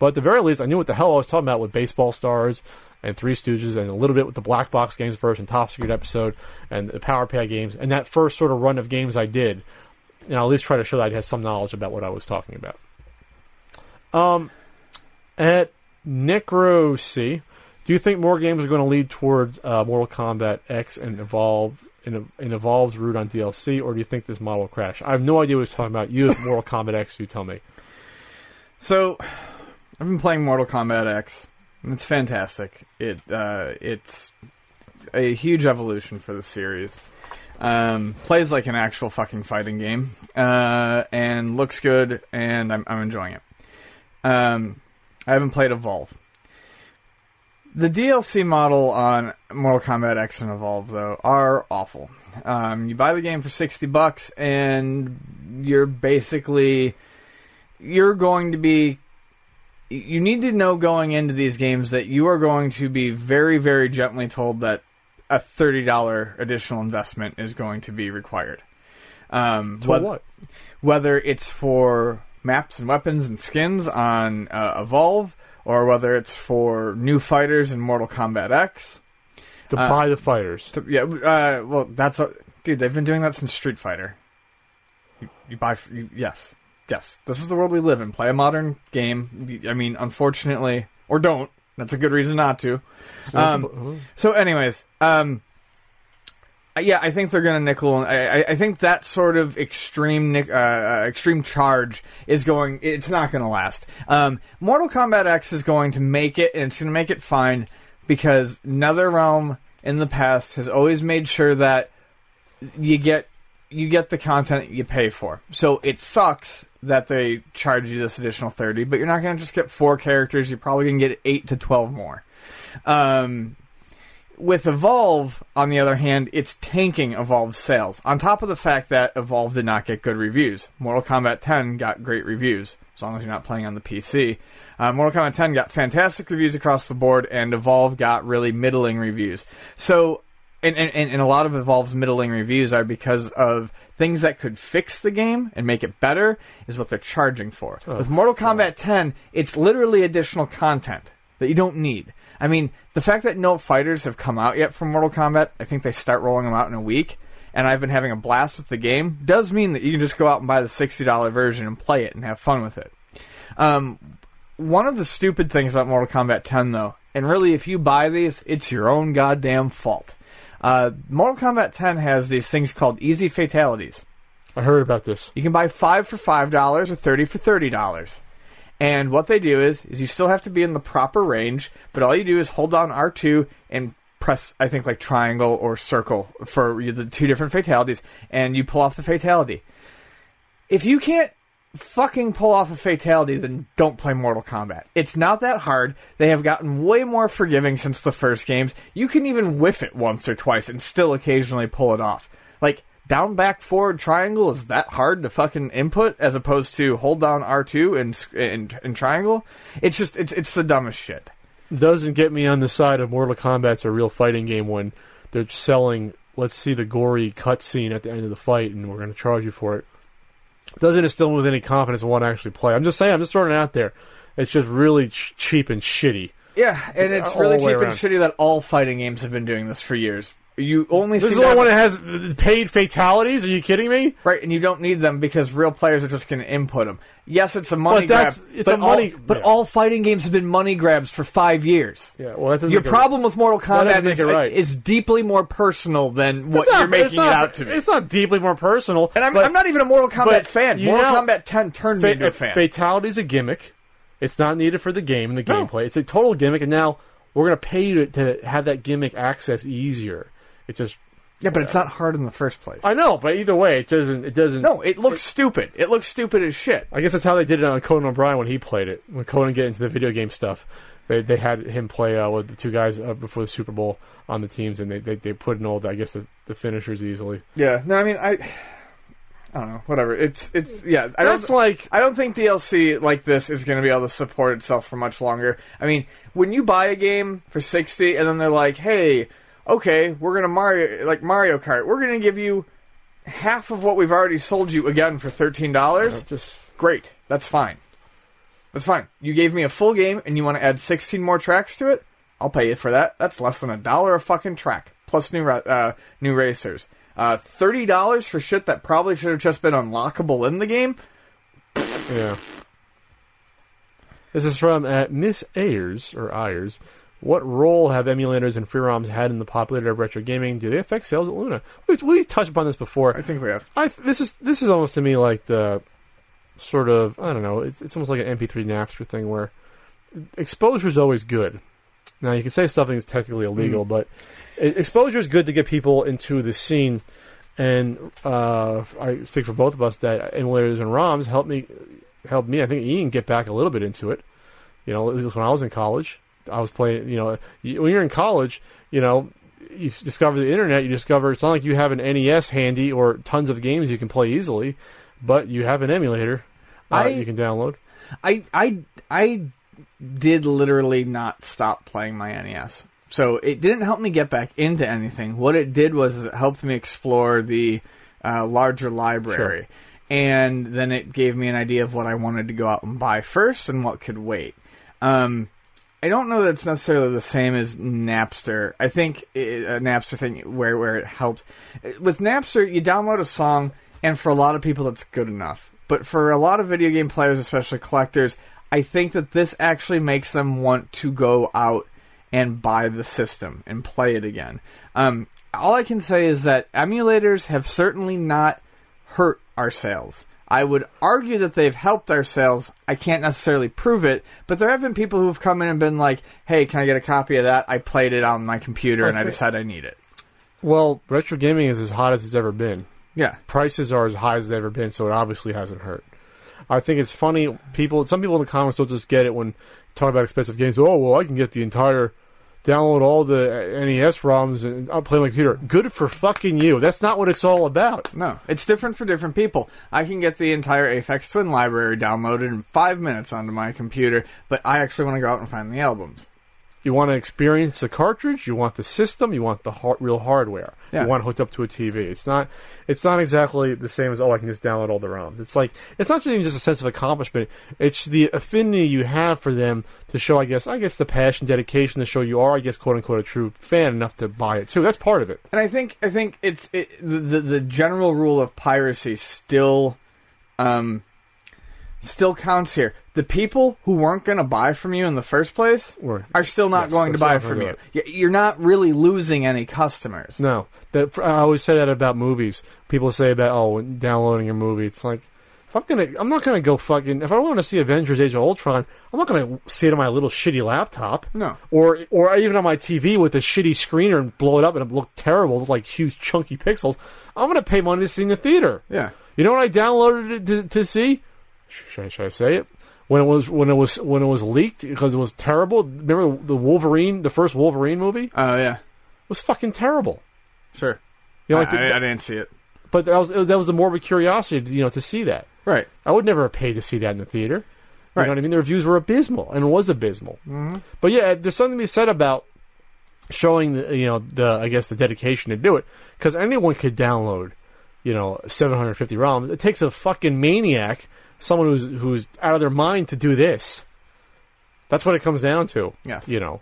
But at the very least, I knew what the hell I was talking about with Baseball Stars and Three Stooges and a little bit with the Black Box games first and Top Secret episode and the Power Pad games and that first sort of run of games I did. And I'll at least try to show that I had some knowledge about what I was talking about. Um, at Necrocy, do you think more games are going to lead towards uh, Mortal Kombat X and evolve and, and evolves route on DLC, or do you think this model will crash? I have no idea what he's talking about. You have Mortal Kombat X, you tell me. So, I've been playing Mortal Kombat X. It's fantastic. It uh, it's a huge evolution for the series. Um, plays like an actual fucking fighting game, uh, and looks good, and I'm, I'm enjoying it. Um, I haven't played Evolve. The DLC model on Mortal Kombat X and Evolve, though, are awful. Um, you buy the game for sixty bucks, and you're basically you're going to be you need to know going into these games that you are going to be very very gently told that a $30 additional investment is going to be required um, For wheth- what? whether it's for maps and weapons and skins on uh, evolve or whether it's for new fighters in mortal kombat x To Uh, buy the fighters. to- yeah uh, well that's a, dude they've been doing that since street fighter you, you buy you, yes yes this is the world we live in play a modern game i mean unfortunately or don't that's a good reason not to So um, so, anyways, um, yeah, I think they're gonna nickel. I, I, I think that sort of extreme, uh, uh, extreme charge is going. It's not gonna last. Um, Mortal Kombat X is going to make it, and it's gonna make it fine because NetherRealm in the past has always made sure that you get you get the content you pay for. So it sucks that they charge you this additional thirty, but you're not gonna just get four characters. You're probably gonna get eight to twelve more. Um, with Evolve, on the other hand, it's tanking Evolve's sales. On top of the fact that Evolve did not get good reviews. Mortal Kombat 10 got great reviews, as long as you're not playing on the PC. Uh, Mortal Kombat 10 got fantastic reviews across the board, and Evolve got really middling reviews. So, and, and, and a lot of Evolve's middling reviews are because of things that could fix the game and make it better, is what they're charging for. With Mortal Kombat 10, it's literally additional content that you don't need. I mean, the fact that no fighters have come out yet from Mortal Kombat, I think they start rolling them out in a week, and I've been having a blast with the game, does mean that you can just go out and buy the $60 version and play it and have fun with it. Um, one of the stupid things about Mortal Kombat 10, though, and really if you buy these, it's your own goddamn fault. Uh, Mortal Kombat 10 has these things called easy fatalities. I heard about this. You can buy five for five dollars or thirty for thirty dollars. And what they do is, is you still have to be in the proper range, but all you do is hold down R two and press, I think, like triangle or circle for the two different fatalities, and you pull off the fatality. If you can't fucking pull off a fatality, then don't play Mortal Kombat. It's not that hard. They have gotten way more forgiving since the first games. You can even whiff it once or twice and still occasionally pull it off. Like, down, back, forward, triangle is that hard to fucking input as opposed to hold down R2 and, and, and triangle? It's just, it's, it's the dumbest shit. Doesn't get me on the side of Mortal Kombat's a real fighting game when they're selling, let's see the gory cutscene at the end of the fight and we're going to charge you for it. Doesn't instill me with any confidence in what I actually play. I'm just saying, I'm just throwing it out there. It's just really ch- cheap and shitty. Yeah, and it's All really the way cheap and around. shitty that all fighting games have been doing this for years. You only This see is the only one that has uh, paid fatalities. Are you kidding me? Right, and you don't need them because real players are just going to input them. Yes, it's a money But that's- grab. it's but a money- All, but yeah. all fighting games have been money grabs for five years. Yeah, well, that Your make it- problem with Mortal Kombat is right. it's deeply more personal than what not- you're making it's it not- out to be. It's not deeply more personal. and I'm, but I'm not even a Mortal Kombat fan. Mortal know- Kombat 10 turned me fa- into a fan. fatality is a gimmick. It's not needed for the game and the No. gameplay. It's a total gimmick, and now we're going to pay you to, to have that gimmick access easier. It's just yeah, but it's not hard in the first place. I know, but either way, it doesn't. It doesn't. no, it looks stupid. It looks stupid as shit. I guess that's how they did it on Conan O'Brien when he played it. When Conan get into the video game stuff, they they had him play uh, with the two guys uh, before the Super Bowl on the teams, and they they, they put in all the I guess the, the finishers easily. Yeah, no, I mean, I, I don't know. Whatever. It's it's yeah. I That's don't like I don't think DLC like this is going to be able to support itself for much longer. I mean, when you buy a game for sixty, and then they're like, "Hey, okay, we're gonna Mario like Mario Kart. We're gonna give you half of what we've already sold you again for thirteen dollars, Just great. That's fine. That's fine. You gave me a full game and you want to add 16 more tracks to it? I'll pay you for that. That's less than a dollar a fucking track plus new ra- uh, new racers. Uh, Thirty dollars for shit that probably should have just been unlockable in the game. yeah. This is from at Miss Ayers or Ayers. What role have emulators and free ROMs had in the popularity of retro gaming? Do they affect sales at Luna? We we touched upon this before. I think we have. I this is this is almost to me like the sort of I don't know. It's, it's almost like an MP3 Napster thing where exposure is always good. Now you can say something is technically illegal, but e- exposure is good to get people into the scene. And uh, I speak for both of us that emulators and ROMs helped me helped me. I think Ian get back a little bit into it. You know, at least when I was in college, I was playing. You know, when you're in college, you know, you discover the internet. You discover it's not like you have an NES handy or tons of games you can play easily, but you have an emulator uh, I- you can download. I I I did literally not stop playing my NES. So it didn't help me get back into anything. What it did was it helped me explore the uh, larger library. And then it gave me an idea of what I wanted to go out and buy first and what could wait. Um, I don't know that it's necessarily the same as Napster. I think i a Napster thing where where it helped with Napster, you download a song, and for a lot of people, that's good enough. But for a lot of video game players, especially collectors, I think that this actually makes them want to go out and buy the system and play it again. Um, all I can say is that emulators have certainly not hurt our sales. I would argue that they've helped our sales. I can't necessarily prove it, but there have been people who've come in and been like, "Hey, can I get a copy of that? I played it on my computer and I decided I need it." Well, retro gaming is as hot as it's ever been. Yeah, Prices are as high as they've ever been, so it obviously hasn't hurt. I think it's funny. People, some people in the comments will just get it when talking about expensive games. Oh, well, I can get the entire, download all the NES ROMs and I'll play on my computer. Good for fucking you. That's not what it's all about. no, it's different for different people. I can get the entire Aphex Twin library downloaded in five minutes onto my computer, but I actually want to go out and find the albums. You want to experience the cartridge. You want the system. You want the har- real hardware. Yeah. You want it hooked up to a TV. It's not. It's not exactly the same as oh, I can just download all the ROMs. It's like it's not even just a sense of accomplishment. It's the affinity you have for them to show. I guess. I guess the passion, dedication to show you are. I guess quote unquote a true fan enough to buy it too. That's part of it. And I think I think it's it, the, the the general rule of piracy still um still counts here. The people who weren't going to buy from you in the first place are still not Yes, going they're to buy still from you. Y- You're not really losing any customers. No, that I always say that about movies. People say about oh, when downloading a movie. It's like if I'm gonna, I'm not gonna go fucking. If I want to see Avengers: Age of Ultron, I'm not gonna see it on my little shitty laptop. No. or or even on my TV with a shitty screener and blow it up and it look terrible, with like huge chunky pixels. I'm gonna pay money to see in the theater. Yeah. You know what I downloaded it to, to see? Should I, should I say it? When it was when it was when it was leaked because it was terrible. Remember the Wolverine, the first Wolverine movie? Oh yeah. it was fucking terrible. Sure. You know, I, the- I, I didn't see it. but that was that was a morbid curiosity, you know, to see that. Right. I would never have paid to see that in the theater. You Right. know what I mean? The reviews were abysmal, and it was abysmal. Mm-hmm. But yeah, there's something to be said about showing the you know the I guess the dedication to do it because anyone could download you know 750 ROMs. It takes a fucking maniac, someone who's who's out of their mind to do this. That's what it comes down to. Yes. You know,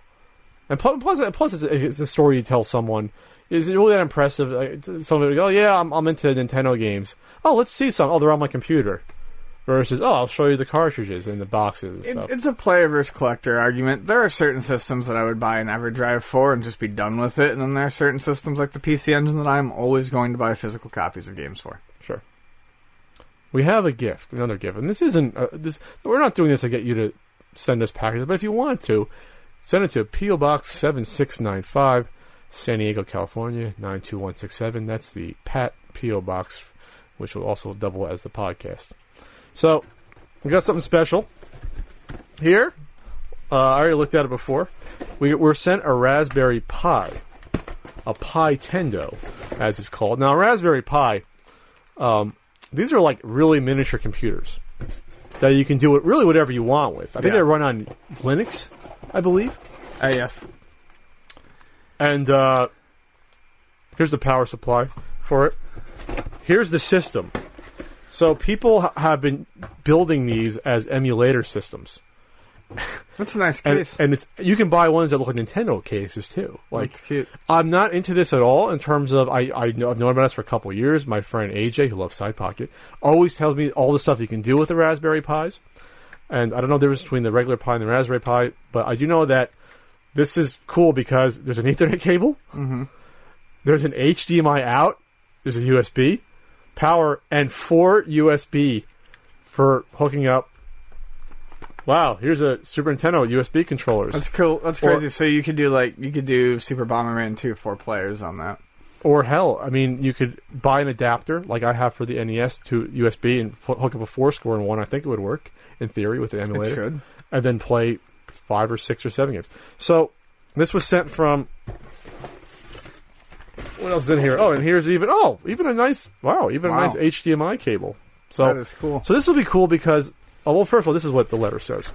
and plus, plus, plus it's, a- it's a story you tell someone. Is it really that impressive? Someone would go, oh, "Yeah, I'm, I'm into Nintendo games. Oh, let's see some. Oh, they're on my computer." Versus, "Oh, I'll show you the cartridges and the boxes and It, stuff." it's a player versus collector argument. There are certain systems that I would buy an EverDrive for and just be done with it, and then there are certain systems like the PC Engine that I'm always going to buy physical copies of games for. We have a gift, another gift, and this isn't uh, this. We're not doing this to get you to send us packages, but if you want to, send it to PO Box seven six nine five, San Diego, California nine two one six seven. That's the Pat PO Box, which will also double as the podcast. So we got something special here. Uh, I already looked at it before. We were sent a Raspberry Pi, a Pi Tendo, as it's called. Now, Raspberry Pi um, these are like really miniature computers that you can do it really whatever you want with. I think Yeah. they run on Linux, I believe. Uh, yes. And uh, here's the power supply for it. here's the system. So people ha- have been building these as emulator systems, That's a nice and, case. and it's you can buy ones that look like Nintendo cases too. Like That's cute. I'm not into this at all in terms of I, I know, I've known about this for a couple years. My friend AJ, who loves Side Pocket, always tells me all the stuff you can do with the Raspberry Pis. And I don't know the difference between the regular Pi and the Raspberry Pi, but I do know that this is cool because there's an Ethernet cable, mm-hmm. there's an HDMI out, there's a USB, power, and four USB for hooking up. Wow, here's a Super Nintendo USB controllers. That's cool. That's Or- crazy. so you could do like you could do Super Bomberman 2 four players on that. Or hell, I mean, you could buy an adapter like I have for the NES to USB and f- hook up a four score in one. I think it would work in theory with the It emulator, should. and then play five or six or seven games. So this was sent from. What else is in here? Oh, and here's even oh, even a nice wow, even Wow. a nice HDMI cable. So that is cool. so this will be cool because, oh, well, first of all, this is what the letter says.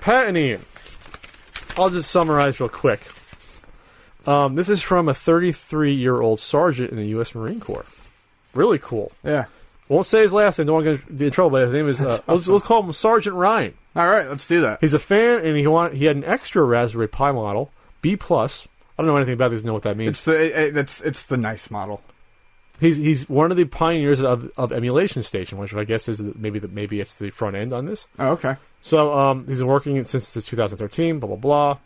Pat and Ian. I'll just summarize real quick. Um, this is from a 33 year old sergeant in the U.S. Marine Corps. Really cool. Yeah. Won't say his last name. Don't want to get in trouble. But his name is. Uh, let's, let's call him Sergeant Ryan. All right, let's do that. He's a fan, and he want he had an extra Raspberry Pi model, B plus. I don't know anything about this. Know what that means. It's the it- it's it's the nice model. He's he's one of the pioneers of, of emulation station, which I guess is maybe the, maybe it's the front end on this. Oh, okay. So um, he's been working since since 2013. Blah blah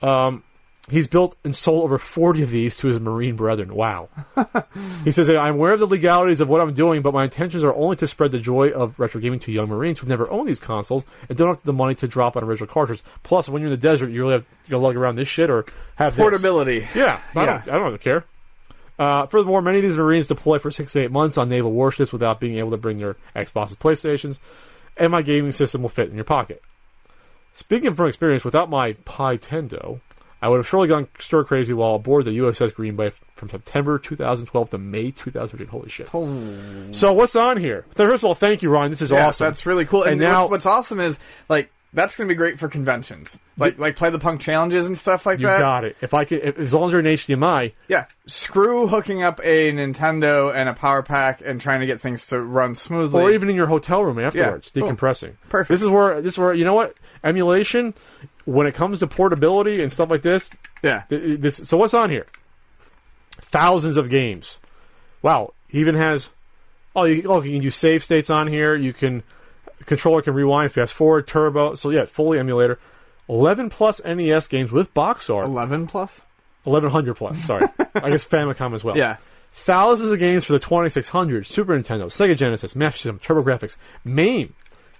blah. Um, he's built and sold over 40 of these to his Marine brethren. Wow. he says, "I'm aware of the legalities of what I'm doing, but my intentions are only to spread the joy of retro gaming to young Marines who've never own these consoles and don't have the money to drop on original cartridges. Plus, when you're in the desert, you really have to lug around this shit or have this. Portability. Yeah, I, Yeah. Don't, I don't care. Uh, furthermore, many of these Marines deploy for six to eight months on naval warships without being able to bring their Xboxes, PlayStations, and my gaming system will fit in your pocket. Speaking from experience, without my Pi Tendo, I would have surely gone stir crazy while aboard the USS Green Bay from September 2012 to May 2013. Holy shit! So what's on here? First of all, thank you, Ryan. This is Yeah, awesome. that's really cool. And, And now- what's awesome is like that's going to be great for conventions, like like play the punk challenges and stuff like you that. got it. If I can, if, as long as you're in HDMI, Yeah, screw hooking up a Nintendo and a power pack and trying to get things to run smoothly. or even in your hotel room afterwards, cool. decompressing. Perfect. This is where this is where you know what emulation when it comes to portability and stuff like this. yeah, th- This so what's on here? Thousands of games. Wow, even has. Oh, you, oh, you can do save states on here. You can controller can rewind, fast forward, turbo. So yeah, fully emulator. Eleven plus NES games with box art. eleven plus. Eleven hundred plus. Sorry, I guess Famicom as well. Yeah, Thousands of games for the 2600, Super Nintendo, Sega Genesis, Master System, TurboGrafx, MAME,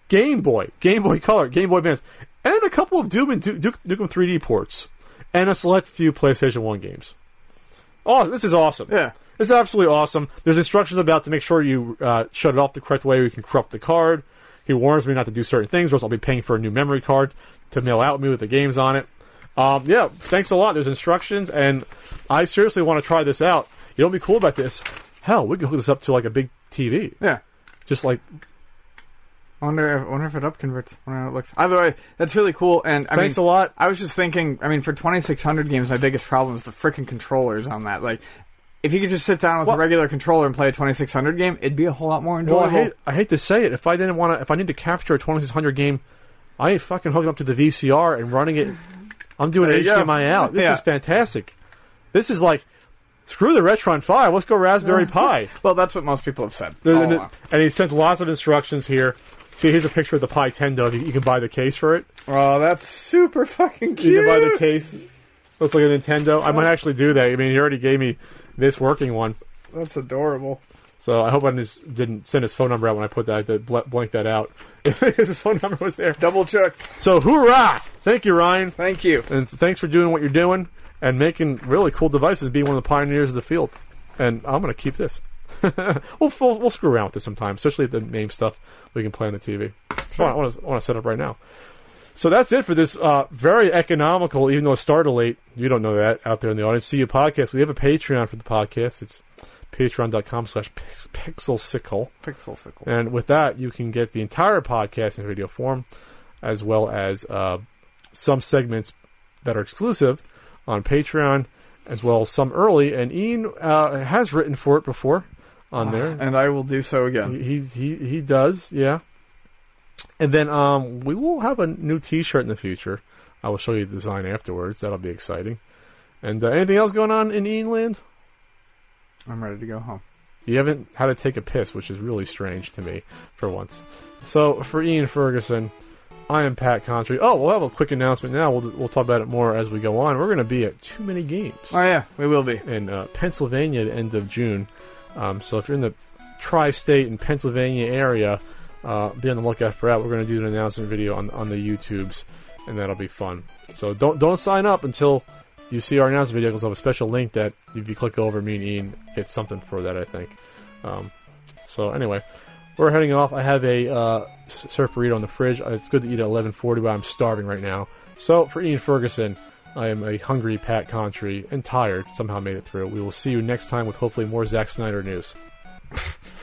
Game Boy, Game Boy Color, Game Boy Advance, and a couple of Doom and Duke, Duke, Nukem 3D ports, and a select few PlayStation 1 games. Oh, this is awesome. Yeah. This is absolutely awesome. There's instructions about to make sure you uh, shut it off the correct way you can corrupt the card. He warns me not to do certain things or else I'll be paying for a new memory card to mail out with me with the games on it. Um, yeah, thanks a lot. There's instructions, and I seriously want to try this out. You know be cool about this? Hell, we can hook this up to like a big TV. yeah. Just like, I wonder if, I wonder if it up converts. I wonder how it looks. Either way, that's really cool. And I thanks mean, a lot. I was just thinking. I mean, for 2600 games, my biggest problem is the freaking controllers on that. Like, if you could just sit down with Well- a regular controller and play a 2600 game, it'd be a whole lot more Well, enjoyable. I hate, I hate to say it. If I didn't want to, if I need to capture a 2600 game, I ain't fucking hooking up to the VCR and running it. I'm doing. HDMI out. This Yeah. is fantastic. This is like, screw the Retron 5. Let's go Raspberry Pi. well, that's what most people have said. And, and- and he sent lots of instructions here. See, here's a picture of the Pi Tendo. You, you can buy the case for it. Oh, that's super fucking cute. You can buy the case. Looks like a Nintendo. I might oh. actually do that. I mean, he already gave me this working one. That's adorable. So I hope I just didn't send his phone number out when I put that, to bl- blank that out. His phone number was there. Double check. So hoorah! Thank you, Ryan. Thank you. And thanks for doing what you're doing and making really cool devices, being one of the pioneers of the field. And I'm going to keep this. we'll, we'll, we'll screw around with this sometime, especially the MAME stuff we can play on the TV. I to I want to set up right now. So that's it for this uh, very economical, even though it started late. You don't know that out there in the audience. See you podcast. We have a Patreon for the podcast. It's patreon.com slash pixelsicle. Pixel sickle. And with that, you can get the entire podcast in video form, as well as uh, some segments that are exclusive on Patreon. as well as some early. And Ian uh, has written for it before on there. and I will do so again. He he he does, yeah. And then um, we will have a new T-shirt in the future. I will show you the design afterwards. That'll be exciting. And uh, anything else going on in England? I'm ready to go home. You haven't had to take a piss, which is really strange to me for once. So for Ian Ferguson, I am Pat Contri. Oh, we'll have a quick announcement now. We'll we'll talk about it more as we go on. We're going to be at too many games Oh yeah, we will be. in uh, Pennsylvania at the end of June. Um, so if you're in the tri-state and Pennsylvania area, uh, be on the lookout for that. We're going to do an announcement video on on the YouTubes, and that'll be fun. So don't don't sign up until you see our announcement video because I'll have a special link that if you click over, me and Ian get something for that. I think. Um, so anyway, we're heading off. I have a uh, surf burrito in the fridge. Uh, It's good to eat at 11:40, but I'm starving right now. So for Ian Ferguson, I am a hungry Pat Contri and tired. Somehow made it through. We will see you next time with hopefully more Zack Snyder news.